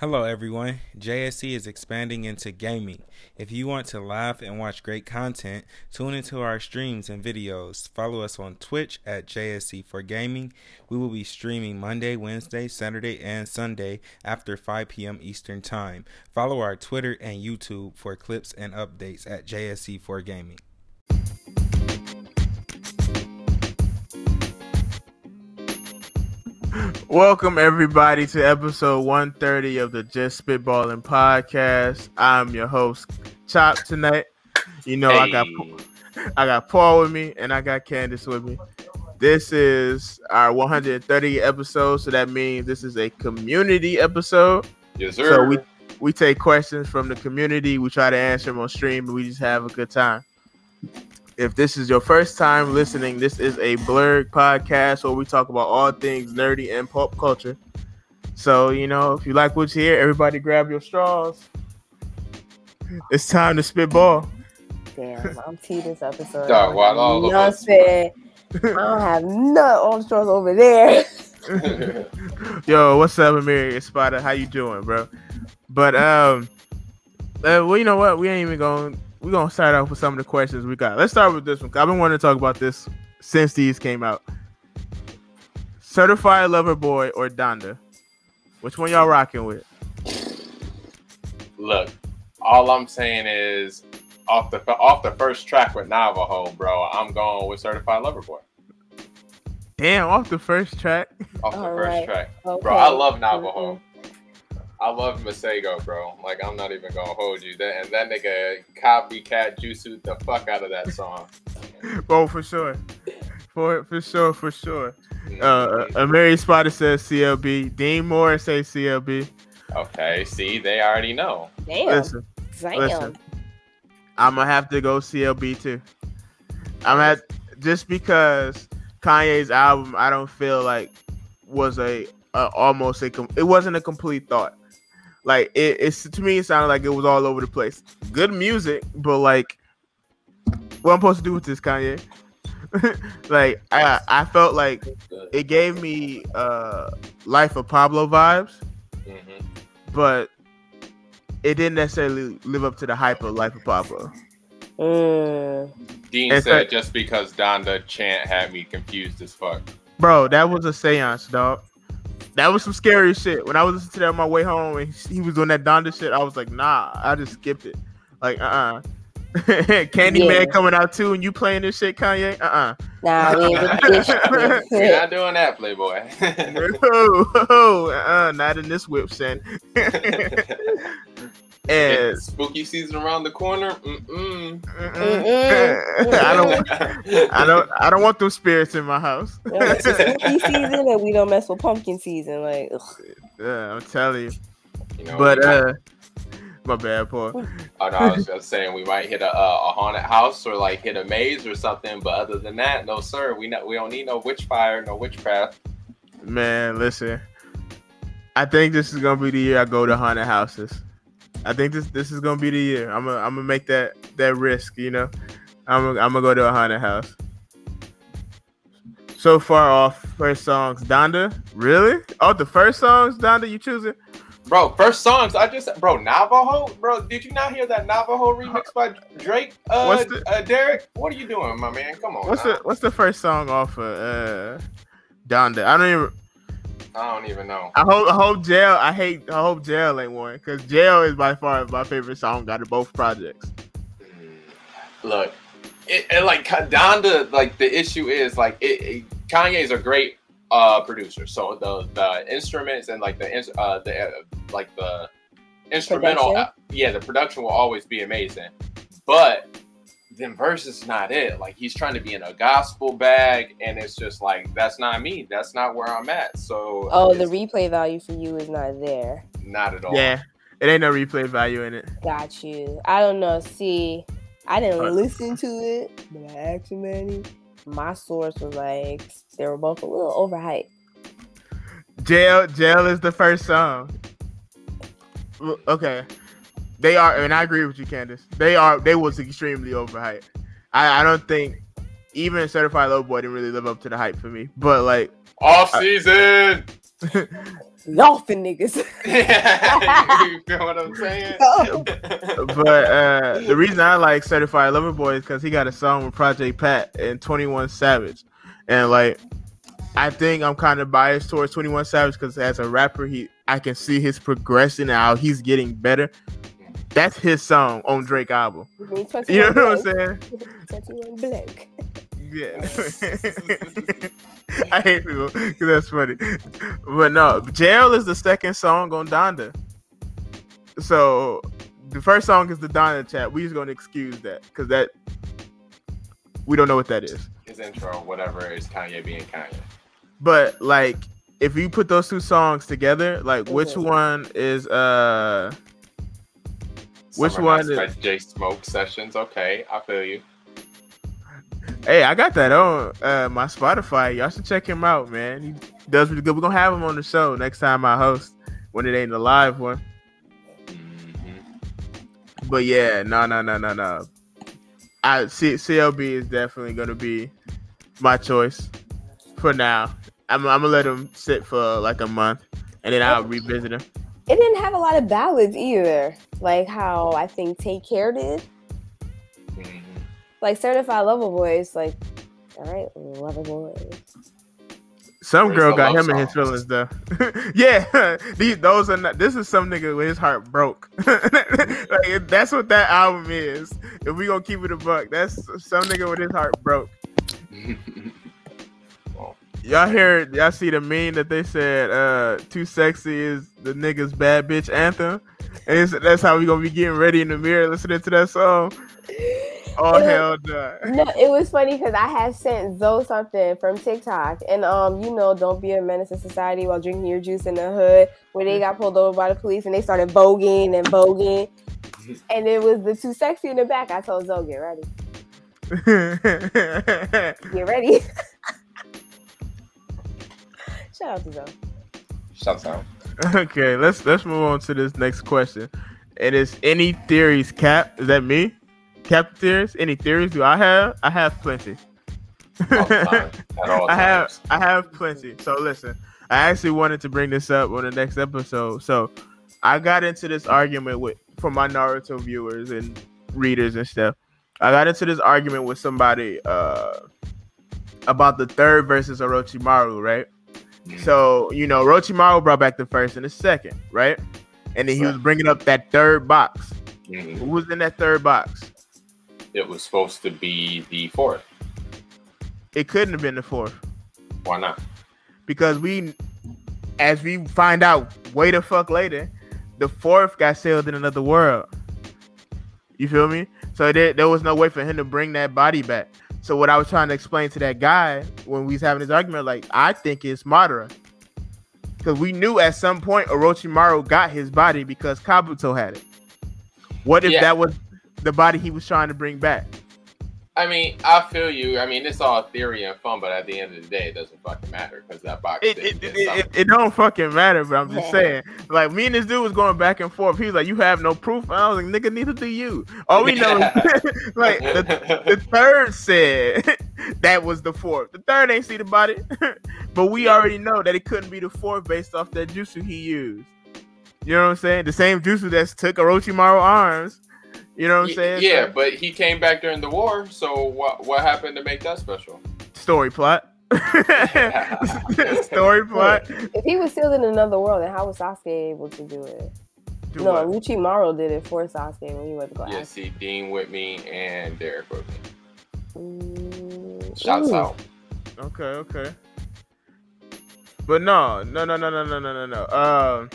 Hello, everyone. JSE is expanding into gaming. If you want to laugh and watch great content, tune into our streams and videos. Follow us on Twitch at JSE for Gaming. We will be streaming Monday, Wednesday, Saturday, and Sunday after 5 p.m. Eastern Time. Follow our Twitter and YouTube for clips and updates at JSE for Gaming. Welcome everybody to episode 130 of the Just Spitballing podcast. I'm your host, Chop tonight. You know I got I got Paul with me and I got Candace with me. This is our 130 episode, so that means this is a community episode. Yes, sir. So we we take questions from the community, we try to answer them on stream, and we just have a good time. If this is your first time listening, this is a blurred podcast where we talk about all things nerdy and pop culture. So, you know, if you like what's here, everybody grab your straws. It's time to spitball. Damn, I'm T this episode. Dog, why all of us? Nothing. I don't have none on straws over there. Yo, what's up, Amiri Spider? How you doing, bro? But um, uh, well, you know what? We ain't even going. We're gonna start off with some of the questions we got. Let's start with this one. I've been wanting to talk about this since these came out. Certified Lover Boy or Donda? Which one y'all rocking with? Look, all I'm saying is off the off the first track with Navajo, bro. I'm going with Certified Lover Boy. Damn, off the first track. Off the All first right. track, Okay. bro. I love Navajo. I love Masego, bro. Like I'm not even gonna hold you. That and that nigga copycat juice the fuck out of that song. Oh, for sure. For for sure, for sure. Uh, uh Mary Spider says CLB. Dean Moore say CLB. okay, see, they already know. Damn. Listen, Damn. listen. I'm gonna have to go CLB too. I'm at just because Kanye's album I don't feel like was a, a almost a com- it wasn't a complete thought. Like it, it's to me it sounded like it was all over the place. Good music, but like what I'm supposed to do with this Kanye? like I I felt like it gave me uh Life of Pablo vibes, Mhm. but it didn't necessarily live up to the hype of Life of Pablo. Mm. Dean It's said like- just because Donda chant had me confused as fuck. Bro, that was a seance, dog. That was some scary shit. When I was listening to that on my way home and he was doing that Donda shit, I was like, nah, I just skipped it. Like, uh uh Candyman Yeah. coming out too, and you playing this shit, Kanye? Uh uh Nah, we ain't with this We're not doing that, Playboy. oh, oh, uh, not in this whip sin. and It's spooky season around the corner. Mm-mm. Mm-mm. I don't, I don't, I don't want those spirits in my house. You it's spooky season and we don't mess with pumpkin season. Like, ugh. Yeah, I'm telling you. You know, But we might- uh, my bad, Paul. oh, no, I was just saying we might hit a, a, a haunted house or like hit a maze or something. But other than that, no sir. We not, we don't need no witch fire, no witchcraft. Man, listen. I think this is gonna be the year I go to haunted houses. I think this this is gonna be the year. I'm gonna I'm gonna make that that risk. You know, I'm gonna, I'm gonna go to a haunted house. So far off first songs, Donda. Really? Oh, the first songs, Donda. You choosing? Bro, first songs. I just bro Navajo. Bro, did you not hear that Navajo remix by Drake? Uh, What's the- uh Derek, what are you doing, my man? Come on. What's now. the What's the first song off of uh, Donda? I don't even. I don't even know. I hope I hope jail. I hate. I hope jail ain't one because jail is by far my favorite song out of both projects. Look, it, it like Donda. Like the issue is like it, it, Kanye's a great uh producer. So the the instruments and like the uh the uh, like the instrumental. Production? uh, yeah, the production will always be amazing, but then verse is not it. Like he's trying to be in a gospel bag, and it's just like that's not me. That's not where I'm at. So oh, the replay value for you is not there. not at all. Yeah, it ain't no replay value in it. Got you. I don't know. See, I didn't Right. listen to it, but I asked Manny. My source was like they were both a little overhyped. Jail, jail is the first song. Okay, they are, and I agree with you, Candace. They are. They was extremely overhyped. I, I don't think even Certified Lover Boy didn't really live up to the hype for me. But like, Off season. laughing niggas. yeah, you feel what I'm saying? but uh, the reason I like Certified Lover Boy is because he got a song with Project Pat and Twenty One Savage, and like I think I'm kind of biased towards Twenty One Savage because as a rapper, he I can see his progression and how he's getting better. That's his song on Drake album. You know what I'm saying? Twenty-one blank. Yeah. I hate people because that's funny. But no, Jail is the second song on Donda. So the first song is the Donda chant. We just gonna excuse that because that we don't know what that is. His intro, whatever, is Kanye being Kanye. But like, if you put those two songs together, like, which Mhm. one is uh? Which one is- J Smoke Sessions. Okay, I feel you. Hey, I got that on uh my Spotify. Y'all should check him out, man. He does really good. We're gonna have him on the show next time I host when it ain't a live one. Mhm. But yeah, no, no, no, no, no. I C- CLB is definitely gonna be my choice for now. I'm, I'm gonna let him sit for like a month, and then I'll revisit him. It didn't have a lot of ballads either, like how I think Take Care did. Mhm. Like Certified Lover Boy is like, all right, Lover Boy. Some Where's girl got love him in his songs? feelings though. yeah, these those are not. This is some nigga with his heart broke. like that's what that album is. If we gonna keep it a buck, that's some nigga with his heart broke. Y'all hear? Y'all see the meme that they said? Uh, "Too sexy is the nigga's bad bitch anthem," and it's, that's how we gonna be getting ready in the mirror listening to that song. Oh It hell no! No, it was funny because I had sent Zoe something from TikTok, and um, you know, don't be a menace to society while drinking your juice in the hood. Where they got pulled over by the police and they started voguing and voguing, and it was the too sexy in the back. I told Zoe, get ready, get ready. Shout out to them. Shut down. okay, let's let's move on to this next question. And It is any theories, Cap? Is that me? Cap theories? Any theories do I have? I have plenty. All the time. At all I have. I have plenty. So listen, I actually wanted to bring this up on the next episode. So I got into this argument with for my Naruto viewers and readers and stuff. I got into this argument with somebody uh about the third versus Orochimaru, right? So you know, Orochimaru brought back the first and the second, right? And then he was bringing up that third box. Mhm. Who was in that third box? It was supposed to be the fourth. It couldn't have been the fourth. Why not? because we, as we find out way the fuck later, the fourth got sailed in another world. You feel me? So there, there was no way for him to bring that body back. So what I was trying to explain to that guy when we was having this argument, like I think it's Madara, because we knew at some point Orochimaru got his body because Kabuto had it. What if Yeah. that was the body he was trying to bring back? I mean, I feel you. I mean, it's all theory and fun, but at the end of the day, it doesn't fucking matter because that box. It, it, it, it, it don't fucking matter, but I'm just saying. Like me and this dude was going back and forth. He was like, "You have no proof." And I was like, "Nigga, neither do you." All we know, is, like the, the third said that was the fourth. The third ain't see the body, but we already know that it couldn't be the fourth based off that jutsu he used. You know what I'm saying? The same jutsu that took Orochimaru arms. You know what I'm saying? Yeah, So, but he came back during the war. So what? What happened to make that special? story plot. story plot. If he was sealed in another world, then how was Sasuke able to do it? Do no, what? Orochimaru did it for Sasuke when he went to go Yeah, see, Dean with me and Derek with me. Mm, Shouts ooh. out. Okay, okay. But no, no, no, no, no, no, no, no, no. Um,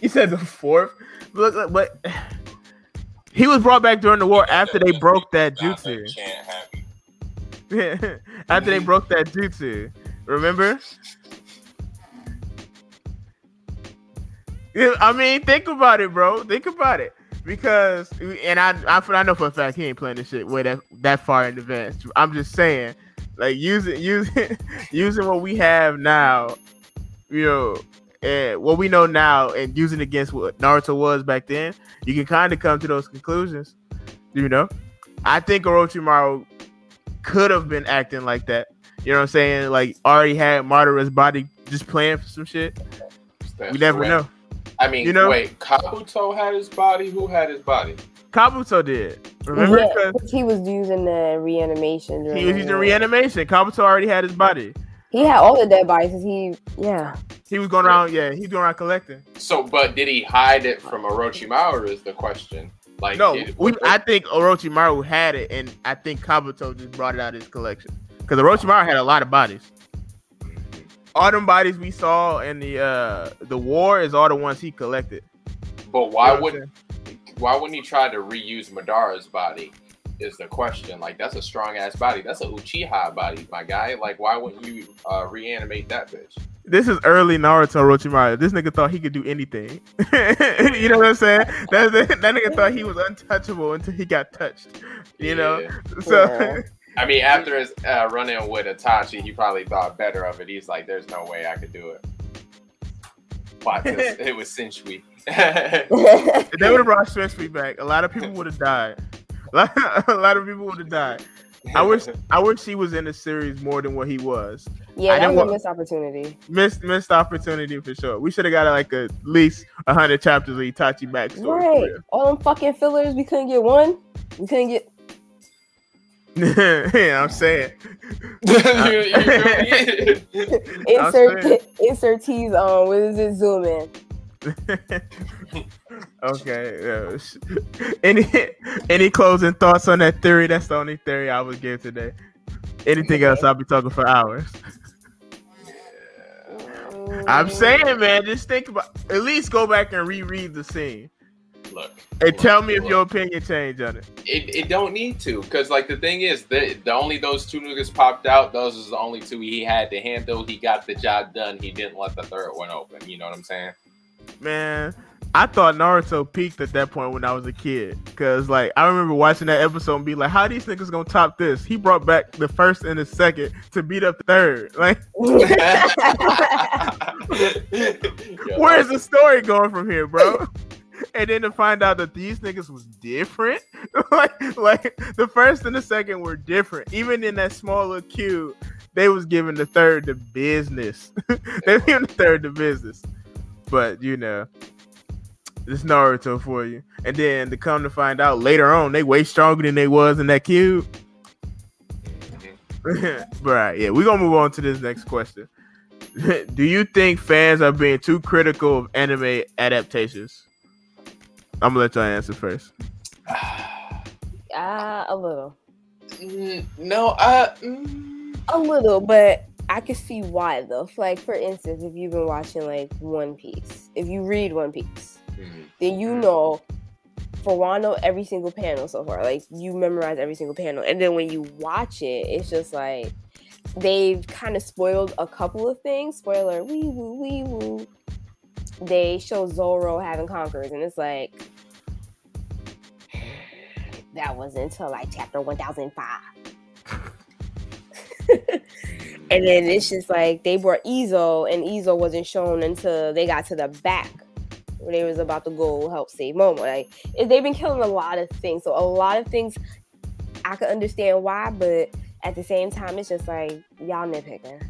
you said the fourth. Look, look, but he was brought back during the war after they broke that jutsu. after they mm-hmm. broke that jutsu, remember? I mean, think about it, bro. Think about it. Because, and I, I, I know for a fact he ain't playing this shit way that that far in advance. I'm just saying, like using using using what we have now, you know, and what we know now, and using against what Naruto was back then, you can kind of come to those conclusions. You know, I think Orochimaru could have been acting like that. You know what I'm saying? Like already had Madara's body just playing for some shit. We never Wait, know. I mean, You know- wait, Kabuto had his body. Who had his body? Kabuto did. Remember? Yeah, 'Cause 'cause he was using the reanimation. he was using reanimation. Kabuto already had his body. He had all the dead bodies. He, yeah. He was going around. Yeah, he's going around collecting. So, but did he hide it from Orochimaru? Is the question. Like, No, did- we, I think Orochimaru had it, and I think Kabuto just brought it out of his collection. Because Orochimaru had a lot of bodies. All them bodies we saw in the uh the war is all the ones he collected. but why You know what I'm would why wouldn't he try to reuse Madara's body? Is the question. Like, that's a strong ass body. That's a Uchiha body, my guy. Like, why wouldn't you uh, reanimate that bitch? This is early Naruto Orochimaru. This nigga thought he could do anything. you know what I'm saying? That, that, that nigga thought he was untouchable until he got touched. You know? So Yeah. I mean, after his uh, run-in with Itachi, he probably thought better of it. He's like, "There's no way I could do it." But it was Shisui. if they would have brought Shisui back, a lot of people would have died. a lot of people would have died. I wish I wish he was in the series more than what he was. Yeah, I that was a missed opportunity. Missed missed opportunity for sure. We should have got like at least hundred chapters of Itachi backstory. Right. All them fucking fillers, we couldn't get one. We couldn't get. yeah, I'm saying. You- you feel me? Insert saying. insert T's on. What is it? Zoom in. okay. yeah. Any any closing thoughts on that theory? That's the only theory I would give today. Anything else, I'll be talking for hours. I'm saying, man, just think about. At least go back and reread the scene Look, and tell me if your opinion changed on it. it, it don't need to because like the thing is the, the only those two niggas popped out those is the only two he had to handle he got the job done he didn't let the third one open you know what i'm saying Man, I thought Naruto peaked at that point when I was a kid. Cause like I remember watching that episode and be like, how these niggas gonna top this? He brought back the first and the second to beat up the third. Like, where's the story going from here, bro? And then to find out that these niggas was different, like like the first and the second were different. Even in that small little cube, they was giving the third the business. they was giving the third the business. But you know, it's Naruto for you. And then to come to find out later on, they way stronger than they was in that cube. right, yeah, we're gonna move on to this next question. Do you think fans are being too critical of anime adaptations? I'm gonna let y'all answer first. Ah, a little, Mm, no uh mm, a little, but I can see why though. Like for instance, if you've been watching like One Piece, if you read One Piece, mm, then you know for Wano every single panel so far. Like you memorize every single panel, and then when you watch it, it's just like they've kind of spoiled a couple of things. Spoiler: wee woo wee woo. They show Zoro having conquerors, and it's like that wasn't until like chapter one thousand five. and then it's just like they brought Izo, and Izo wasn't shown until they got to the back where they was about to go help save Momo. Like they've been killing a lot of things, so a lot of things I could understand why, but at the same time, it's just like y'all nitpicking.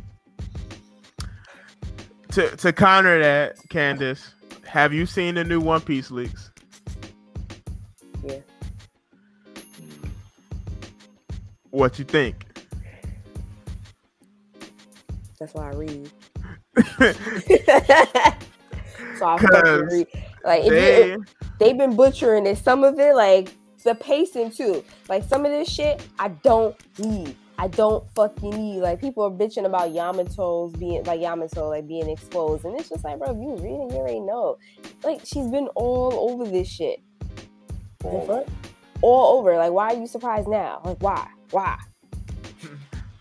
To to counter that, Candace, have you seen the new One Piece leaks? Yeah. What you think? That's why I read. so I fucking read. Like if you, they've been butchering it. Some of it, like the pacing too. Like some of this shit, I don't need. I don't fucking need. Like people are bitching about Yamato's being like Yamato like being exposed, and it's just like, bro, if you reading, you already know. Like she's been all over this shit. All over. Like, why are you surprised now? Like, why? Why?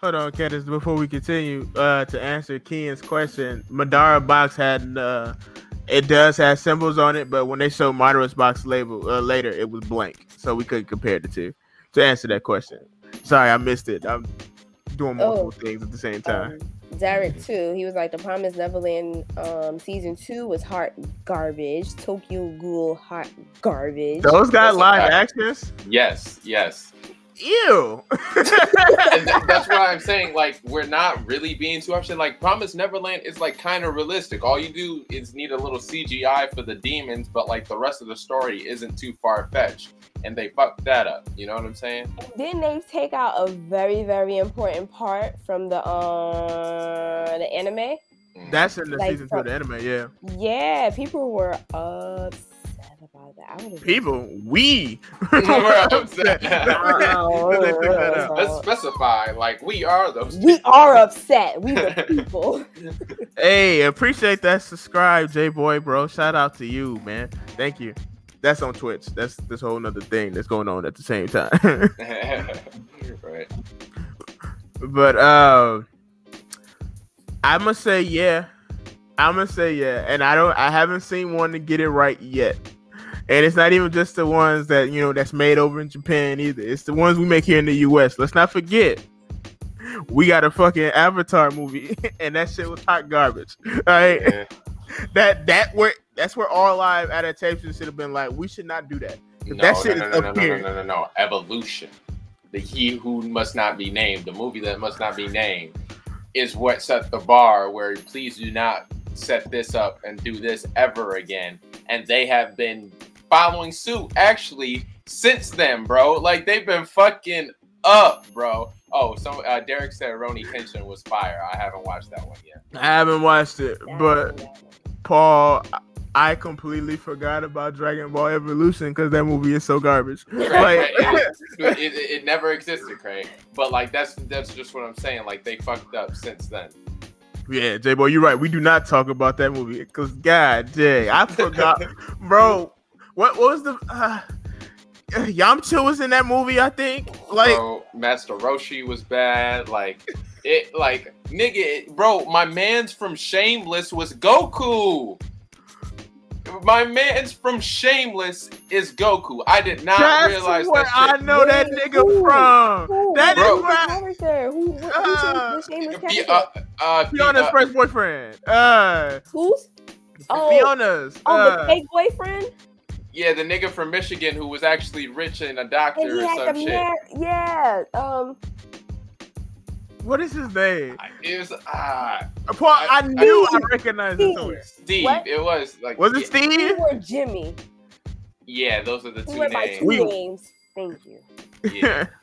Hold on, Candace. Before we continue, uh, to answer Kian's question, Madara box had uh, it does have symbols on it, but when they showed Madara's box label uh, later, it was blank, so we couldn't compare the two. To answer that question, sorry, I missed it. I'm doing multiple things at the same time. Um, Derek too. He was like the Promised Neverland um season two was hot garbage. Tokyo Ghoul hot garbage. Those got That's live fact. actions. yes yes ew. and th- that's why I'm saying like we're not really being too upset. Like Promise Neverland is like kind of realistic. All you do is need a little CGI for the demons, but like the rest of the story isn't too far fetched, and they fucked that up. You know what I'm saying? Didn't they take out a very very important part from the uh the anime? That's in the Like, season two of the anime. Yeah, Yeah, people were upset about that. I would've- people, we. We're upset. Wow. They took that. Let's specify like we are those. We are upset. We the people. Hey, appreciate that subscribe, J Boy, bro. Shout out to you, man. Thank you. That's on Twitch. That's this whole other thing that's going on at the same time. right. but uh, I'm gonna say yeah. I'm gonna say yeah, and I don't. I haven't seen one to get it right yet. And it's not even just the ones that you know that's made over in Japan either. It's the ones we make here in the U.S. Let's not forget, we got a fucking Avatar movie, and that shit was hot garbage. All right, Yeah. that that where that's where all live adaptations should have been like. We should not do that. No, That shit no, is no, no, no, no, no, no, no. Evolution. The he who must not be named, the movie that must not be named, is what set the bar where please do not set this up and do this ever again. And they have been following suit actually since then, bro. Like they've been fucking up, bro. Oh, some uh, Derek said Rurouni Kenshin was fire. I haven't watched that one yet. I haven't watched it, but Paul, I completely forgot about Dragon Ball Evolution because that movie is so garbage. Like, it, it, it, it never existed, Craig. But like that's that's just what I'm saying. Like they fucked up since then. yeah, J Boy, you're right. We do not talk about that movie because God dang, I forgot, bro. What, what was the uh, Yamcha was in that movie? I think. Like, bro, Master Roshi was bad. Like it, like nigga, it- bro. My man's from Shameless was Goku. My man's from Shameless is Goku. I did not that's realize where that I shit. know that nigga Who? from. Who? That Bro. is where character? Who? Who? Uh, Who's shameless Fi- character? uh, uh, Fiona's uh, first boyfriend. Uh, Who's? Oh, Fiona's. oh, uh, the fake boyfriend. Yeah, the nigga from Michigan who was actually rich and a doctor And he or had some the shit. hair. Yeah. Um. what is his name? It was ah Paul, I, I- knew I Steve. recognized it. Steve. What? It was like Was it yeah, Steve? Or Jimmy? Yeah, those are the two were my names. two We- names? Thank you. Yeah.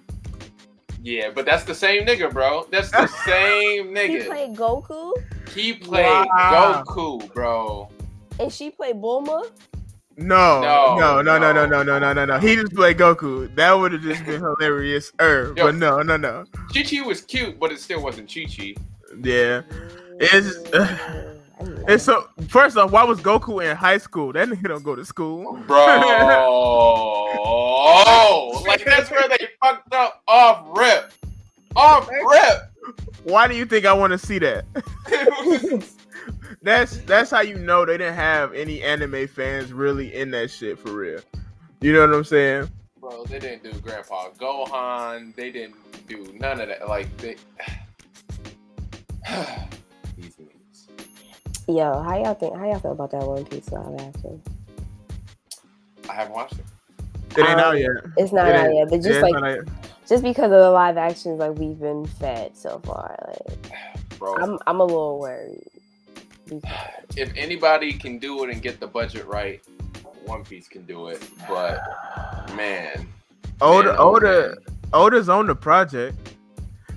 Yeah, but that's the same nigga, bro. That's the same nigga. He played Goku, He played Wow. Goku, bro. and she played Bulma. No, No, no, no, no, no, no. no, no, no, no, no. He just played Goku. That would have just been hilarious. Er, but no, no, no. Chi Chi was cute, but it still wasn't Chi Chi. Yeah, It's- Mm, I and so first off, why was Goku in high school? That nigga don't go to school. Bro. Oh, like that's where they fucked up off rip. Off rip. Why do you think I want to see that? That's that's how you know they didn't have any anime fans really in that shit for real. You know what I'm saying? Bro, they didn't do Grandpa Gohan. They didn't do none of that. Like they these niggas. Yo, how y'all think? How y'all feel about that One Piece live action? I haven't watched it. It ain't Um, out yet. It's not It out yet, but just like not out yet. just because of the live actions, like we've been fed so far, like Bro, I'm I'm a little worried. Because- if anybody can do it and get the budget right, One Piece can do it. But man, Oda, man, oh, Oda. Oda's on the project,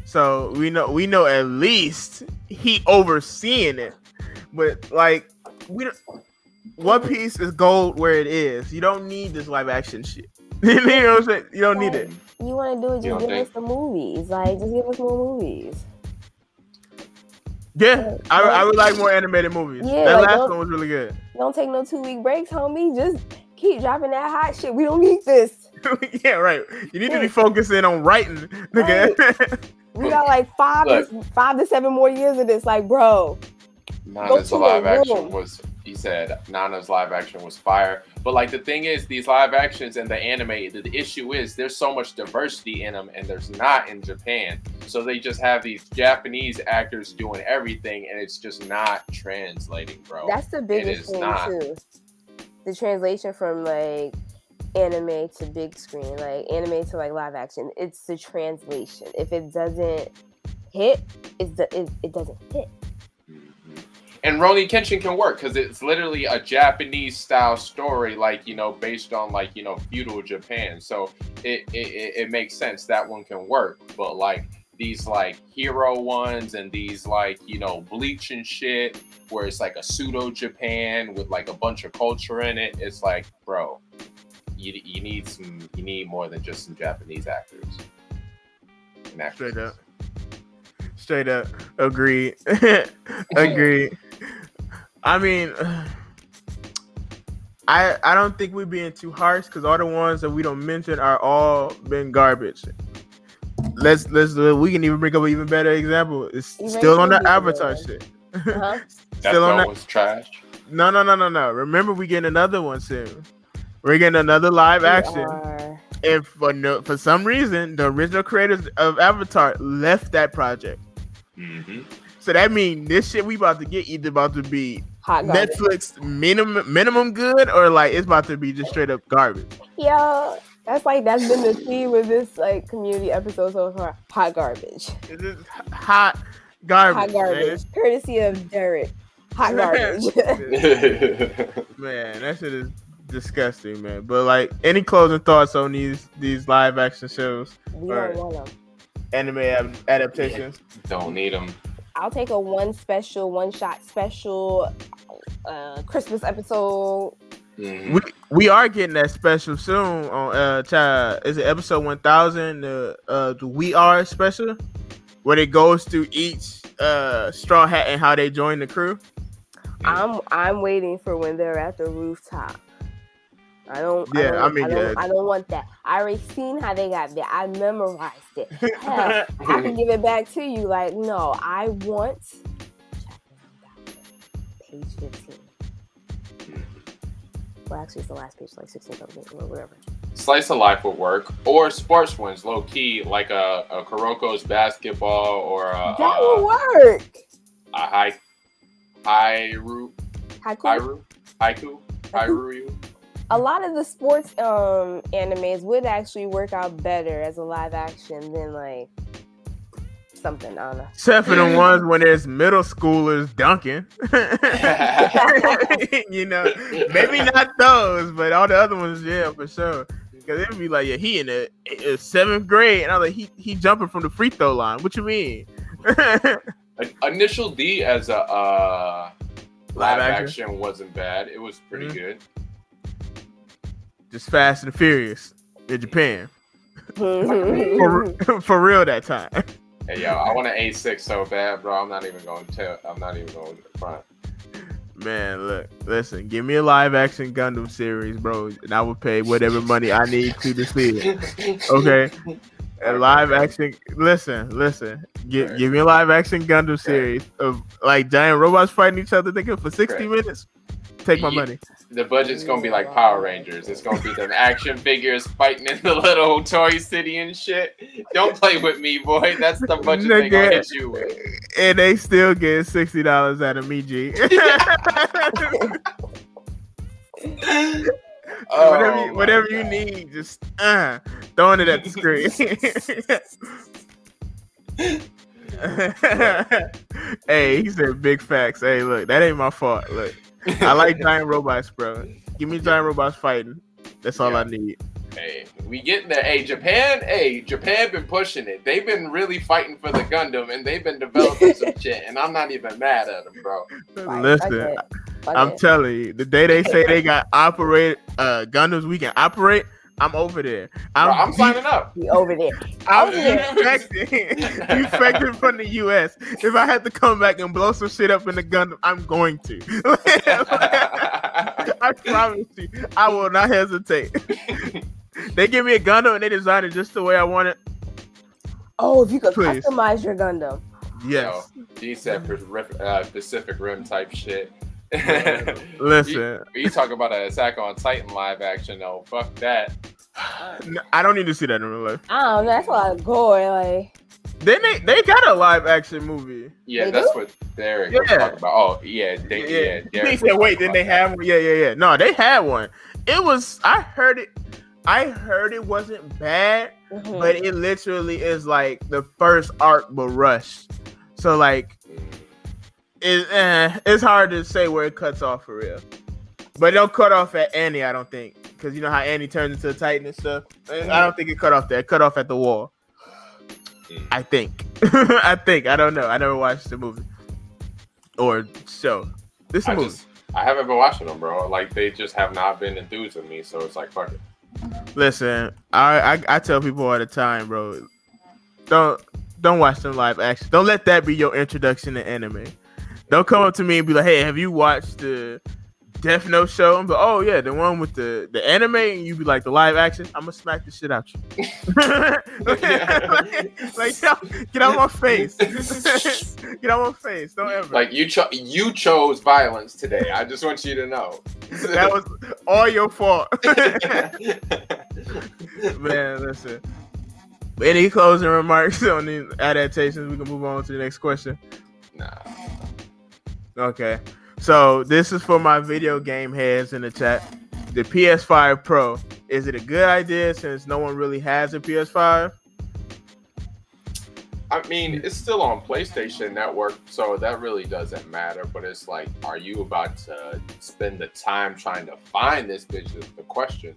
so we know we know at least he overseeing it. But like we, don't- One Piece is gold where it is. You don't need this live action shit. you know what I'm saying? You don't need it. You want to do it? You Just give think- us the movies. Like, just give us more movies. Yeah, I, I would like more animated movies. Yeah, that like, last one was really good. Don't take no two week breaks, homie. Just keep dropping that hot shit. We don't need this. yeah, right. You need to be focusing on writing, nigga. We got like five, to, five to seven more years of this. Like, bro, Nana's to a live action was he said Nana's live action was fire. But like the thing is, these live actions and the anime, the, the issue is there's so much diversity in them, and there's not in Japan. So they just have these Japanese actors doing everything, and it's just not translating, bro. that's the biggest thing not. too. The translation from like anime to big screen, like anime to like live action. It's the translation. If it doesn't hit, it's the, it, it doesn't hit. And Rurouni Kenshin can work because it's literally a Japanese style story, like you know, based on like you know feudal Japan. So it it, it makes sense that one can work. But like these like hero ones and these like you know Bleach and shit, where it's like a pseudo Japan with like a bunch of culture in it. It's like, bro, you you need some you need more than just some Japanese actors. Straight up. Straight up. Agreed. Agreed. I mean, I I don't think we're being too harsh because all the ones that we don't mention are all been garbage. Let's let's we can even bring up an even better example. It's Even still on the Avatar did. shit. Uh-huh. That still on film that. was trash. No, no, no, no, no. Remember, we getting another one soon. We're getting another live We action. are- And for no, for some reason, the original creators of Avatar left that project. hmm So that means this shit we about to get either about to be hot garbage. Netflix minimum minimum good or like it's about to be just straight up garbage. Yo, that's like that's been the theme with this like community episode so far. Hot garbage. It's just hot garbage. Hot garbage. Courtesy of Derek. Hot garbage. Man, that shit is disgusting, man. But like, any closing thoughts on these these live action shows, we don't want them. anime ad- adaptations? Don't need them. I'll take a one special, one shot special uh Christmas episode. Mhm. We we are getting that special soon on uh child, is it episode one thousand the uh the We Are special where it goes through each uh straw hat and how they join the crew. I'm I'm waiting for when they're at the rooftop. I don't. Yeah, I, don't, I mean, I don't, yeah. I don't want that. I already seen how they got there. I memorized it. Hell, I can give it back to you. Like, no, I want page fifteen. Well, actually, it's the last page, like sixteen, seventeen, or whatever. Slice of life would work, or sports ones, low key, like a, a Kuroko's basketball or a, That uh, a, will work. a high, Hairu, Haiku. Hairu, Haiku, Hairu. A lot of the sports um animes would actually work out better as a live action than like something. I don't know. Except for the ones when there's middle schoolers dunking. you know, maybe not those, but all the other ones, yeah, for sure. Because it'd be like, yeah, he in the uh, seventh grade, and I was like, he he jumping from the free throw line. What you mean? Initial D as a uh, live action? action. wasn't bad. It was pretty Mhm. good. Just Fast and Furious in Japan for, for real that time. Hey yo, I want an A6 so bad, bro. I'm not even going to tell. I'm not even going to the front. Man, look, listen, give me a live action Gundam series, bro, and I will pay whatever money I need to to see it. Okay. A live action. Listen, listen. Give, Right. give me a live action Gundam series of like giant robots fighting each other, thinking for sixty Right. minutes. Take my Ye- money. The budget's gonna be like Power Rangers. It's gonna be them action figures fighting in the little toy city and shit. Don't play with me, boy. That's the budget they gonna hit you with. And they still get sixty dollars out of me, G. Oh, whatever, you, my whatever you need, just uh, throwing it at the screen. hey, he said big facts. Hey, look, that ain't my fault. Look, I like giant robots, bro. Give me giant robots fighting. That's all I need. Hey, we getting there. Hey, Japan. Hey, Japan been pushing it. They've been really fighting for the Gundam, and they've been developing some shit. And I'm not even mad at them, bro. Listen, I'm telling you, the day they say they got operate uh Gundams we can operate, I'm over there. I'm, I'm signing up. Be over there. I'm over there. defecting, defecting from the U.S. If I had to come back and blow some shit up in the gun, I'm going to. I promise you, I will not hesitate. they give me a Gundam and they design it just the way I want it. Oh, if you could Please. customize your Gundam. Yes. G said Pacific, uh, Pacific Rim type shit. Listen, you, you talk about an Attack on Titan live action though. Fuck that. I don't need to see that in real life. I don't know. That's a lot of gore. Like, Then they they got a live action movie. Yeah, They that's do? what Derek was talking about. Oh, yeah, they, yeah. he Derek said, "Wait, talking then they about have one? Yeah, yeah, yeah. No, they had one. It was. I heard it. I heard it wasn't bad, Mhm. but it literally is like the first arc but rushed. So like it, eh, it's hard to say where it cuts off for real. But it don't cut off at Annie, I don't think, because you know how Annie turns into a Titan and stuff. Eh, I don't think it cut off there. It cut off at the wall. I think. I think. I don't know. I never watched the movie or show. This I movie. just I haven't been watching them, bro. Like they just have not been enthused with me, so it's like fuck it. Listen, I, I I tell people all the time, bro. Don't don't watch them live action. Don't let that be your introduction to anime. Don't come up to me and be like, "Hey, have you watched the Death Note show?" I'm like, "Oh yeah, the one with the the anime." And you be like, "The live action." I'm gonna smack the shit out you. like, like, get out my face. get out my face. Don't ever. Like you cho- you chose violence today. I just want you to know. that was all your fault. Man, listen. Any closing remarks on these adaptations? We can move on to the next question. nah. Okay. So this is for my video game heads in the chat. The PS5 Pro. Is it a good idea since no one really has a PS5? I mean, it's still on PlayStation Network, so that really doesn't matter. But it's like, are you about to spend the time trying to find this bitch? Is the question.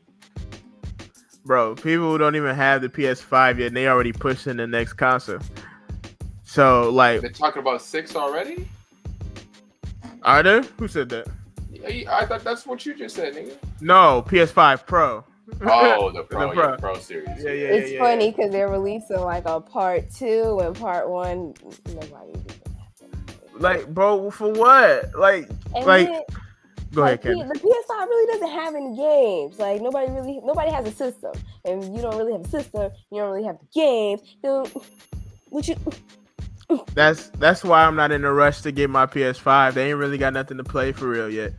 Bro, people who don't even have the PS5 yet, they already pushing the next console. So like, They're talking about six already. Are there? Who said that? I I thought that's what you just said, nigga. No, PS5 Pro. Oh, the Pro, Pro. yeah, Pro series. Yeah, yeah, it's yeah, funny because they're releasing like a part two and part one. Nobody. Like, bro, for what? Like, And like, then, go ahead, like, P- Kevin. the PS5 really doesn't have any games. Like nobody really, nobody has a system, and you don't really have a system. You don't really have the games. Dude, what you? That's that's why I'm not in a rush to get my PS5. They ain't really got nothing to play for real yet.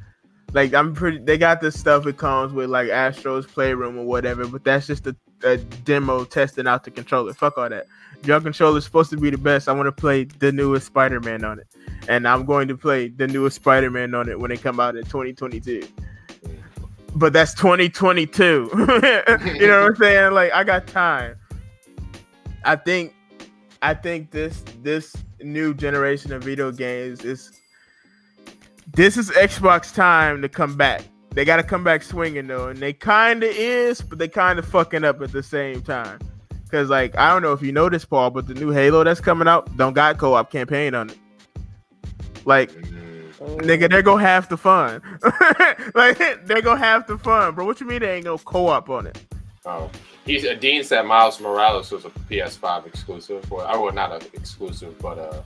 Like I'm pretty. They got the stuff it comes with, like Astro's Playroom or whatever. But that's just a, a demo testing out the controller. Fuck all that. Your controller's supposed to be the best. I want to play the newest Spider-Man on it, and I'm going to play the newest Spider-Man on it when it come out in 2022. But that's 2022. you know what I'm saying? Like I got time. I think I think this this new generation of video games is this is Xbox time to come back. They got to come back swinging though, and they kind of is, but they kind of fucking up at the same time. Cause like I don't know if you know this, Paul, but the new Halo that's coming out don't got co-op campaign on it. Like Mm, nigga, they're gonna have the fun. like they're gonna have the fun, bro. What you mean they ain't no co-op on it? Oh, he's uh, Dean said Miles Morales was a PS5 exclusive. I well not an exclusive, but uh,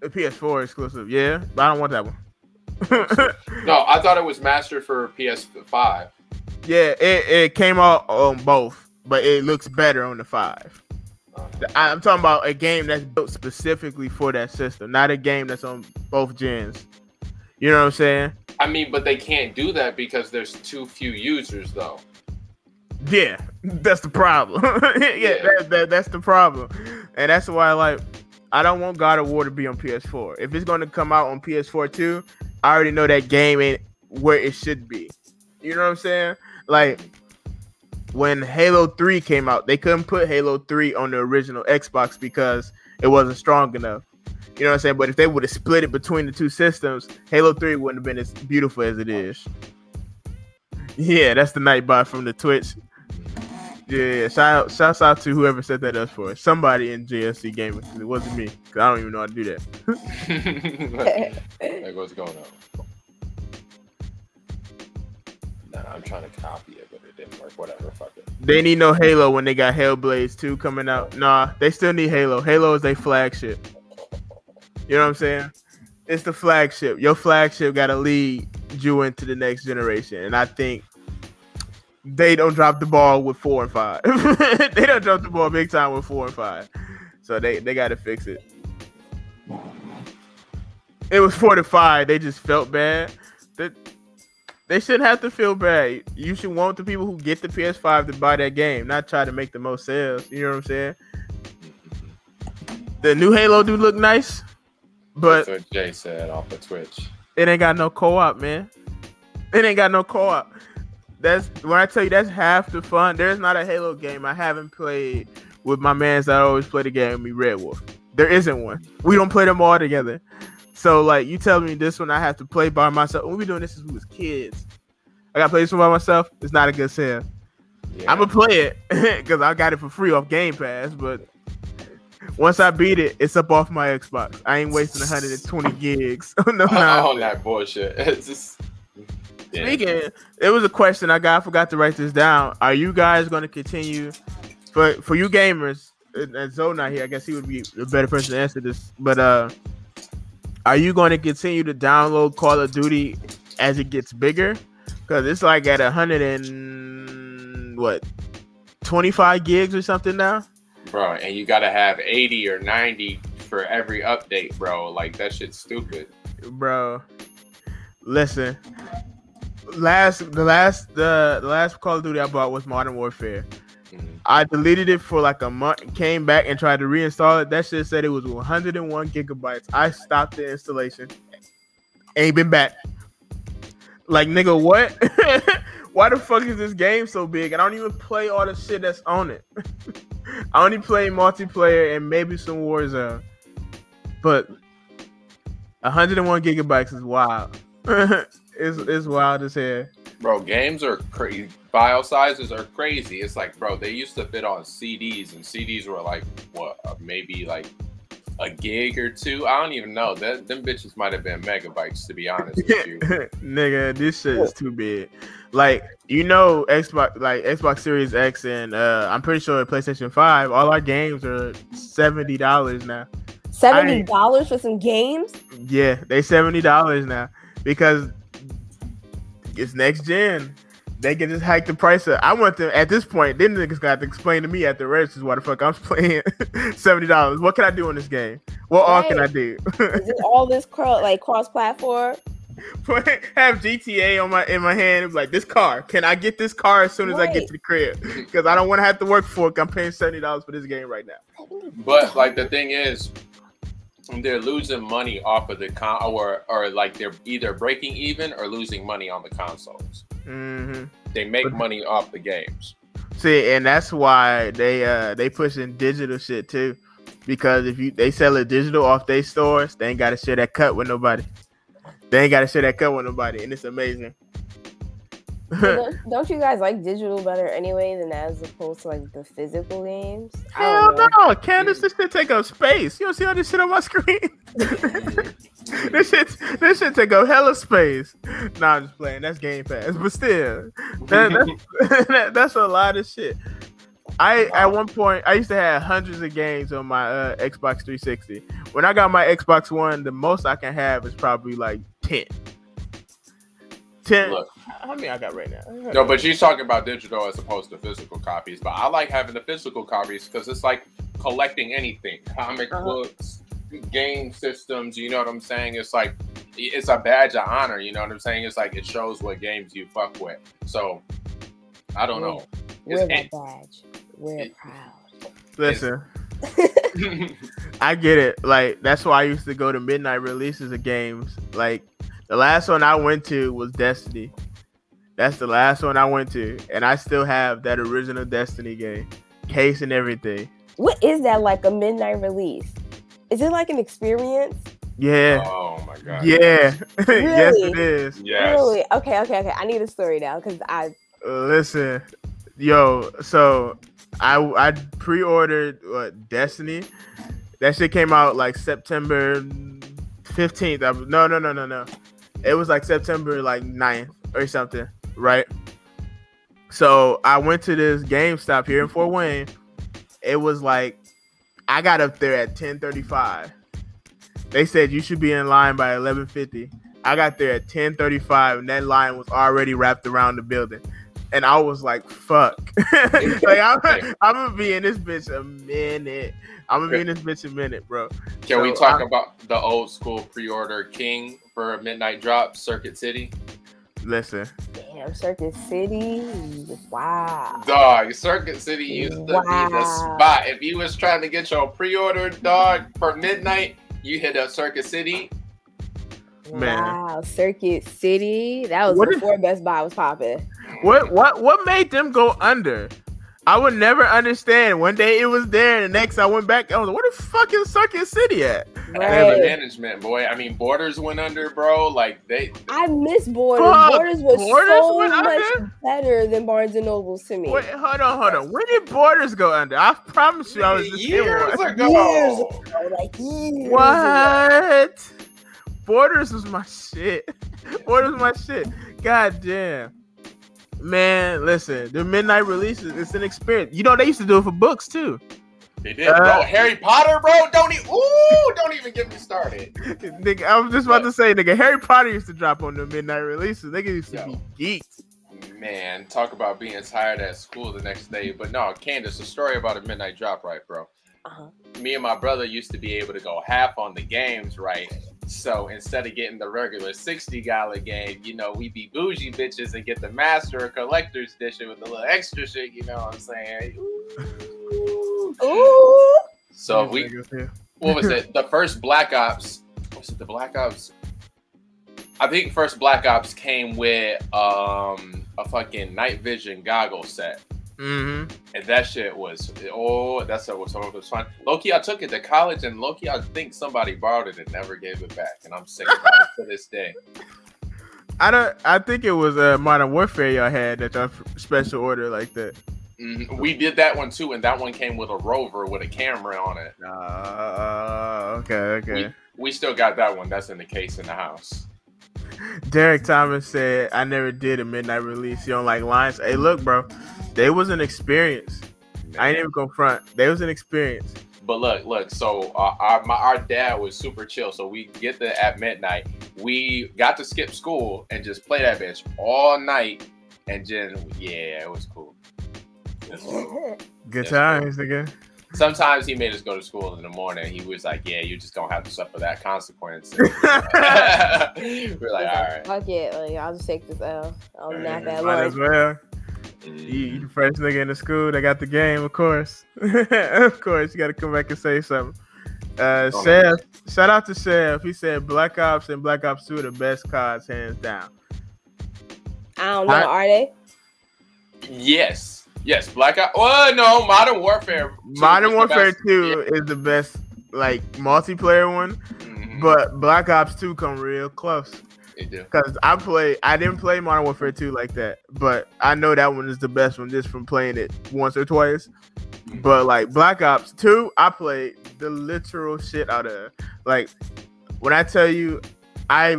The PS4 exclusive, yeah, but I don't want that one. no, I thought it was mastered for PS5. Yeah, it, it came out on both, but it looks better on the five. I'm talking about a game that's built specifically for that system, not a game that's on both gens. You know what I'm saying? I mean, but they can't do that because there's too few users, though. Yeah, that's the problem. yeah, Yeah. That, that, that's the problem, and that's why like I don't want God of War to be on PS4. If it's going to come out on PS4 too, I already know that game ain't where it should be. You know what I'm saying? Like when Halo 3 came out, they couldn't put Halo 3 on the original Xbox because it wasn't strong enough. You know what I'm saying? But if they would have split it between the two systems, Halo 3 wouldn't have been as beautiful as it is. Yeah, that's the night Nightbot from the Twitch. Yeah, shout out, shouts out to whoever set that up for us. Somebody in JSE Gaming. It wasn't me, because I don't even know how to do that. like, what's going on? Nah, I'm trying to copy it, but it didn't work. Whatever, fuck it. They need no Halo when they got Hellblades 2 coming out. Nah, they still need Halo. Halo is their flagship. You know what I'm saying? It's the flagship. Your flagship got to lead you into the next generation. And I think they don't drop the ball with four and five. they don't drop the ball big time with four and five. So they, they got to fix it. It was four to five. They just felt bad. They, they shouldn't have to feel bad. You should want the people who get the PS5 to buy that game, not try to make the most sales. You know what I'm saying? The new Halo do look nice, but That's what Jay said off of Twitch. it ain't got no co-op, man. It ain't got no co-op. That's when I tell you that's half the fun. There's not a Halo game I haven't played with my mans that I always play the game with me, Red Wolf. There isn't one. We don't play them all together. So like you tell me this one I have to play by myself. When we doing this since we was kids. I gotta play this one by myself. It's not a good sale. Yeah. I'm gonna play it because I got it for free off Game Pass. But once I beat it, it's up off my Xbox. I ain't wasting 120 gigs. no, no. that bullshit. It's just. Yeah. Speaking, it was a question I got. I forgot to write this down. Are you guys going to continue for for you gamers? And and Zoe not here. I guess he would be the better person to answer this. But uh, are you going to continue to download Call of Duty as it gets bigger? Because it's like at a hundred and what, twenty five gigs or something now. bro, and you gotta have 80 or 90 for every update, bro. Like that shit's stupid. bro. Listen, last the last the, the last Call of Duty I bought was Modern Warfare. Mhm. I deleted it for like a month, came back and tried to reinstall it. That shit said it was 101 gigabytes. I stopped the installation. Ain't been back. Like nigga, what? Why the fuck is this game so big? And I don't even play all the shit that's on it. I only play multiplayer and maybe some Warzone. But 101 gigabytes is wild. it's it's wild as hell. Bro, games are crazy. File sizes are crazy. It's like, bro, they used to fit on CDs, and CDs were like, what, uh, maybe like a gig or two. I don't even know. That them bitches might have been megabytes, to be honest with you. Nigga, this shit is too big. Like you know, Xbox like Xbox Series X and uh, I'm pretty sure PlayStation Five. All our games are seventy dollars now. Seventy dollars for some games? Yeah, they seventy dollars now because it's next gen. They can just hike the price up. I want them at this point. Then niggas got to explain to me at the registers why the fuck I'm playing seventy dollars. What can I do in this game? What all can I do? Is it all this cro- like cross platform? have GTA on my in my hand. It's like this car. Can I get this car as soon as I get to the crib? Because I don't want to have to work for it. I'm paying seventy dollars for this game right now. But like the thing is, they're losing money off of the con, or or like they're either breaking even or losing money on the consoles. hmm They make money off the games. See, and that's why they uh they pushing digital shit too. Because if you they sell it digital off their stores, they ain't got to share that cut with nobody. They ain't got to share that cut with nobody, and it's amazing. don't, don't you guys like digital better anyway than as opposed to like the physical games? I Hell don't know. no, Candace, this shit take up space. You don't see all this shit on my screen. this shit, this shit take up hella space. Nah, I'm just playing. That's Game Pass, but still, that, that's, that, that's a lot of shit. I at one point I used to have hundreds of games on my uh, Xbox 360. When I got my Xbox One, the most I can have is probably like 10. 10. Look. How many I got right now? No, but she's talking about digital as opposed to physical copies. But I like having the physical copies because it's like collecting anything, comic Uh-huh. books, game systems. You know what I'm saying? It's like it's a badge of honor. You know what I'm saying? It's like it shows what games you fuck with. So I don't know. Wear It's- that badge. We're proud. Listen. I get it. Like that's why I used to go to midnight releases of games. Like the last one I went to was Destiny. That's the last one I went to, and I still have that original Destiny game, case and everything. What is that like a midnight release? Is it like an experience? Yeah, oh my god. yeah, Really? yes Really? it is. Yes. Really? Okay, okay, okay. I need a story now because I Listen, yo, so I I pre-ordered what Destiny. That shit came out like September fifteenth. No, no, no, no, no. It was like September like 9th or something, right? So I went to this GameStop here in Fort Wayne. It was like I got up there at ten thirty-five. They said you should be in line by eleven fifty. I got there at ten thirty-five, and that line was already wrapped around the building and I was like, "Fuck!" like I'm, I'm gonna be in this bitch a minute. I'm gonna be in this bitch a minute, bro. Can we talk I- about the old school pre-order king for a midnight drop, Circuit City? Listen, damn Circuit City. Wow. Dog, Circuit City used to be the spot. If you was trying to get your pre-order, dog, for midnight, you hit up Circuit City. Man. Wow, Circuit City. That was What if- before Best Buy was popping. What what what made them go under? I would never understand. One day it was there, and the next I went back. I was like, "Where the fuck is Circuit City at?" And Right. the management, boy. I mean, Borders went under, bro. Like they, I miss Borders. Fuck, Borders was Borders so went much under? better than Barnes and Nobles to me. Wait, hold on, hold on. Where did Borders go under? I promise you, I was just in years ago. Years ago, like years ago. What? Borders was my shit. Borders was my shit. God damn. Man, listen, the midnight releases, it's an experience. You know, they used to do it for books too. They did, Uh, bro. Harry Potter, bro. Don't even. Ooh, don't even get me started. nigga, I was just about to say, nigga, Harry Potter used to drop on the midnight releases. Nigga used to Yo. be geeks. Man, talk about being tired at school the next day. But no, Candace, a story about a midnight drop, right, bro? Uh-huh. Me and my brother used to be able to go half on the games, right? So instead of getting the regular 60 dollar game, you know, we be bougie bitches and get the master or collector's edition with a little extra shit, you know what I'm saying? Ooh. Ooh. So These we what was it? The first Black Ops was it the Black Ops? I think first Black Ops came with um a fucking night vision goggle set. Mhm. And that shit was oh that's what it was fun. Loki, I took it to college and Loki, I think somebody borrowed it and never gave it back. And I'm sick about it to this day. I don't. I think it was uh, Modern Warfare y'all had that y'all special order like that. Mhm. We did that one too, and that one came with a rover with a camera on it. Uh, okay, okay. We, we still got that one. That's in the case in the house. Derek Thomas said, "I never did a midnight release. You don't like lines? Hey, look, bro, they was an experience. I ain't even gonna front. They was an experience. But look, look. So uh, our my, our dad was super chill. So we get there at midnight. We got to skip school and just play that bitch all night. And then yeah, it was cool. It was cool. Good Yes, times, nigga. Sometimes he made us go to school in the morning. He was like, "Yeah, you just gonna have to suffer that consequence." We're like, "All right." Fuck it. Like, I'll just take this L. I'll nap at Might as lunch. well. You, you the first nigga in the school that got the game, of course. of course, you got to come back and say something. Uh, Oh, Chef, shout out to Chef. He said Black Ops and Black Ops 2 are the best cards, hands down. I don't know. I- Are they? Yes, yes. Black Ops. Oh no, Modern Warfare. 2 Modern Warfare best. 2 is the best, like, multiplayer one, Mhm, but Black Ops 2 come real close. Because I play, I didn't play Modern Warfare 2 like that, but I know that one is the best one just from playing it once or twice. But like Black Ops 2, I played the literal shit out of. Like when I tell you, I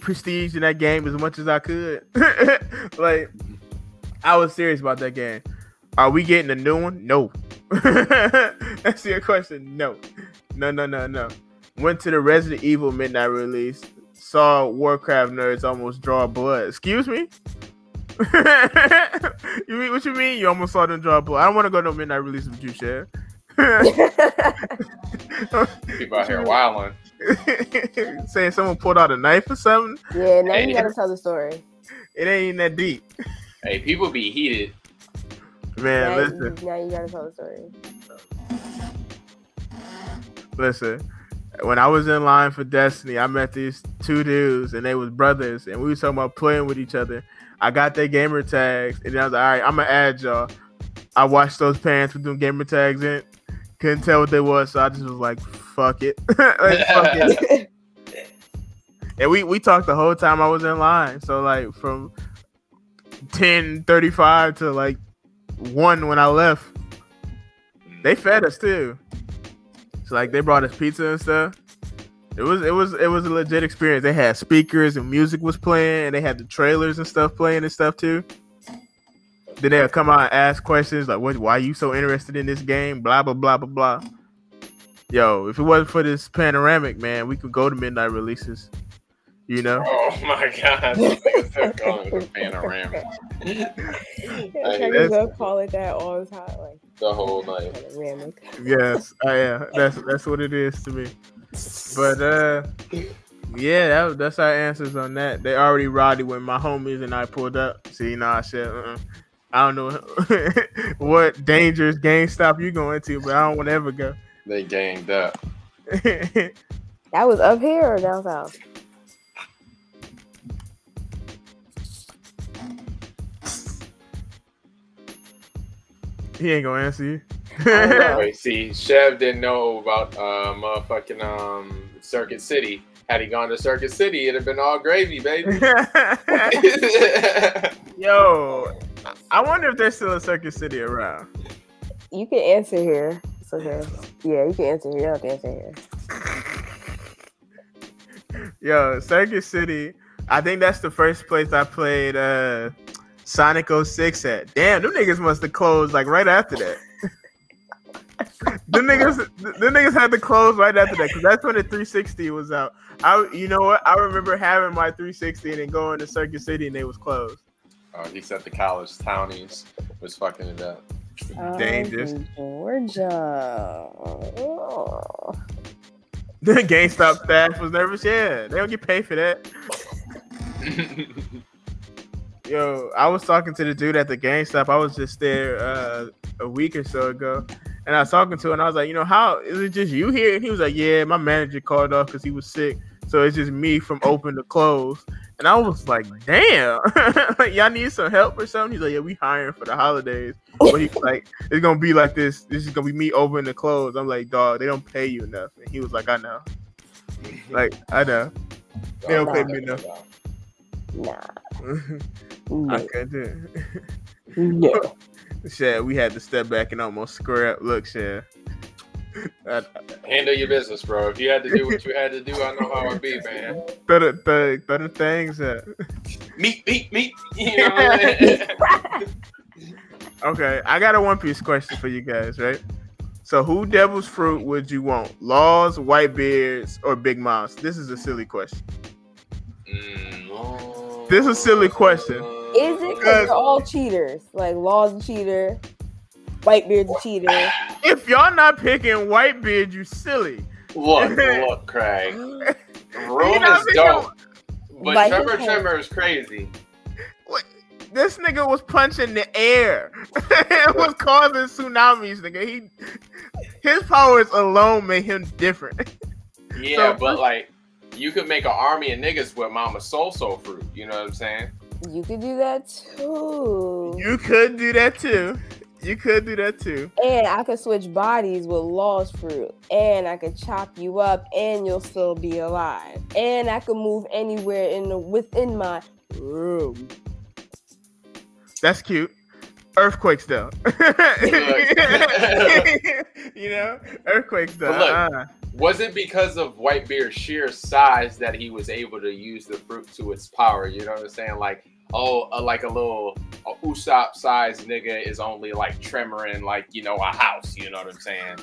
prestige in that game as much as I could. like I was serious about that game. Are we getting a new one? No. That's your question. No. No, no, no, no. Went to the Resident Evil midnight release. Saw Warcraft nerds almost draw blood. Excuse me? you mean what you mean? You almost saw them draw blood. I don't want to go to no midnight release with you, Chef. People out here wilding. Saying someone pulled out a knife or something. yeah, now Hey. you gotta tell the story. It ain't that deep. Hey, people be heated. Man, now, listen. you, now you gotta tell the story. listen. When I was in line for Destiny, I met these two dudes and they was brothers and we was talking about playing with each other. I got their gamer tags and I was like, all right, I'm gonna add y'all. I watched those pants with them gamer tags in. Couldn't tell what they was, so I just was like, fuck it. like, fuck it. And we, we talked the whole time I was in line. So like from 10:35 to like one when I left. They fed us too. So like they brought us pizza and stuff. It was it was it was a legit experience. They had speakers and music was playing, and they had the trailers and stuff playing and stuff too. Then they'll come out and ask questions like, "What? Why are you so interested in this game?" Blah blah blah blah blah. Yo, if it wasn't for this panoramic, man, we could go to midnight releases. You know, Oh my god, this nigga still calling it a panoramic Crackers will call it that all the time. Like the whole night. panoramic. yes, uh, yeah, that's that's what it is to me. But uh, yeah, that, that's our answers on that. They already rowdy when my homies and I pulled up. See, nah, shit. Uh-uh. I don't know what dangerous GameStop you going to, but I don't want to ever go. they ganged up. That was up here or down south? He ain't gonna answer you. Wait, see, Chev didn't know about uh motherfucking um Circuit City. Had he gone to Circuit City, it'd have been all gravy, baby. Yo, I wonder if there's still a Circuit City around. You can answer here. It's okay. Yeah, you can answer here. You don't have to answer here. Yo, Circuit City. I think that's the first place I played uh Sonic 06 at. Damn, them niggas must have closed like right after that. them niggas, them niggas had to close right after that because that's when the 360 was out. I, you know what? I remember having my 360 and then going to Circuit City and they was closed. Oh, he said the college townies was fucking it up. Oh, Dangerous. Oh, Georgia. Oh. The GameStop staff was nervous. Yeah, they don't get paid for that. Yo, I was talking to the dude at the GameStop. I was just there uh, a week or so ago, and I was talking to him. And I was like, you know, how is it just you here? And he was like, yeah, my manager called off because he was sick, so it's just me from open to close. And I was like, damn, like y'all need some help or something. He's like, yeah, we hiring for the holidays. But he's like, it's gonna be like this. This is gonna be me open to close. I'm like, dog, they don't pay you enough. And he was like, I know. Like, I know. They don't pay me enough. Nah. I No. couldn't do it. No. Shit, we had to step back and almost square up. Look, Shad. Handle your business, bro. If you had to do what you had to do, I know how it be, man. throw the, throw, throw the things at. Meat, meat, meat. You know I mean? Okay, I got a One Piece question for you guys, right? So, who Devil's Fruit would you want? Laws, Whitebeards, or Big Mom's? This is a silly question. Mm, oh. This is a silly question. Is it because they're all cheaters? Like Law's a cheater, Whitebeard's a cheater. If y'all not picking Whitebeard, you silly. Look, look, Craig. You Rome know, is we dope. But Like- Tremor Tremor is crazy. What? This nigga was punching the air. it was causing tsunamis, nigga. He his powers alone made him different. Yeah, So- but like, you could make an army of niggas with Mama Soul Soul fruit. You know what I'm saying? You could do that too. You could do that too. You could do that too. And I could switch bodies with Law's fruit. And I could chop you up and you'll still be alive. And I could move anywhere in the within my room. That's cute. Earthquakes though. you know, earthquakes though. But look, ah. Was it because of Whitebeard's sheer size that he was able to use the fruit to its power? You know what I'm saying? Like, oh, uh, like a little a Usopp sized nigga is only like tremoring like you know a house. You know what I'm saying?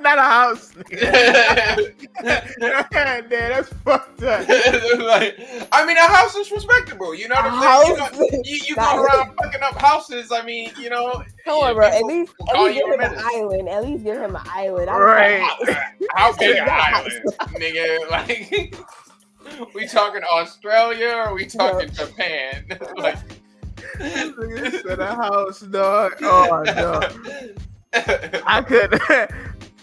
Not a house. like, Damn, that's fucked up. I mean, a house is respectable. You know what A I'm saying? house? You, know, you, you go around fucking up houses. I mean, you know, Come on, bro. At least, at least give a him an island. At least give him an island. I Right. how big an Yeah. island, nigga? Like, we talking Australia or we talking Japan? like, This nigga said a house, dog. Oh no. I could.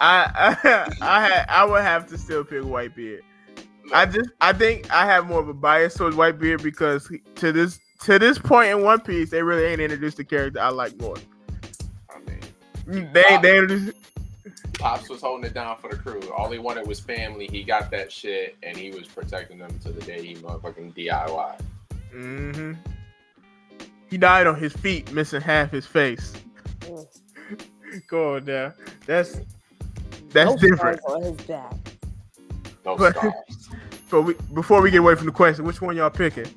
I I I had I would have to still pick Whitebeard. I just I think I have more of a bias towards Whitebeard because he- to this to this point in One Piece they really ain't introduced the character I like more. I mean, They they introduced, Pops was holding it down for the crew. All he wanted was family. He got that shit, and he was protecting them to the day he motherfucking DIY. Mm-hmm. He died on his feet, missing half his face. Mm. Go on now. That's that's No different. scars on his back. No But- scars. So we, before we get away from the question, which one y'all picking?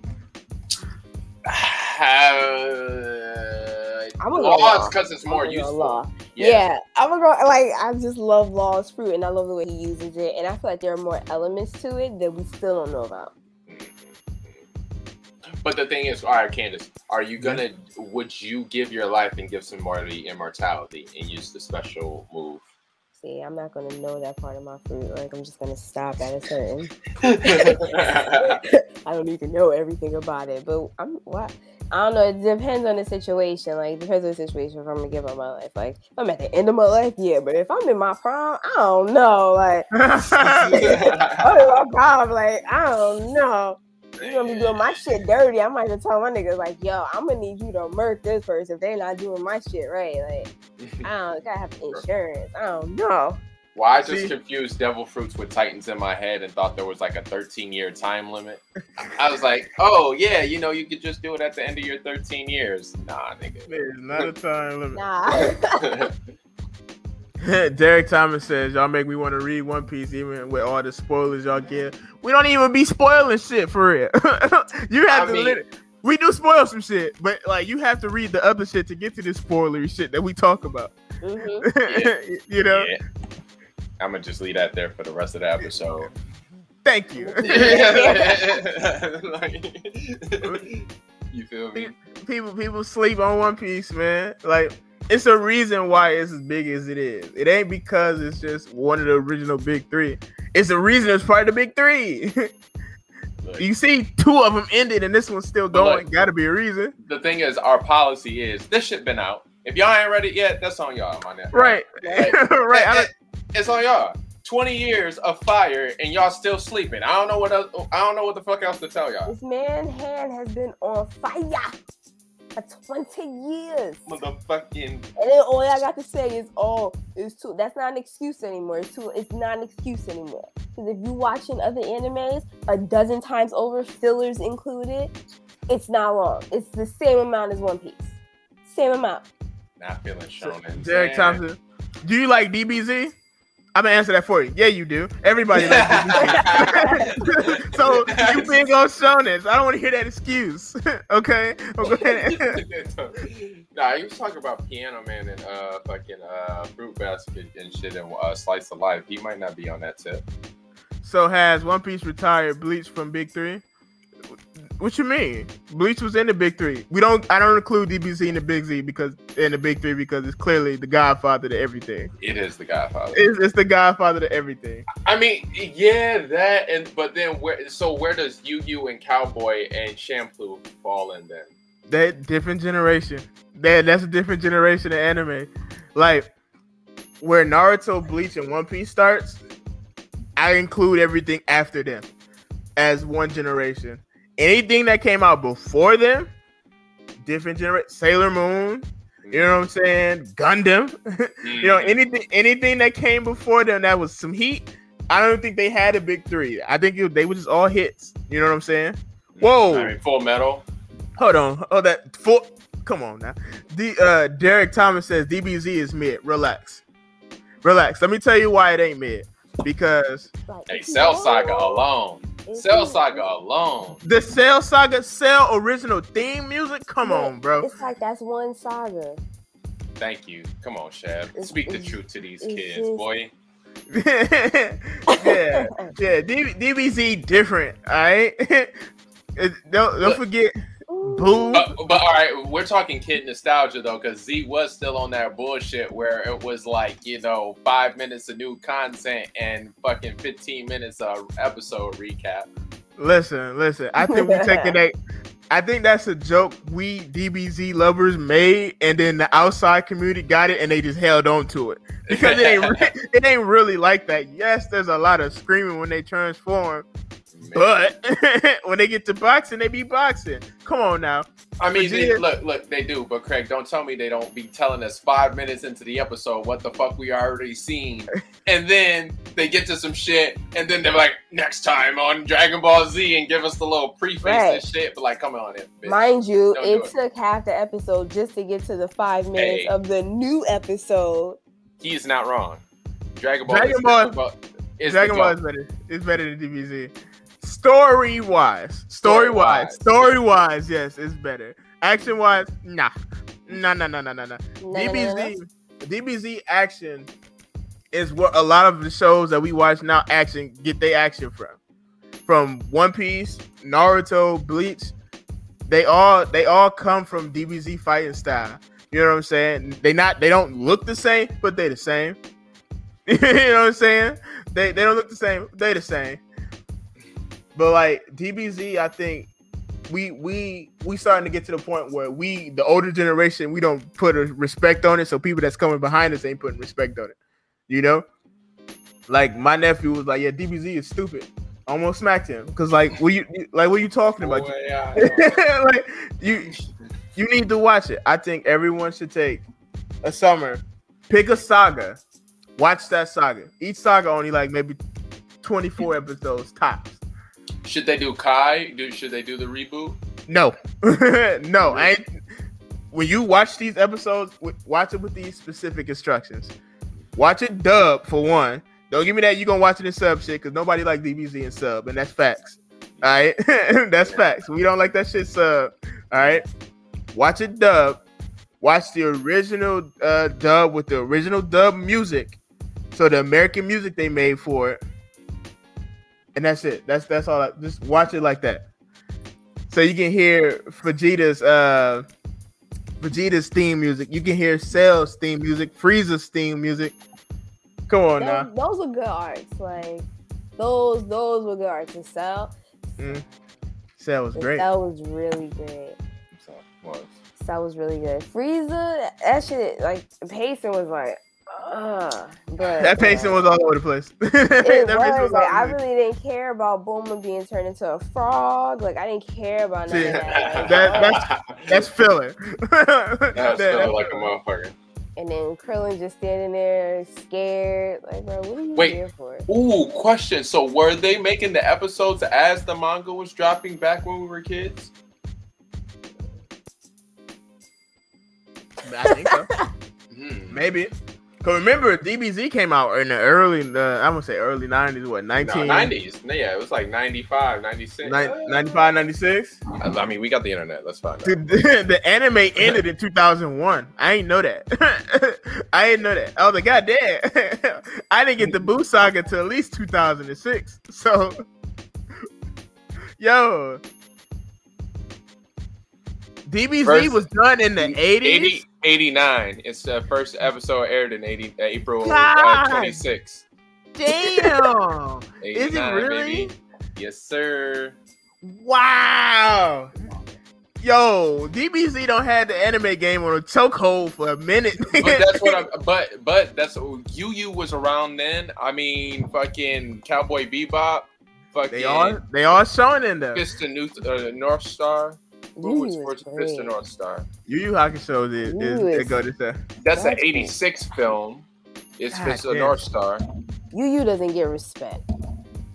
Uh, I'm gonna go laws law. because it's more I'm useful. Law. Yeah. I'm gonna go. Like I just love Law's fruit, and I love the way he uses it, and I feel like there are more elements to it that we still don't know about. But the thing is, all right, Candace, are you gonna? Would you give your life and give some somebody immortality and use the special move? See, I'm not gonna know that part of my fruit. Like I'm just gonna stop at a certain. I don't need to know everything about it, but I'm what. I don't know. It depends on the situation. Like, depends on the situation. If I'm gonna give up my life, like, if I'm at the end of my life, yeah. But if I'm in my prime, I don't know. Like, I'm in my prime. Like, I don't know. You gonna be doing my shit dirty. I might just tell my niggas like, yo, I'm gonna need you to murk this person if they're not doing my shit right. Like, I don't gotta have insurance. I don't know. Well, I just See? confused devil fruits with titans in my head and thought there was like a 13 year time limit. I was like, oh yeah, you know, you could just do it at the end of your 13 years. Nah, nigga. There's not a time limit. Nah. Derek Thomas says, "Y'all make me want to read One Piece, even with all the spoilers y'all give. We don't even be spoiling shit for real. you have I to. mean- lit- we do spoil some shit, but like you have to read the other shit to get to this spoilery shit that we talk about. Mhm. you know. Yeah. I'm gonna just leave that there for the rest of the episode. Thank you. you feel me? people people sleep on One Piece, man. Like it's a reason why it's as big as it is. It ain't because it's just one of the original big three. It's a reason it's part of the big three. Look, you see, two of them ended and this one's still going. Look. Got to be a reason, the thing is, our policy is this shit been out. If y'all ain't read it yet, that's on y'all, my nigga. right? Right. right. It- it- it's on y'all. 20 years of fire and y'all still sleeping. I don't know what else, I don't know what the fuck else to tell y'all. This man hand has been on fire for 20 years. Motherfucking And then all I got to say is, oh, it's too. That's not an excuse anymore. It's too. It's not an excuse anymore. Because if you're watching other animes a dozen times over, fillers included, it's not long. It's the same amount as One Piece. Same amount. not feeling shonen. Derek. Thompson. Do you like DBZ? I'm gonna answer that for you. Yeah, you do. Everybody likes so you big on shonens. I don't want to hear that excuse. okay. Oh, go ahead. nah, he was talking about Piano Man and uh fucking uh Fruit Basket and shit and uh, Slice of Life. He might not be on that tip. So has One Piece retired Bleach from Big Three? What you mean? Bleach was in the Big Three. We don't. I don't include DBZ in the Big Z because in the Big Three because it's clearly the Godfather to everything. It is the Godfather. It's, it's the Godfather to everything. I mean, yeah, that and but then where? So where does Yu Yu and Cowboy and Champloo fall in then? That different generation. That that's a different generation of anime. Like where Naruto, Bleach, and One Piece starts, I include everything after them as one generation. Anything that came out before them, different generation. Sailor Moon, you know what I'm saying? Gundam, you know Mhm. anything anything that came before them that was some heat. I don't think they had a big three. I think it, they were just all hits. You know what I'm saying? Whoa. I mean, Full Metal. Hold on. Oh, that full. Come on now. The uh, Derek Thomas says DBZ is mid. Relax, relax. Let me tell you why it ain't mid. Because Hey, Cell. Saga alone. It's Cell. Saga alone. the Cell Saga Cell original theme music. Come Yeah, on, bro. It's like that's one saga. Thank you. Come on, Shab. It's- Speak the truth to these kids, just- boy. yeah, yeah. D- DBZ different. All right. Don't don't Look. forget. Ooh. Boo. But, but all right, we're talking kid nostalgia though, because Z was still on that bullshit where it was like, you know, five minutes of new content and fucking 15 minutes of episode recap. Listen, listen. I think we taking that. I think that's a joke we DBZ lovers made, and then the outside community got it, and they just held on to it because it ain't re- it ain't really like that. Yes, there's a lot of screaming when they transform, but when they get to boxing, they be boxing. Come on now. I mean, they, look, look, they do, but Craig, don't tell me they don't be telling us five minutes into the episode what the fuck we already seen, and then they get to some shit, and then they're like, next time on Dragon Ball Z, and give us the little preface Right. and shit. But like, come on, it. bitch. Mind you, Don't do it it. took half the episode just to get to the five minutes Hey. of the new episode. He's not wrong. Dragon Ball. Dragon is, Ball- is Dragon Ball is better. It's better than DBZ. Story wise, story wise, Story-wise. yes, it's better. Action wise, nah, nah, nah, nah, nah, nah, nah. DBZ, DBZ action is what a lot of the shows that we watch now action get their action from. From One Piece, Naruto, Bleach, they all they all come from DBZ fighting style. You know what I'm saying? They not they don't look the same, but they the same. you know what I'm saying? They they don't look the same, they the same. But like DBZ, I think we we we starting to get to the point where we the older generation we don't put a respect on it, so people that's coming behind us ain't putting respect on it. You know, like my nephew was like, "Yeah, DBZ is stupid." almost smacked him because like what you like what you talking about? I- like you you need to watch it. I think everyone should take a summer, pick a saga, watch that saga. Each saga only like maybe 24 episodes tops. Should they do Kai? Do should they do the reboot? No, no. I when you watch these episodes, watch it with these specific instructions. Watch it dub for one. Don't give me that you gonna watch it in sub shit because nobody like DBZ in sub, and that's facts. All right, that's facts. We don't like that shit sub. All right, watch it dub. Watch the original uh, dub with the original dub music. So the American music they made for it, and that's it. That's that's all. I, just watch it like that. So you can hear Vegeta's uh Vegeta's theme music. You can hear Cell's theme music, Frieza's theme music. Come on now. Those, those were good arts. Like those, those were good arts. And Cell, Cell was great. Cell was really great. So, was. Cell was really good. Frieza, that shit, like the pacing was like, uh, but That pacing was all over the place. It That pacing was, like I over the place. really didn't care about Bulma being turned into a frog. Like I didn't care about none See, of that. that- that's- That's filler. That was That- feeling like a motherfucker. and then Krillin just standing there scared. Like, bro, what are you Wait. here for? Ooh, question. So were they making the episodes as the manga was dropping back when we were kids? I think so. Hmm. Maybe. Cause remember, DBZ came out in the early, uh, I would say early '90s. What, No, 19, 90s. Yeah, it was like 95, 96. Nin- 95, 96? I mean, we got the internet. Let's find out. The, the anime ended in 2001. I ain't know that. I didn't know that. I was like, God damn. I didn't get the Boo Saga till at least 2006. So, yo, DBZ First- was done in the 80s. 80, 89. It's the first episode aired in 80, uh, April uh, 26. Damn. Is it really? Baby. Yes, sir. Wow. Yo, DBZ don't had the anime game on a chokehold for a minute. But that's what I'm. But but that's Yu Yu was around then. I mean, fucking Cowboy Bebop. Fucking they are they all showing in there. Fist of New, uh, North Star. What was, Yu where's was Fist. North Star? Yu Yu Hakusho is, Yu is, is- go to say. That's an That's cool. 86 film. It's God Fist of. North Star. Yu Yu doesn't get respect.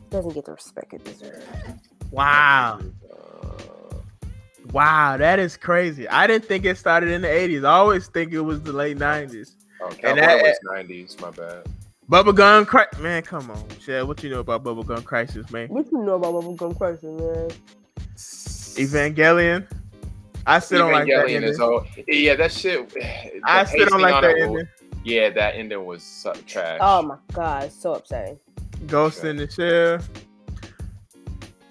Doesn't get the respect it deserves. Wow. Uh, Wow, that is crazy. I didn't think it started in the 80s. I always think it was the late 90s. oh, And that- was 90s. My bad. Bubblegum Crisis. Man, come on. Shell, what you know about Bubblegum Crisis, man? What you know about Bubblegum Crisis, man? Evangelion. I still don't like that. Ending. is old. Yeah, that shit. the I still don't like that ending. was- Yeah, that ending was so trash. Oh my god, so upsetting. Ghost in the Shell.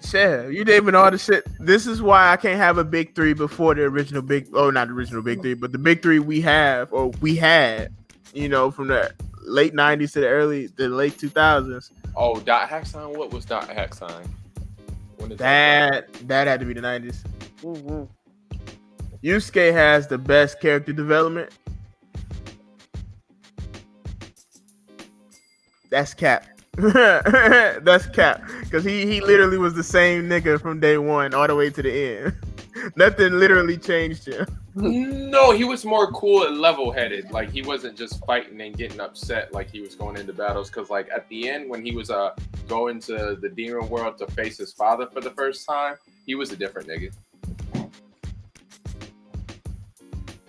Shell, you naming all the shit. This is why I can't have a big three before the original big. Oh, not the original big three, but the big three we have or we had. You know, from the late '90s to the early, the late 2000s. Oh, Dot Hack Sign. What was Dot Hack Sign? When that? That that had to be the '90s. hmm Yusuke has the best character development. That's cap. That's cap. Because he, he literally was the same nigga from day one all the way to the end. Nothing literally changed him. No, he was more cool and level-headed. Like he wasn't just fighting and getting upset like he was going into battles. Because like at the end, when he was uh going to the demon world to face his father for the first time, he was a different nigga.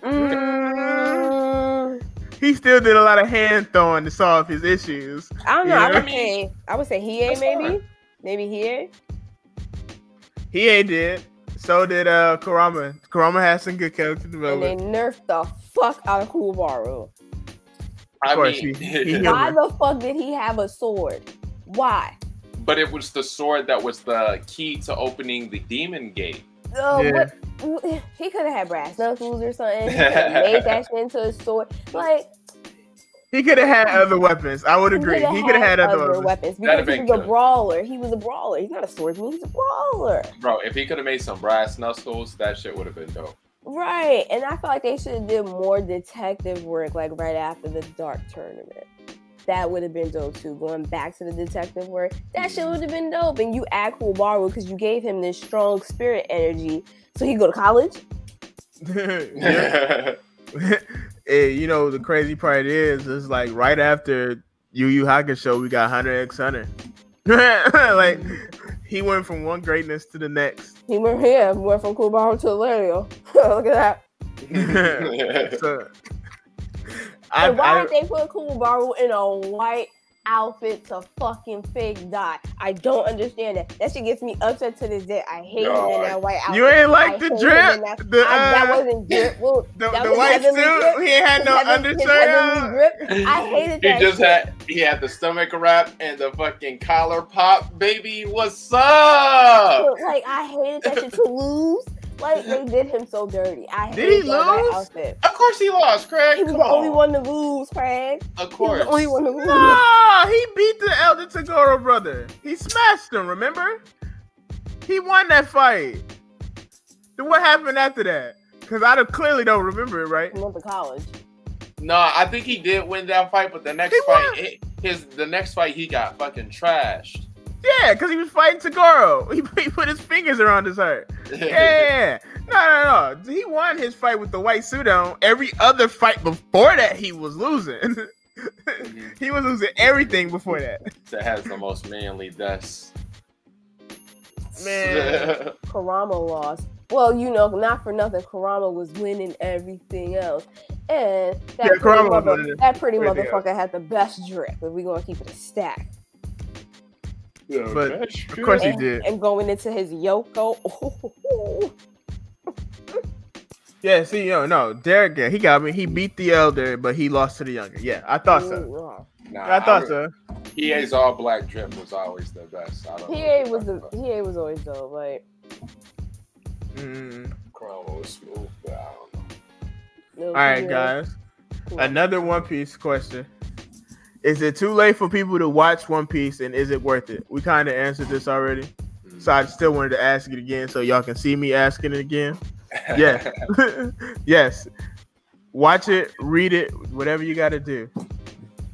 Mm, He still did a lot of hand throwing to solve his issues. I don't know. I Yeah. would say I would say he ain't maybe. fine. Maybe he ain't. He ain't did. So did uh Kurama. Kurama has some good character development. And they nerfed the fuck out of Kuwaru. I course, mean, he- he- Why the fuck did he have a sword? Why? but it was the sword that was the key to opening the demon gate. Uh, Yeah. what, what- he could have had brass knuckles or something. He could have made that shit into a sword. Like He could have had other weapons. I would agree. He could have had other, weapons. because That'd he been was a brawler. He was a brawler. He's not a swordsman. He's a brawler. Bro, if he could have made some brass knuckles, that shit would have been dope. Right. And I feel like they should have did more detective work like right after the dark tournament. that would have been dope too. Going back to the detective work, that shit mm-hmm. would have been dope. And you add Kuwabara because you gave him this strong spirit energy, so he go to college. Eh, you know the crazy part is, is like right after Yu Yu Hakusho, we got Hunter X Hunter. like he went from one greatness to the next. He went here, went from Kuwabara to Valerio. Look at that. so, I, And why I, did they put Kuwabara in a white outfit to fucking fake die? I don't understand that. That shit gets me upset to this day. I hate him in that white outfit. you ain't like I the hate drip, in that- the, I- that uh, wasn't drip. Well, the, that the was white suit. drip. He had no His heaven- undershirt on. drip. I hated that. He just shit. had he had the stomach wrap and the fucking collar pop, baby. What's up? Like I hated that shit to lose. Like they did him so dirty. I Did he hated that lose? outfit. Of course he lost, Craig. He was Come the only one to lose, Craig. Of course, He was the only one to lose. Nah, he beat the Elder Toguro brother. He smashed him. Remember? He won that fight. Then what happened after that? Because I don't- clearly don't remember it, right? He went to college. No, I think he did win that fight, but the next He fight, it- his the next fight he got fucking trashed. Yeah, because he was fighting Toguro. He, he put his fingers around his heart. Yeah. No, no, no. He won his fight with the white suit on. Every other fight before that, he was losing. he was losing everything before that. that has the most manly deaths. Man. Kurama lost. Well, you know, not for nothing, Kurama was winning everything else. And that Yeah, pretty, Kurama mother- that pretty everything motherfucker had the best drip if we're gonna keep it a stack. But of course he and, did. and going into his Yoko. Yeah, see, yo, no, Derek, yeah, he got me. He beat the elder, but he lost to the younger. Yeah, I thought so. Nah, I thought so. Hiei's all black drip was always the best. I don't PA know was the PA was always dope. Like, Mm. Chrome was smooth, but I don't know. no, All right, guys. cool. Another One Piece question. Is it too late for people to watch One Piece and is it worth it? We kind of answered this already. Mm. So I still wanted to ask it again so y'all can see me asking it again. Yes. yes. Watch it, read it, whatever you got to do.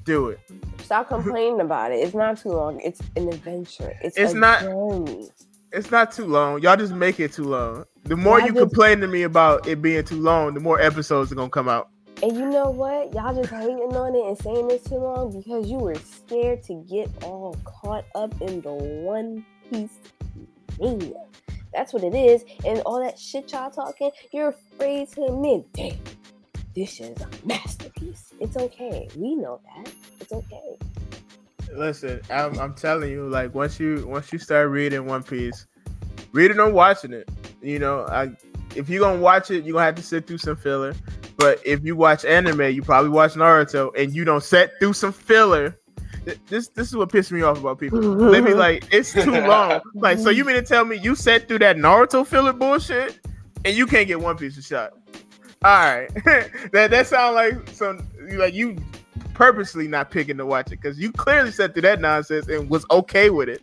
Do it. Stop complaining about it. It's not too long. It's an adventure. It's, It's a not- journey. It's not too long. Y'all just make it too long. The more Y'all you just- complain to me about it being too long, the more episodes are going to come out. And you know what? Y'all just hating on it and saying it's too long because you were scared to get all caught up in the One Piece mania. That's what it is. And all that shit y'all talking, you're afraid to admit, damn, this is a masterpiece. It's okay. We know that. It's okay. Listen, I'm, I'm telling you, like once you once you start reading One Piece, reading or watching it, you know, I if you're gonna watch it, you're gonna have to sit through some filler. But if you watch anime, you probably watch Naruto, and you don't sit through some filler. This this is what pissed me off about people. They be like, it's too long. Like, so you mean to tell me you sat through that Naruto filler bullshit, and you can't get One Piece of shot? All right, that that sound like some like you purposely not picking to watch it because you clearly sat through that nonsense and was okay with it.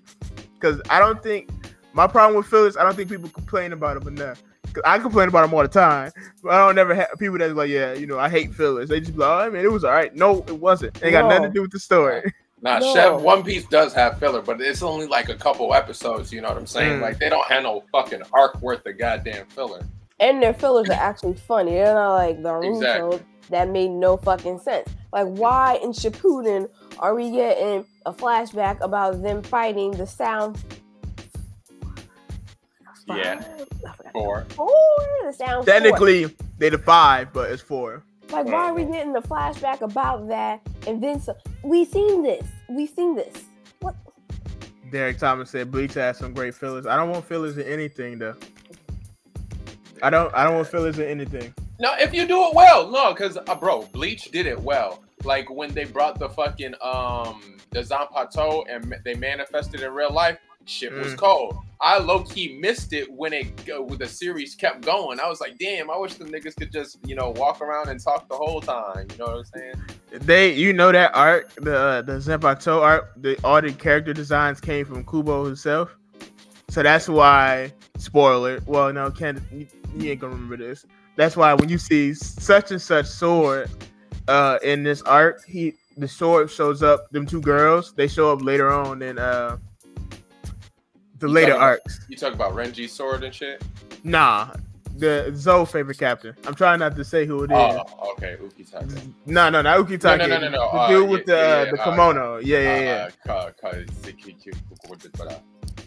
Because I don't think my problem with fillers, I don't think people complain about them enough. 'Cause I complain about them all the time, but I don't never have people that's like, yeah, you know, I hate fillers. They just be like, oh, I mean, it was all right. No, it wasn't. It ain't got nothing to do with the story. Nah, No. Chef One Piece does have filler, but it's only like a couple episodes. You know what I'm saying? Mm. Like they don't have no fucking arc worth of goddamn filler. And their fillers are actually funny. They're not like Naruto Exactly. that made no fucking sense. Like, why in Shippuden are we getting a flashback about them fighting the Sound? Yeah. Four. Four, the Sound. Four. Technically, they the five, but it's four. Like, why are we getting the flashback about that? And then so we seen this. We seen this. What? Derek Thomas said Bleach has some great fillers. I don't want fillers in anything though. I don't. I don't want fillers in anything. No, if you do it well, no, because uh, bro, Bleach did it well. Like when they brought the fucking um the Zanpakuto and ma- they manifested in real life, shit was Mm. cold. I low key missed it when it go, when the series kept going. I was like, damn, I wish the niggas could just you know walk around and talk the whole time. You know what I'm saying? They, you know that art, the uh, the Zanpakuto art, the all the character designs came from Kubo himself. So that's why, spoiler. Well, no, Ken, you, you ain't gonna remember this. That's why when you see such and such sword uh, in this art, he the sword shows up. Them two girls, they show up later on in uh the You later talking about- arcs. You talk about Renji's sword and shit. Nah, the Zoe favorite captain. I'm trying not to say who it is. Oh, okay, Ukitake. No, no, not Ukitake. No, no, no, no, no. The Uh, dude with yeah, the yeah, the uh, kimono. Yeah, yeah, yeah. Uh, ka- ka- Ziki- Ki- Kuku- Kuku-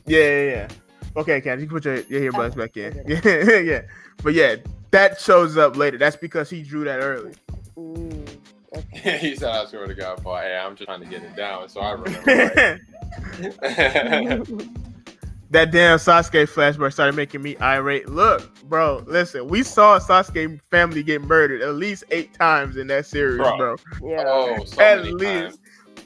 Yeah, yeah, yeah. Okay, Ken, you can put your, your earbuds Okay, back in. okay. Yeah, yeah. But yeah, that shows up later. That's because he drew that early. Mm, okay. he said, I swear to God, boy, hey, I'm just trying to get it down, so I remember. Right. That damn Sasuke flashback started making me irate. Look, bro, listen, we saw Sasuke family get murdered at least eight times in that series, Bro. bro. Yeah. oh, so At many least. times.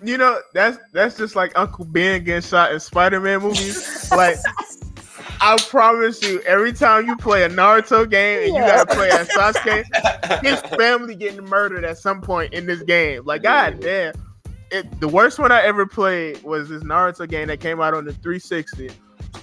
You know, that's that's just like Uncle Ben getting shot in Spider-Man movies. like I promise you, every time you play a Naruto game and you gotta play as Sasuke, his family getting murdered at some point in this game. Like, god damn. It, the worst one I ever played was this Naruto game that came out on the 360.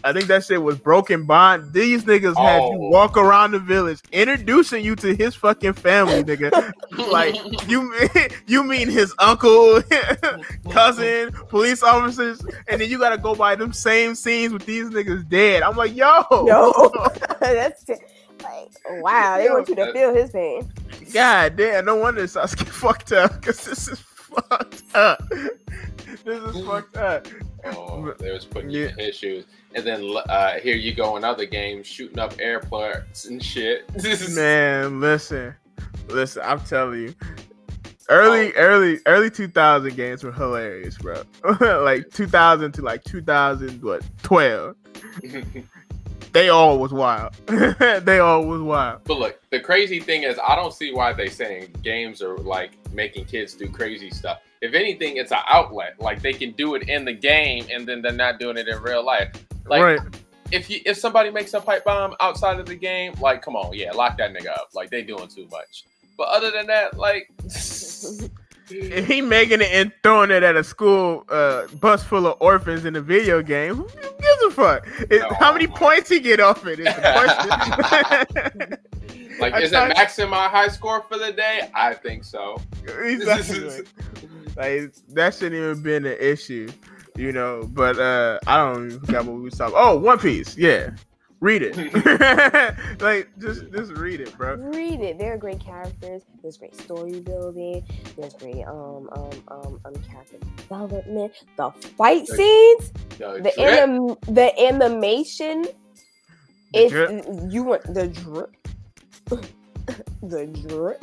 I think that shit was Broken Bond. These niggas had you Oh. walk around the village introducing you to his fucking family, nigga. like you mean you mean his uncle, cousin, police officers, and then you gotta go by them same scenes with these niggas dead. I'm like, yo, Yo, that's t- like wow. They want you to feel his pain. God damn, no wonder Sasuke fucked up because this is fucked up. this is fucked up. Oh, they was putting you in his shoes, and then uh, here you go in other games shooting up airports and shit. Man, listen, listen, I'm telling you. Early, early, early 2000 games were hilarious, bro. like 2000 to like 2000, what 12? They all was wild. they all was wild. But look, the crazy thing is, I don't see why they saying games are like making kids do crazy stuff. If anything, it's an outlet. Like they can do it in the game, and then they're not doing it in real life. Like right. if you if somebody makes a pipe bomb outside of the game, like come on, yeah, lock that nigga up. Like they doing too much. But other than that, like If he making it and throwing it at a school uh, bus full of orphans in a video game, who gives a fuck? It- No. How many points he get off it is the question. like I is tried- it maxing my high score for the day? I think so. exactly. like that shouldn't even been an issue, you know. But uh I don't even forgot what we was talking. Oh, One Piece, yeah. Read it. like just just read it, bro. Read it. There are great characters. There's great story building. There's great um um um, um character development. The fight The- scenes, Yo, the drip. anim- the animation. The It's drip. you want the drip, the drip.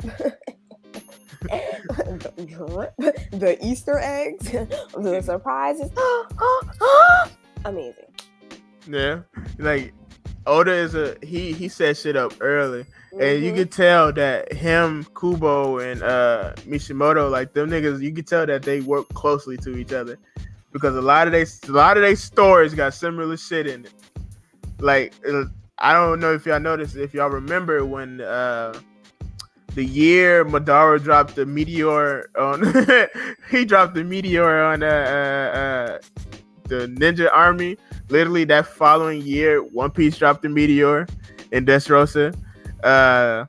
the drip, the Easter eggs, the surprises. Amazing. Yeah. Like Oda is a he he set shit up early. And you Mhm. could tell that him, Kubo, and uh Kishimoto, like them niggas, you could tell that they work closely to each other because a lot of they a lot of their stories got similar shit in it. Like uh, I don't know if y'all noticed, if y'all remember when uh the year Madara dropped the meteor on, he dropped the meteor on uh, uh, uh the Ninja Army. Literally that following year, One Piece dropped the meteor in Dressrosa uh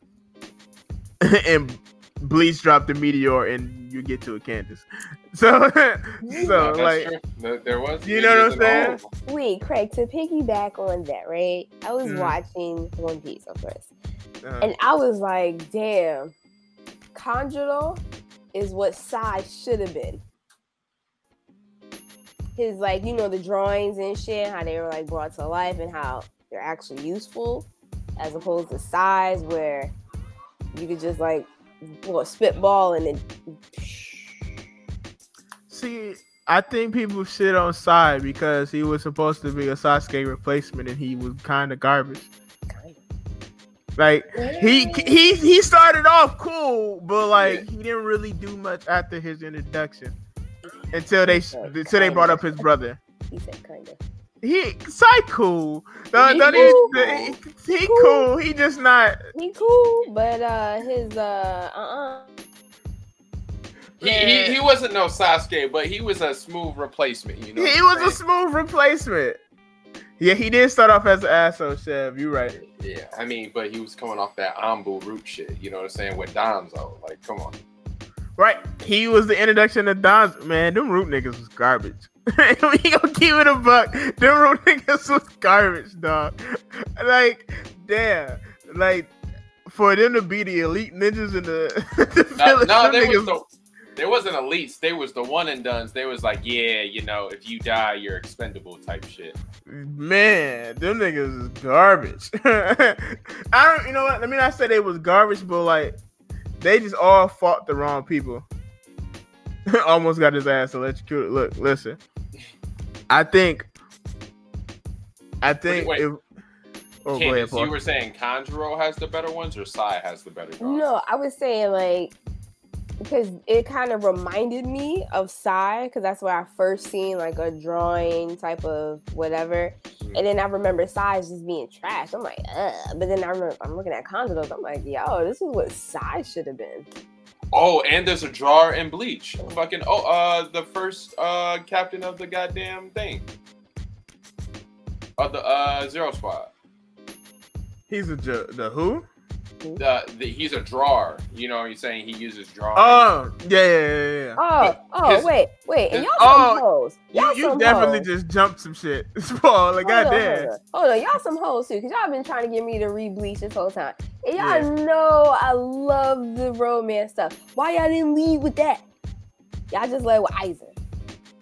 and Bleach dropped the meteor and you get to a Kansas. So so No, like true. There- there was You know what I'm videos all saying? Wait, Craig, to piggyback on that, right? I was Mhm. watching One Piece, of course, uh, and I was like, damn, Kanjuro is what Sai should have been. His, like, you know, the drawings and shit, how they were, like, brought to life and how they're actually useful, as opposed to Sai's where you could just, like, well, spitball and then. see I think people shit on Sai because he was supposed to be a Sasuke replacement and he was kind of garbage. Like he he he started off cool, but like he didn't really do much after his introduction until they until they brought up his brother. He said, kind of. He Sai cool. Don't, He cool. even, he, he Cool. cool. He just not. He cool, but uh, his uh, uh, uh He, he, he wasn't no Sasuke, but he was a smooth replacement. You know, He was I'm a smooth replacement. Yeah, he did start off as an asshole, Chev. You right. yeah. I mean, but he was coming off that Anbu root shit. You know what I'm saying with Danzo. Like, come on. Right, he was the introduction of Don's. Man, them root niggas was garbage. we gonna keep it a buck. Them niggas was garbage, dog. Like, damn, like for them to be the elite ninjas in the, the No, village, no they was the there wasn't elites. They was the one and duns. They was like, yeah, you know, if you die, you're expendable type shit. Man, them niggas is garbage. I don't, you know what? Let me not say they was garbage, but like they just all fought the wrong people. Almost got his ass electrocuted. Look, listen. I think. I think wait. if. Oh, go ahead, Paul. you were saying Kanjuro has the better ones or Sai has the better drawings? No, I was saying like because it kind of reminded me of Sai because that's where I first seen like a drawing type of whatever. Mm. And then I remember Sai as just being trash. I'm like, Ugh. but then I remember I'm looking at Kanjuros. I'm like, yo, this is what Sai should have been. Oh, and there's a jar in Bleach. Fucking oh, uh, the first uh captain of the goddamn thing. Of the uh Zero Squad. He's a ju- the who? Mm-hmm. The, the he's a drawer. You know, he's saying he uses drawing. Oh, yeah, yeah, yeah. yeah. Oh, oh, his- wait, wait, and y'all oh, some hoes. Y'all You, you some definitely hoes. just jumped some shit, Paul. Like, Hold on, goddamn. hold on. Hold on, y'all some hoes too, because y'all been trying to get me to re-bleach this whole time. And y'all Yeah. know I love the romance stuff. Why y'all didn't lead with that? Y'all just led with Aizen.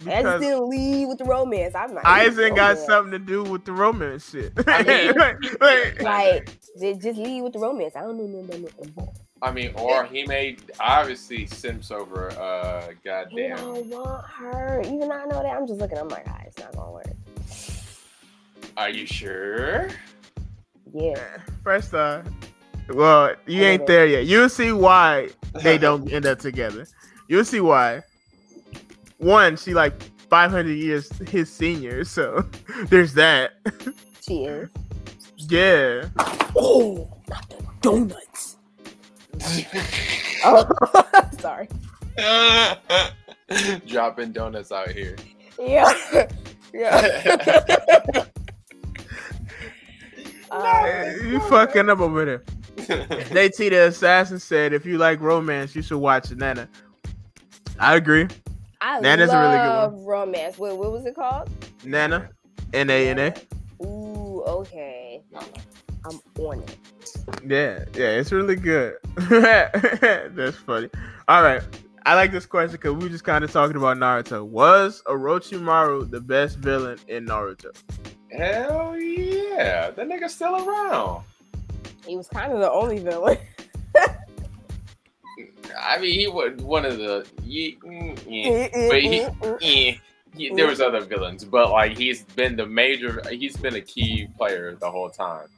I just Because didn't lead with the romance. I'm like, Aizen got something to do with the romance shit. I mean- like, like, Like, just lead with the romance. I don't know nothing about no I mean, or he made obviously simps over uh He goddamn. don't want her. Even though I know that, I'm just looking. I'm like, ah, it's not gonna work. Are you sure? Yeah. First off, well, you ain't there yet. You'll see why they don't end up together. You'll see why. One, she like 500 years his senior, so there's that. She is. Yeah. Oh, not the donuts. Oh, sorry. Dropping donuts out here. Yeah. Yeah. Uh, you fucking up over there. JT the assassin said, if you like romance, you should watch Nana. I agree. I Nana's a really good love romance. What, what was it called? Nana. N A N A. Ooh, okay. I'm on it. Yeah, yeah, it's really good. That's funny. All right. I like this question because we were just kind of talking about Naruto. Was Orochimaru the best villain in Naruto? Hell yeah, that nigga's still around. He was kind of the only villain. I mean, he was one of the. Ye, mm, yeah. Eh, eh, but he- eh, yeah, he- there was other villains, but like he's been the major. He's been a key player the whole time,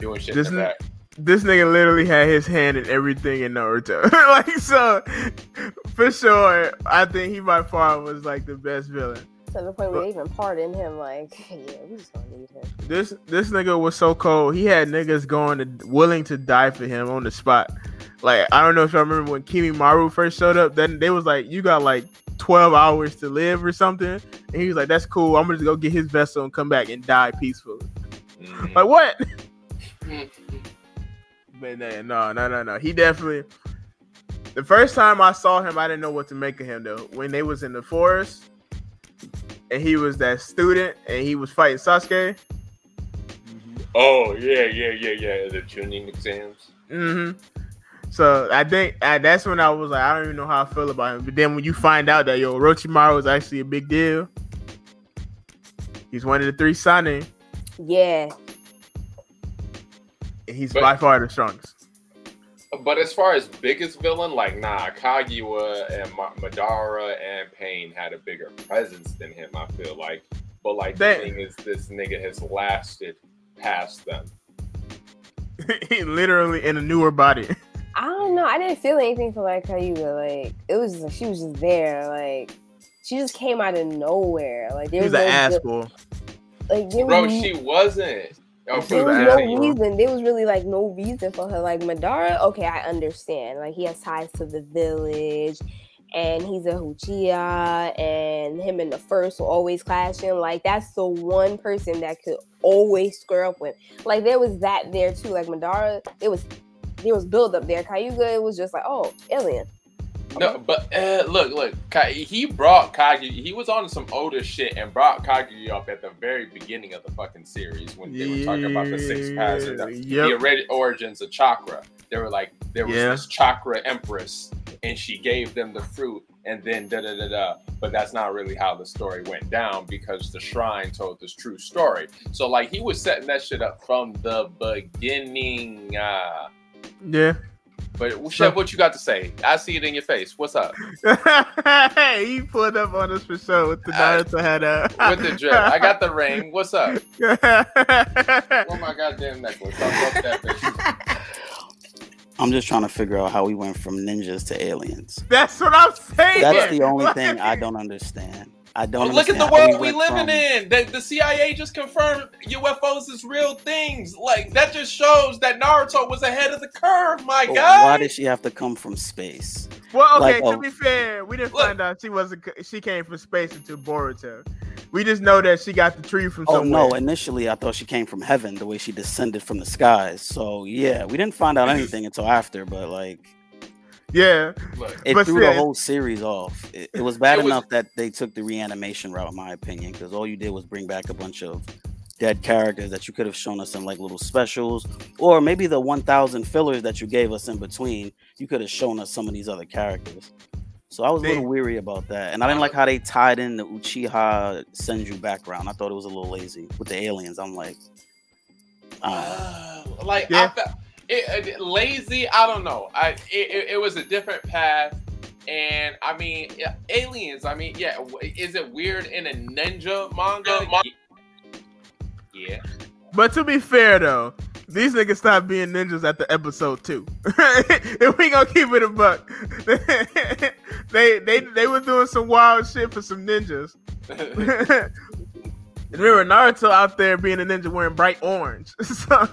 doing shit This in the back. This nigga literally had his hand in everything in Naruto. like, so for sure, I think he by far was like the best villain. to the point where they even pardoned him. Like, yeah, we just gonna need him. This this nigga was so cold. He had niggas going to willing to die for him on the spot. Like I don't know if I remember when Kimimaro first showed up. Then they was like, "You got like 12 hours to live or something," and he was like, "That's cool. I'm gonna just go get his vessel and come back and die peacefully." Mhm. Like what? But no, no, no, no. He definitely. The first time I saw him, I didn't know what to make of him though. When they was in the forest, and he was that student, and he was fighting Sasuke. Oh yeah, yeah, yeah, yeah. The Chunin exams. hmm So I think uh, that's when I was like, I don't even know how I feel about him. But then when you find out that yo Orochimaru is actually a big deal, he's one of the three Sannin, Yeah, and he's But- by far the strongest. But as far as biggest villain, like nah, Kaguya and Ma- Madara and Pain had a bigger presence than him. I feel like, but like That- the thing is, this nigga has lasted past them. he literally in a newer body. I don't know. I didn't feel anything for like Kaguya. Like it was just like she was just there. Like she just came out of nowhere. Like there He's was an asshole. Like there Bro, was, she wasn't. There was was no asshole. reason. There was really like no reason for her. Like Madara, okay, I understand. Like he has ties to the village, and he's a Uchiha, and him and the first will always clashing. Like that's the one person that could always square up with. Like there was that there too. Like Madara, it was there was build up there. Kaguya, it was just like, oh, alien. No, but uh, look, look, he brought Kagi. He was on some older shit and brought Kagi up at the very beginning of the fucking series when they were talking about the six paths and the, the Yep. ori- origins of chakra. They were like, there was Yeah. this chakra empress, and she gave them the fruit, and then da da da da. But that's not really how the story went down because the shrine told this true story. So like he was setting that shit up from the beginning. Uh, Yeah. but Chef, what you got to say? I see it in your face. What's up? he pulled up on us for sure with the Naruto hat uh, With the drip, I got the ring. What's up? Oh my goddamn necklace! I love that bitch. I'm just trying to figure out how we went from ninjas to aliens. That's what I'm saying. That's the only Like- thing I don't understand. I don't. But look at the world we went living from- in. The, the CIA just confirmed UFOs is real things. Like that just shows that Naruto was ahead of the curve. My But God. Why did she have to come from space? Well, okay. Like, to oh. be fair, we didn't Look. find out she wasn't. She came from space into Boruto. We just know that she got the tree from Oh somewhere. no! Initially, I thought she came from heaven, the way she descended from the skies. So yeah, we didn't find out anything until after. But like, Yeah, it But threw the whole series off. It, it was bad It was- enough that they took the reanimation route, in my opinion, because all you did was bring back a bunch of dead characters that you could have shown us in like little specials, or maybe the 1,000 fillers that you gave us in between. You could have shown us some of these other characters. So I was a little They- weary about that, and I didn't like how they tied in the Uchiha Senju background. I thought it was a little lazy with the aliens. I'm like, uh, uh, like Yeah. I fe- it, it- lazy. I don't know. I it, it, it was a different path. And I mean, aliens. I mean, yeah. Is it weird in a ninja manga? Yeah. but to be fair though, these niggas stopped being ninjas at the episode two. if we gonna keep it a buck, they they they were doing some wild shit for some ninjas. Remember Naruto out there being a ninja wearing bright orange. so,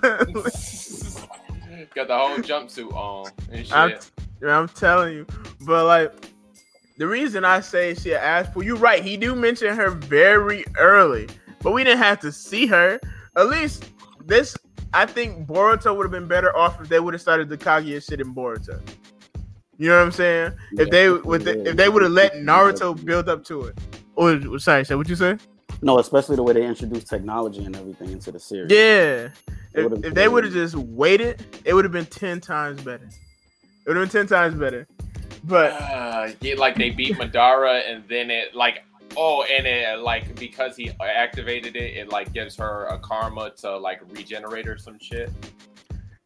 Got the whole jumpsuit on and shit. I'm, yeah, I'm telling you. But like the reason I say she asked for you right, he do mention her very early, but we didn't have to see her. At least this I think Boruto would have been better off if they would have started the Kaguya shit in Boruto. You know what I'm saying? if Yeah, they would if they would have let Naruto build up to it. Oh, sorry, so what you say? No, especially the way they introduced technology and everything into the series. Yeah. If, if they would have just waited, it would have been ten times better. It would have been ten times better. But Uh, yeah, like they beat Madara, and then it like oh, and it like because he activated it, it like gives her a karma to like regenerate or some shit.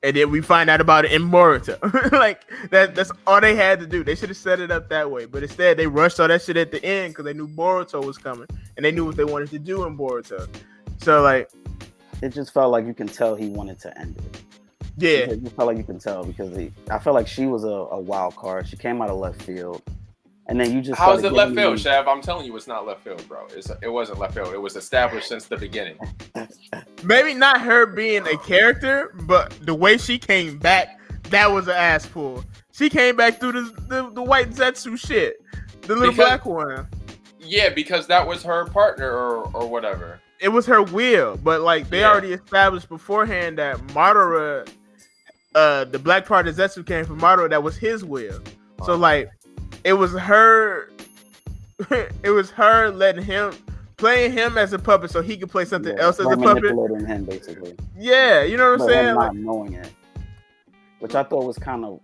And then we find out about it in Boruto. like that that's all they had to do. They should have set it up that way. But instead they rushed all that shit at the end because they knew Boruto was coming and they knew what they wanted to do in Boruto. So like It just felt like you can tell he wanted to end it. yeah. It felt like you can tell because he, I felt like she was a, a wild card. She came out of left field, and then you just How is it left field, me- Shav? I'm telling you, it's not left field, bro. It's it wasn't left field. It was established since the beginning. Maybe not her being a character, but the way she came back, that was an ass pull. She came back through the the, the white Zetsu shit. The little Because- black one. Yeah, because that was her partner or or whatever. it was her will, but like they Yeah. already established beforehand that Madara, uh, the black part of Zetsu came from Madara. That was his will. So Oh. like, it was her. it was her letting him playing him as a puppet, so he could play something Yeah, else as a puppet. manipulating him basically, Yeah, you know what I'm but him saying? not Like, knowing it, which I thought was kind of,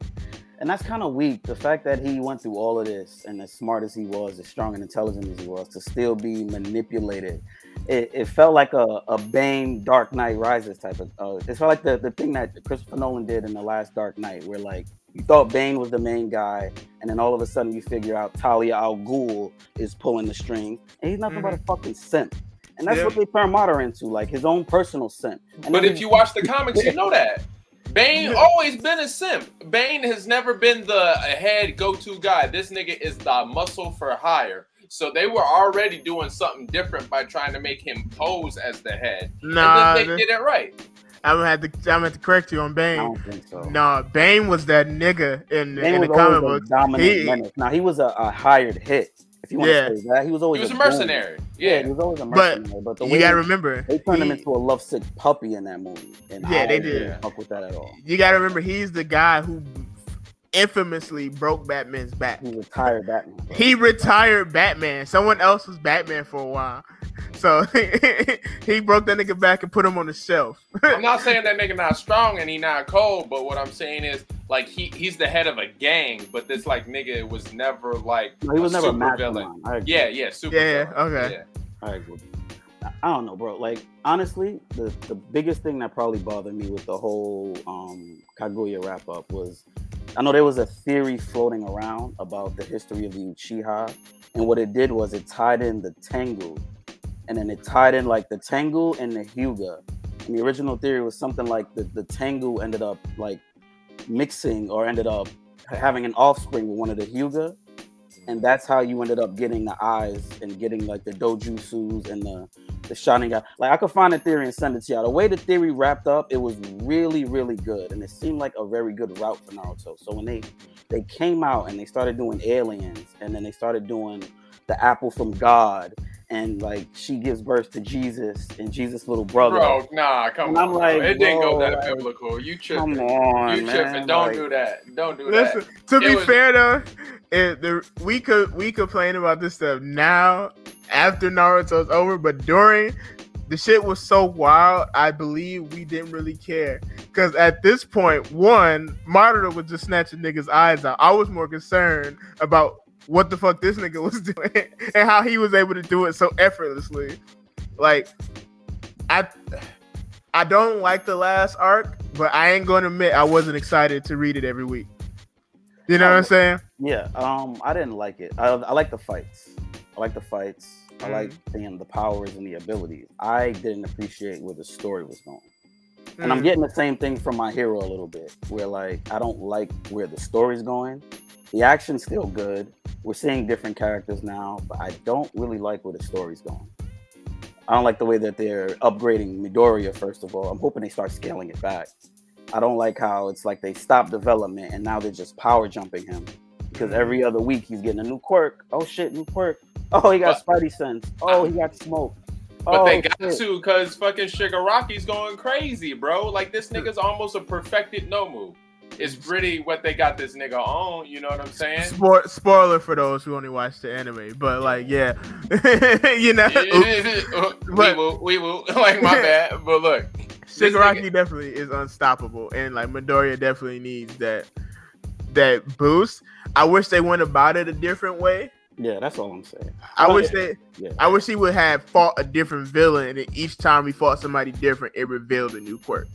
and that's kind of weak. The fact that he went through all of this, and as smart as he was, as strong and intelligent as he was, to still be manipulated, it, it felt like a, a Bane Dark Knight Rises type of. Uh, it felt like the, the thing that Christopher Nolan did in the last Dark Knight, where like you thought Bane was the main guy, and then all of a sudden you figure out Talia al Ghul is pulling the string, and he's nothing but a mm-hmm. fucking simp. And that's Yeah. what they turn Madara into, like his own personal simp. And But if he- you watch the comics, you know that. Bane Yeah. always been a simp. Bane has never been the uh, head go-to guy. This nigga is the muscle for hire. So they were already doing something different by trying to make him pose as the head. nah, and then they did it right. I'm gonna have to. I'm gonna have to correct you on I Bane. don't think so. Nah, Bane was that nigga in, Bane in the was comic always a books. dominant He- menace. Now he was a, a hired hit. If you want Yeah. to say that, he was always He was a goon. mercenary. Yeah, Yeah. he was always a mercenary. But, the You way gotta they, remember, they turned him into a lovesick puppy in that movie. And Yeah, I they didn't did. fuck with that at all. you gotta remember he's the guy who infamously broke Batman's back. He retired Batman. He retired Batman. Someone else was Batman for a while. So he broke that nigga back and put him on the shelf. I'm not saying that nigga not strong and he not cold, but what I'm saying is like he he's the head of a gang, but this like nigga was never like No, he was a never a super villain. mastermind. I agree. Yeah, yeah, super. Yeah, villain. okay. Yeah. I agree. I- don't know, bro. Like honestly, the the biggest thing that probably bothered me with the whole um Kaguya wrap up was I know there was a theory floating around about the history of the Uchiha, and what it did was it tied in the Tengu, and then it tied in like the Tengu and the Hyuga. And the original theory was something like the, the Tengu ended up like mixing or ended up having an offspring with one of the Hyuga, and that's how you ended up getting the eyes and getting like the dojutsus and the the Sharingan. Like I could find a theory and send it to y'all. The way the theory wrapped up, it was really really good, and it seemed like a very good route for Naruto. So when they they came out and they started doing aliens, and then they started doing the apple from God, and like she gives birth to Jesus and Jesus' little brother. Bro, nah, come And on. I'm like, bro. it didn't go that like, biblical. You tripping. Come on, you man. tripping. Don't like- do that. Don't do Listen, that. to It be was- fair though, it, the, we could we complain about this stuff now after Naruto's over, but during the shit was so wild. I believe we didn't really care because at this point, one Madara was just snatching niggas' eyes out. I was more concerned about what the fuck this nigga was doing and how he was able to do it so effortlessly. Like, I. I don't like the last arc, but I ain't gonna admit I wasn't excited to read it every week. You know what I'm saying? Yeah, um, I didn't like it. I, I like the fights. I like the fights. I Mhm. like seeing the powers and the abilities. I didn't appreciate where the story was going. And I'm Mm. getting the same thing from my hero a little bit, where like I don't like where the story's going. The action's still good. We're seeing different characters now, but I don't really like where the story's going. I don't like the way that they're upgrading Midoriya, first of all. I'm hoping they start scaling it back. I don't like how it's like they stop development and now they're just power jumping him. Because every other week he's getting a new quirk. Oh shit, new quirk. Oh, he got Spidey sense. Oh, he got smoke. But oh, they got shit. to because fucking Shigaraki's going crazy, bro. Like this nigga's almost a perfected Nomu. It's really what they got this nigga on. You know what I'm saying? Spoil- spoiler for those who only watch the anime, but like, yeah, you know, uh, we But- will, we will. Like my bad, but look, Shigaraki nigga- definitely is unstoppable, and like Midoriya definitely needs that that boost. I wish they went about it a different way. Yeah, that's all I'm saying. I Oh, wish yeah. they, Yeah. I wish he would have fought a different villain, and each time he fought somebody different, it revealed a new quirk.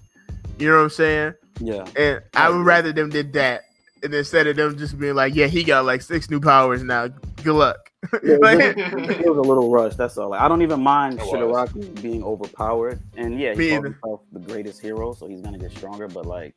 You know what I'm saying? Yeah. And I would yeah. rather them did that, and instead of them just being like, "Yeah, he got like six new powers now. Good luck." Yeah, Like- it was a little rushed. That's all. Like, I don't even mind It. Shigaraki being overpowered, and yeah, Me he calls either. himself the greatest hero, so he's gonna get stronger. But like,